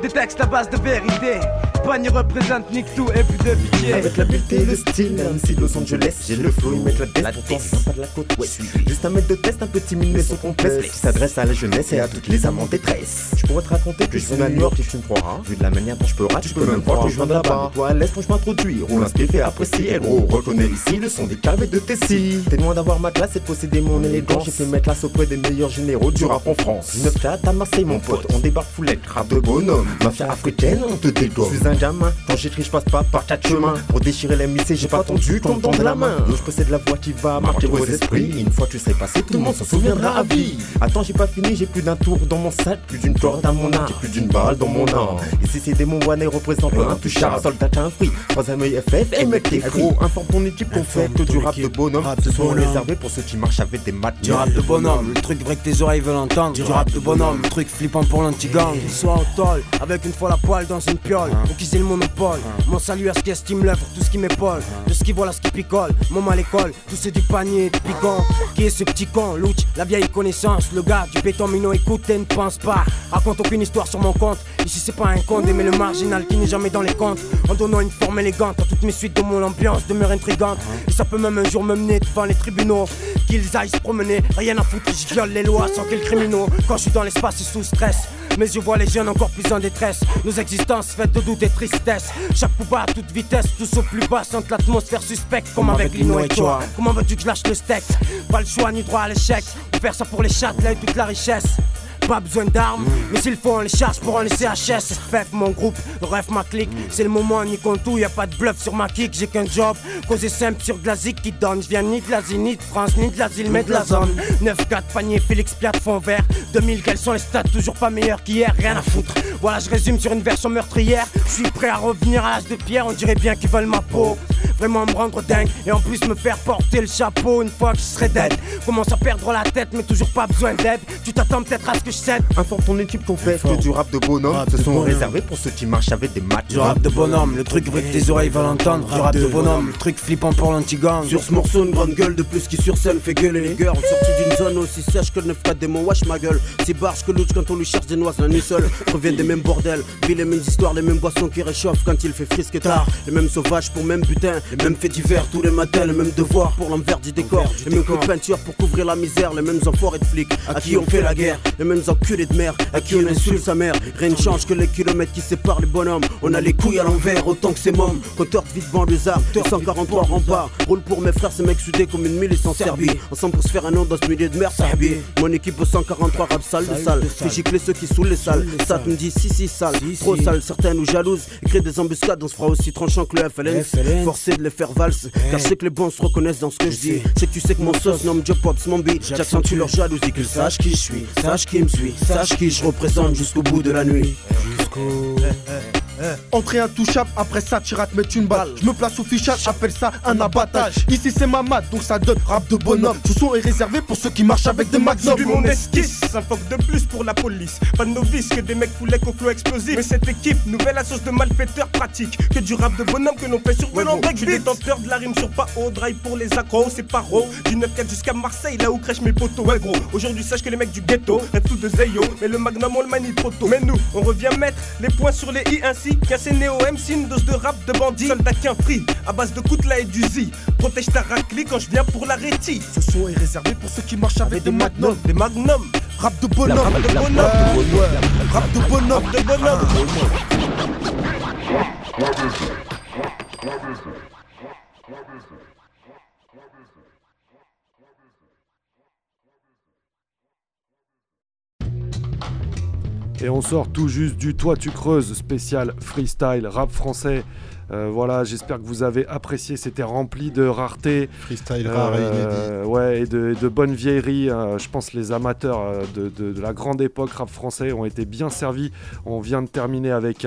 des textes à base de vérité. Panier représente nique tout et plus de pitié. Avec la beauté et le style, même si Los Angeles, j'ai le flow, ils mettent la tête, pourtant c'est pas de la côte ouest. Juste un mètre de test, un petit mine mais son complexe, qui s'adresse à la jeunesse et à toutes les âmes en détresse. Je pourrais te raconter que je viens de New York et tu me croiras. Vu de la manière dont je peux rap, tu peux même croire que je viens de là-bas. Toi, laisse-moi je m'introduis, roule un spiff et apprécie, gros. Reconnais ici le son des calves de Tessie. T'es loin d'avoir ma classe et de posséder mon élégance. J'ai fait mettre classe auprès des meilleurs généraux du rap en France. Une chat à Marseille, mon pote, on débarque foulette, rap de bonhomme. Mafia africaine, on te dégomme. Gamin, quand j'écris, je passe pas par quatre chemins. Pour déchirer les missées, j'ai pas tendu me tende la main. Donc je possède la voix qui va marquer vos esprits. Une fois que tu serais passé, tout le monde s'en souviendra à vie. Attends, j'ai pas fini, j'ai plus d'un tour dans mon sac, plus d'une corde à mon arc, plus d'une balle dans mon âme. Ici c'est des mon one représente un touchard, soldat un fruit, troisième œil FF et mec t'es gros. Informe ton équipe qu'on fait que du rap de bonhomme. Ce sont réservés pour ceux qui marchent avec des maths. Du rap de bonhomme, le truc vrai que tes oreilles veulent entendre. Du rap de bonhomme, le truc flippant pour l'anti-gang. Soit en tôle, avec une fois la poêle dans une piole. Qu'ils aient le monopole. Mon salut à ce qui estime l'œuvre, tout ce qui m'épaule. De ce qui voit à ce qui picole. Mon à l'école, tout c'est du panier, du piquant. Qui est ce petit con, Louch, la vieille connaissance. Le gars du béton minot, écoute et ne pense pas. Raconte aucune histoire sur mon compte. Ici c'est pas un conte, mais le marginal qui n'est jamais dans les comptes. En donnant une forme élégante à toutes mes suites de mon ambiance demeure intrigante. Et ça peut même un jour me mener devant les tribunaux. Qu'ils aillent se promener, rien à foutre, je viole les lois sans qu'ils criminaux. Quand je suis dans l'espace et sous stress, mes yeux voient les jeunes encore plus en détresse. Nos existences faites de doute et tristesse. Chaque coup à toute vitesse, tous au plus bas, sentent l'atmosphère suspecte. Comme avec Lino et toi. Comment veux-tu que je lâche le steak Pas le choix ni droit à l'échec. Faire ça pour les châtelains et toute la richesse. Pas besoin d'armes, mais s'il faut on les charge pour un CHS FF mon groupe, ref ma clique. C'est le moment ni compte tout, y a pas de bluff sur ma kick. J'ai qu'un job, causé simple sur de la zik qui donne. Je viens ni de l'Asie, ni de France, ni de l'asile, mais de la zone. 9-4 panier, Félix Piat fond vert. 2000 quels sont les stats, toujours pas meilleurs qu'hier Rien à foutre, voilà je résume sur une version meurtrière. Je suis prêt à revenir à l'âge de pierre, on dirait bien qu'ils veulent ma peau. Vraiment me rendre dingue et en plus me faire porter le chapeau une fois que je serai dead. Commence à perdre la tête mais toujours pas besoin d'aide. Tu t'attends peut-être à ce que je cède Informe ton équipe qu'on fait que du rap de bonhomme. Ce sont réservés pour ceux qui marchent avec des maths. Du rap de bonhomme, le truc vrai que tes oreilles veulent entendre. Du rap de bonhomme, le truc flippant pour l'anti-gang. Sur ce morceau, une grande gueule de plus qui sur scène fait gueuler les girls. Sorti d'une zone aussi sèche que le 9 4 démons, wesh ma gueule. Si barge que l'autre quand on lui cherche des noises, l'un ni seul. Reviennent des mêmes bordels, vit les mêmes histoires, les mêmes boissons qui réchauffent quand il fait frisque tard. Les mêmes sauvages pour même butin, Les mêmes faits divers tous les matins, les mêmes devoirs pour l'envers du décor. Les mêmes peinture pour couvrir la misère, les mêmes enfoirés de flics à qui on fait la guerre. Les mêmes enculés de mère à qui on insulte sa mère. Rien ne change que les kilomètres qui séparent les bonhommes. On a les couilles à l'envers autant que c'est mômes. De vite arts, 143 remparts. Roule pour mes frères, ces mecs soudés comme une milice en Serbie. Ensemble pour se faire un nom dans ce milieu de mer, Serbie. Mon équipe au 143 rap sale de salle. Fais gicler ceux qui saoulent les salles. Ça me dit si si sale, trop sale, certaines ou jalouses. Écrire des embuscades, on se fera aussi tranchant que le FLN. Forcé de les faire valse, car je sais que les bons se reconnaissent dans ce que je dis. Je sais que tu sais que mon sauce nomme Joe Pops, mon beat. J'accentue leur jalousie, qu'ils sachent qui je suis, sache qui me sache qui je représente jusqu'au bout de la nuit. Jusqu'au. Entrée intouchable, après ça tu rates mettre une balle. Je me place au fichage, j'appelle ça un abattage. Ici c'est ma mat, donc ça donne rap de bonhomme. Ce son est réservé pour ceux qui marchent avec des magnums. J'ai vu mon esquisse, un foc de plus pour la police. Pas de novice que des mecs foulés au flow explosif. Mais cette équipe, nouvelle association de malfaiteurs pratique. Que du rap de bonhomme que l'on fait sur ouais, Je suis détenteur de la rime sur pas haut, drive pour les accros, c'est pas raw. Du 9-4 jusqu'à Marseille, là où crèchent mes potos. Ouais gros, aujourd'hui sache que les mecs du ghetto rêvent tout de Zeyo. Mais le magnum on le manie trop tôt. Mais nous, on revient mettre les points sur les i ainsi qu'un néo MC, une dose de rap de bandit. Soldat qu'un free, à base de Koutla et du Z. Protège ta raclée quand je viens pour la rétie. Ce son est réservé pour ceux qui marchent avec, des magnums. Des magnums. Rap de bonhomme. Rap de bonhomme. Rap de bonhomme. Rap de bonhomme. Et on sort tout juste du Toi tu creuses spécial freestyle rap français. Euh, voilà, j'espère que vous avez apprécié. C'était rempli de rareté. Freestyle rare et inédit. Ouais, et de, de bonnes vieilleries. Euh, je pense que les amateurs euh, de, de, de, la grande époque rap français ont été bien servis. On vient de terminer avec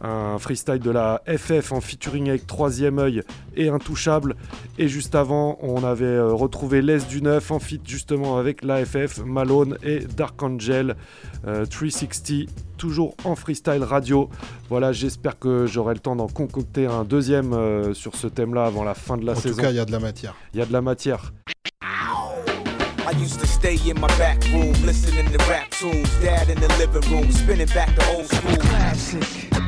un freestyle de la FF en featuring avec Troisième œil et Intouchable. Et juste avant, on avait retrouvé Les du Neuf en feat justement avec l'AFF, Malone et Dark Angel. 360, toujours en freestyle radio. Voilà, j'espère que j'aurai le temps d'en concocter un deuxième euh, sur ce thème-là avant la fin de la en saison. En tout cas, il y a de la matière. Il y a de la matière. I used to stay in my back room, listening to rap tunes. Dad in the living room, spinning back the old school. Classic.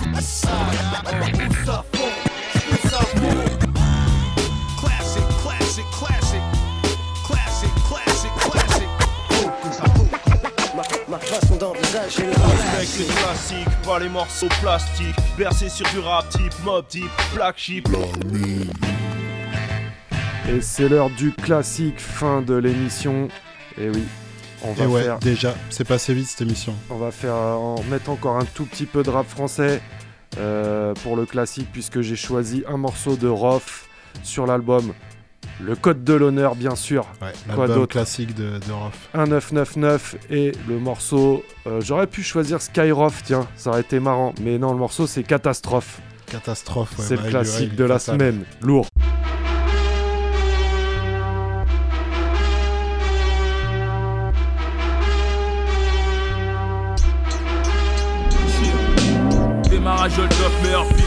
Classic, classic, classic. Classic, classic, classic. Ma façon d'envisager le Respecte les classiques, pas les morceaux plastiques. Bercé sur du rap type, mob type, black sheep. Et c'est l'heure du classique, fin de l'émission. Et oui, on va Et ouais, faire. déjà, c'est passé vite cette émission. On va faire euh, en mettre encore un tout petit peu de rap français euh, pour le classique, puisque j'ai choisi un morceau de Rof sur l'album. Le code de l'honneur, bien sûr. Ouais, Quoi d'autre classique de, de Rof. 1999 et le morceau. euh, J'aurais pu choisir Skyroff, tiens, ça aurait été marrant. Mais non, le morceau c'est Catastrophe. Catastrophe, ouais, c'est bah, le il classique de la fatal. semaine. Lourd.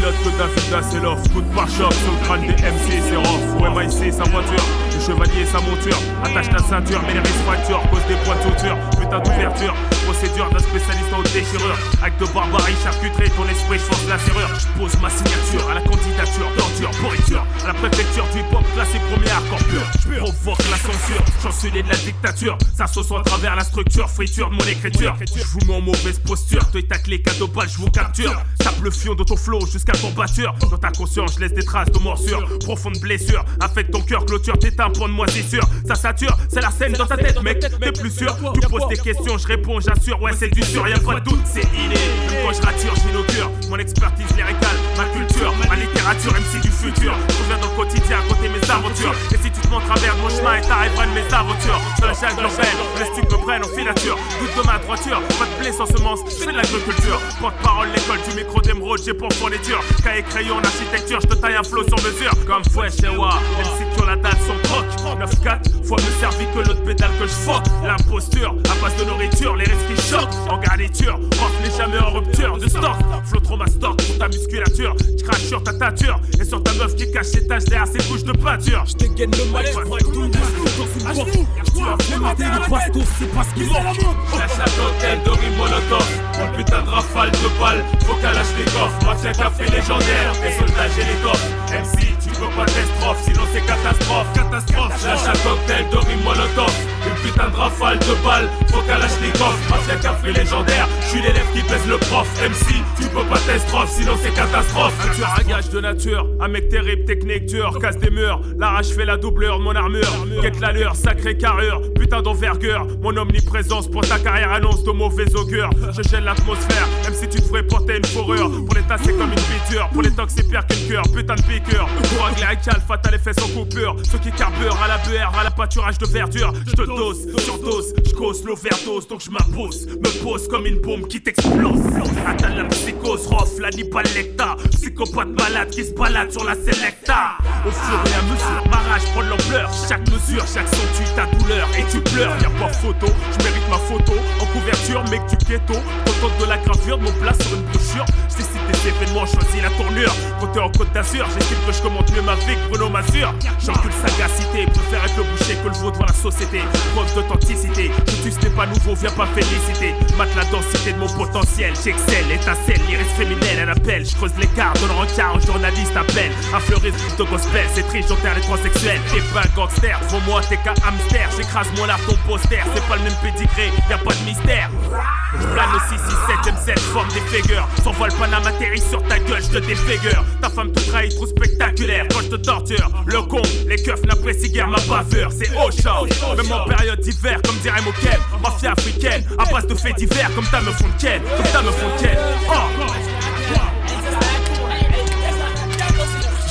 Pilote que David Hasselhoff Coup de pare-choc sur le crâne des MC, c'est rough Ouais, MIC, sa voiture, chevalier, sa monture. Attache ta ceinture, mais les risques fractures Cause des points de suture, putain d'ouverture Procédure d'un spécialiste en déchirure. Acte de barbarie, charcuterie, ton esprit, je la serrure. Je pose ma signature à la candidature d'ordure, pourriture. À la préfecture du hip-hop, classé premier hardcore pur. Je provoque la censure, chancelier de la dictature. Ça se à travers la structure, friture de mon écriture. Je vous mets en mauvaise posture, toi et ta clé, cadeau balle, je vous capture. Tape le fion de ton flow jusqu'à ton batture. Dans ta conscience, je laisse des traces de morsure. Profonde blessure, affecte ton cœur, clôture tes tympans de moisissure Ça sature, c'est la scène dans ta tête. mec, t'es plus sûr. Tu poses des questions, je réponds, j'assure, ouais c'est du sûr, y'a pas de doute, c'est inné. Même quand je rature, j'inaugure Mon expertise lyricale, ma culture, ma littérature, MC du futur. Je reviens dans le quotidien à côté mes aventures. Et si tu te montres à travers mon chemin et t'arriveras de mes aventures. Sur la chaîne globale, laisse tu me prennes en filature. Doute de ma droiture, pas de blé sans semence, fais de l'agriculture. Porte-parole, l'école du micro d'émeraude, j'ai pour fourniture Cahier crayon architecture, je te taille un flow sur mesure. Comme fouet chez Wa, MC qui ont la dalle son croc 9-4, fois me servi que l'autre pédale que je fuck L'imposture, à base de nourriture, les risques qui choquent. En garniture, prof n'est jamais en rupture de stock. Flow trop ma stock pour ta musculature. Je crache sur ta tature et sur ta meuf qui cache ses taches derrière ses couches de peinture. Je dégaine le être tout dans une boîte. Tu le bastos, c'est pas ce qu'il manque Lâche la cocktail de molotov. Une putain de rafale de balles. Faut qu'elle lâche les coffres. Mafia café légendaire. Des soldats j'ai les coffres. MC veux pas d'estrophe, sinon c'est catastrophe. Catastrophe, lâche un cocktail de rime molotov. Une putain de rafale de balles, faut qu'à lâche les coffres. Mafia café légendaire, je suis l'élève qui pèse le prof. MC, tu peux pas d'estrophe, sinon c'est catastrophe. Tu as un gage de nature, un mec terrible, technique dur, casse des murs. L'arrache fait la doubleur, mon armure. Quête l'allure, sacrée carrure, putain d'envergure. Mon omniprésence pour ta carrière annonce de mauvais augure. Je gêne l'atmosphère, même si tu devrais porter une fourrure. Pour les c'est comme une piqûre, pour les tox c'est pire qu'une cœur, putain de piqûre. Pour un glycal, fatal effet sans coupure. Ceux qui carburent à la BR, à la pâturage de verdure. Je te dose, surdose, je cause l'overdose, donc je m'impose. Me pose comme une bombe qui t'explose. Atteint la psychose, rof, l'animal lecta. Psychopathe malade qui se balade sur la selecta. Au fur et à mesure, ma rage prend l'ampleur. Chaque mesure, chaque son tue ta douleur et tu pleures. Y'a pas photo, je mérite ma photo. En couverture, mec du ghetto. Contente de la gravure mon place sur une brochure. Je des événements, choisis la tournure. Quand t'es en côte d'Azur, j'estime que je commente mieux ma vie Bruno Mazur. J'encule sagacité, préfère être le boucher que le veau devant la société. Preuve d'authenticité, je tue, n'est pas nouveau, viens pas féliciter. Mate la densité de mon potentiel, j'excelle, étincelle, l'iris féminine, elle appelle. Je creuse l'écart, donne rencard, un journaliste appelle. Un fleuriste de gospel, c'est triste, j'enterre les transsexuels. T'es pas un gangster, devant moi t'es qu'un hamster. J'écrase mon art, ton poster, c'est pas le même pédigré, y a pas de mystère. Je plane le 667 M7, forme des figures. S'envole Panama atterrit sur ta gueule, je te défigure. Ta femme te trahit trop spectaculaire quand je te torture. Le con, les keufs n'apprécient guère ma bavure, c'est au show. Même en période d'hiver, comme dirait Moken. Mafia africaine, à base de faits divers, comme ta me fontaine, comme ta me fontaine. Oh.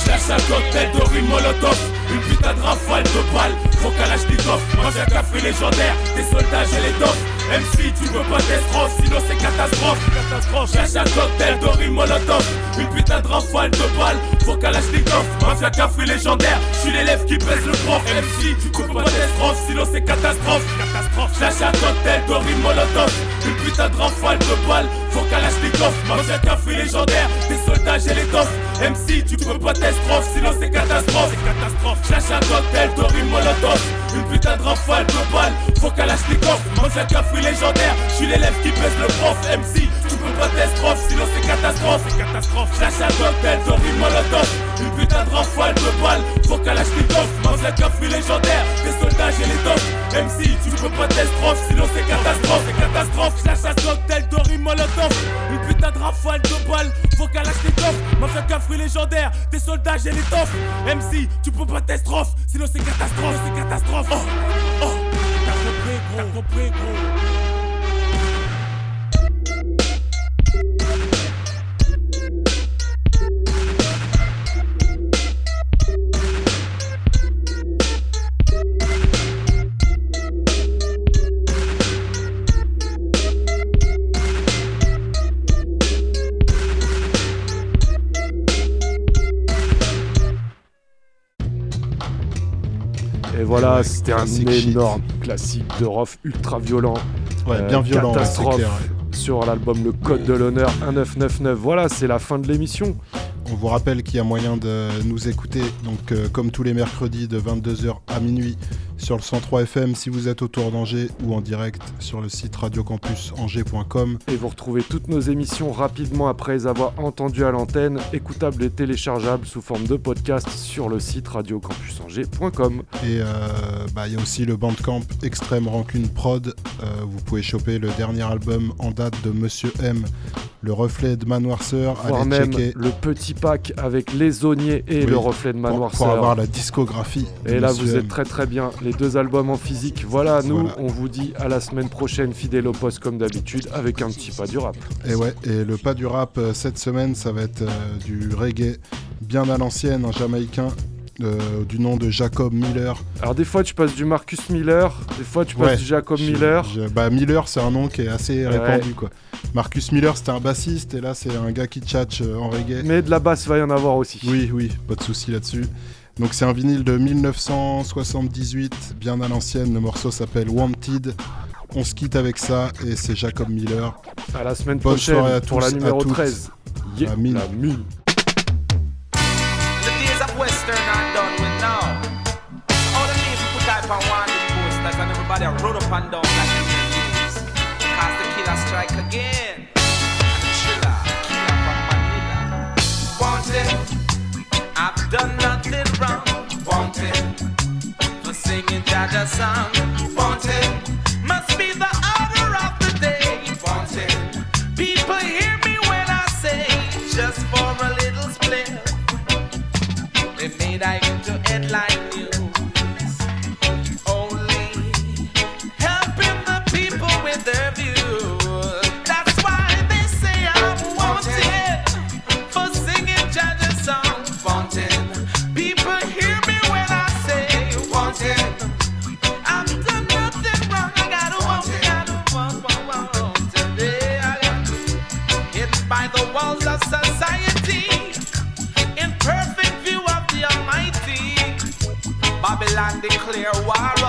Cherche un cocktail de rime molotov Une putain de rafale de balles Faut qu'à lâche des coffres Mafia café légendaire. Des soldats et les doffs MC tu veux pas d'estrophe Sinon c'est catastrophe. Catastrophe. Un cocktail de rime molotov. Une putain de rafale de balles Faut qu'à lâche des coffres Mafia café légendaire. Je suis l'élève qui pèse le prof. MC tu veux pas d'estrophe Sinon c'est catastrophe. Catastrophe. Un cocktail de rime molotov. Une putain de rafale de balles Faut qu'à lâche des coffres Mafia café légendaire. Des soldats et les doffs MC tu peux pas d'estrophe Sinon c'est catastrophe. C'est catastrophe Cherche un cocktail rime molotov. Une putain de rafale balles Faut qu'à lâche des coffres Mafia café légendaire. Je suis l'élève qui pèse le prof. MC tu peux pas d'estrophe Sinon c'est catastrophe. C'est catastrophe. Un cocktail rime molotov. Une putain de rafale balles Faut qu'à lâche des coffres Mafia café légendaire. Des soldats et les doffs MC tu peux pas d'estrophe Sinon c'est catastrophe. C'est catastrophe. Cherche un cocktail rime molotov. Une putain de rafale balles Faut qu'à lâche des coffres Mafia café légendaire. Des soldats et les toffes MC tu peux pas Sinon c'est catastrophe. C'est catastrophe. Oh Oh. T'as compris gros. T'as compris gros voilà, c'était un shit. énorme classique de rough ultra violent. Euh, Ouais, bien violent, Catastrophe sur l'album Le Code de l'honneur 1999. Voilà, c'est la fin de l'émission. On vous rappelle qu'il y a moyen de nous écouter, donc euh, comme tous les mercredis de 22h à minuit sur le 103 FM si vous êtes autour d'Angers ou en direct sur le site radiocampusangers.com. Et vous retrouvez toutes nos émissions rapidement après les avoir entendues à l'antenne, écoutables et téléchargeables sous forme de podcast sur le site radiocampusangers.com. Et euh, bah, il y a aussi le Bandcamp Extrême Rancune Prod. Euh, vous pouvez choper le dernier album en date de Monsieur M, Le Reflet de Manoirceur. Voire Allez même checker. le petit pack avec les Auniers et Oui, le reflet de pour- Manoir Pour avoir la discographie. Et là, vous êtes très très bien. Les deux albums en physique. Voilà, nous, Voilà. on vous dit à la semaine prochaine, fidèle au poste comme d'habitude, avec un petit pas du rap. Et ouais, et le pas du rap euh, cette semaine, ça va être euh, du reggae bien à l'ancienne, un Jamaïcain euh, du nom de Jacob Miller. Alors, des fois, tu passes du Marcus Miller, des fois, tu passes Ouais, du Jacob Miller. je- bah Miller, c'est un nom qui est assez Ouais. répandu quoi. Marcus Miller, c'était un bassiste et là c'est un gars qui tchatche en reggae. Mais de la basse, va y en avoir aussi. Oui, oui, pas de souci là-dessus. Donc c'est un vinyle de 1978, bien à l'ancienne. Le morceau s'appelle Wanted. On se quitte avec ça et c'est Jacob Miller. À la semaine Bonne prochaine soirée à pour tous, la numéro à toutes. 13. Yeah, La mine. la mine. The Jaja song. Fontaine. Babylon declare war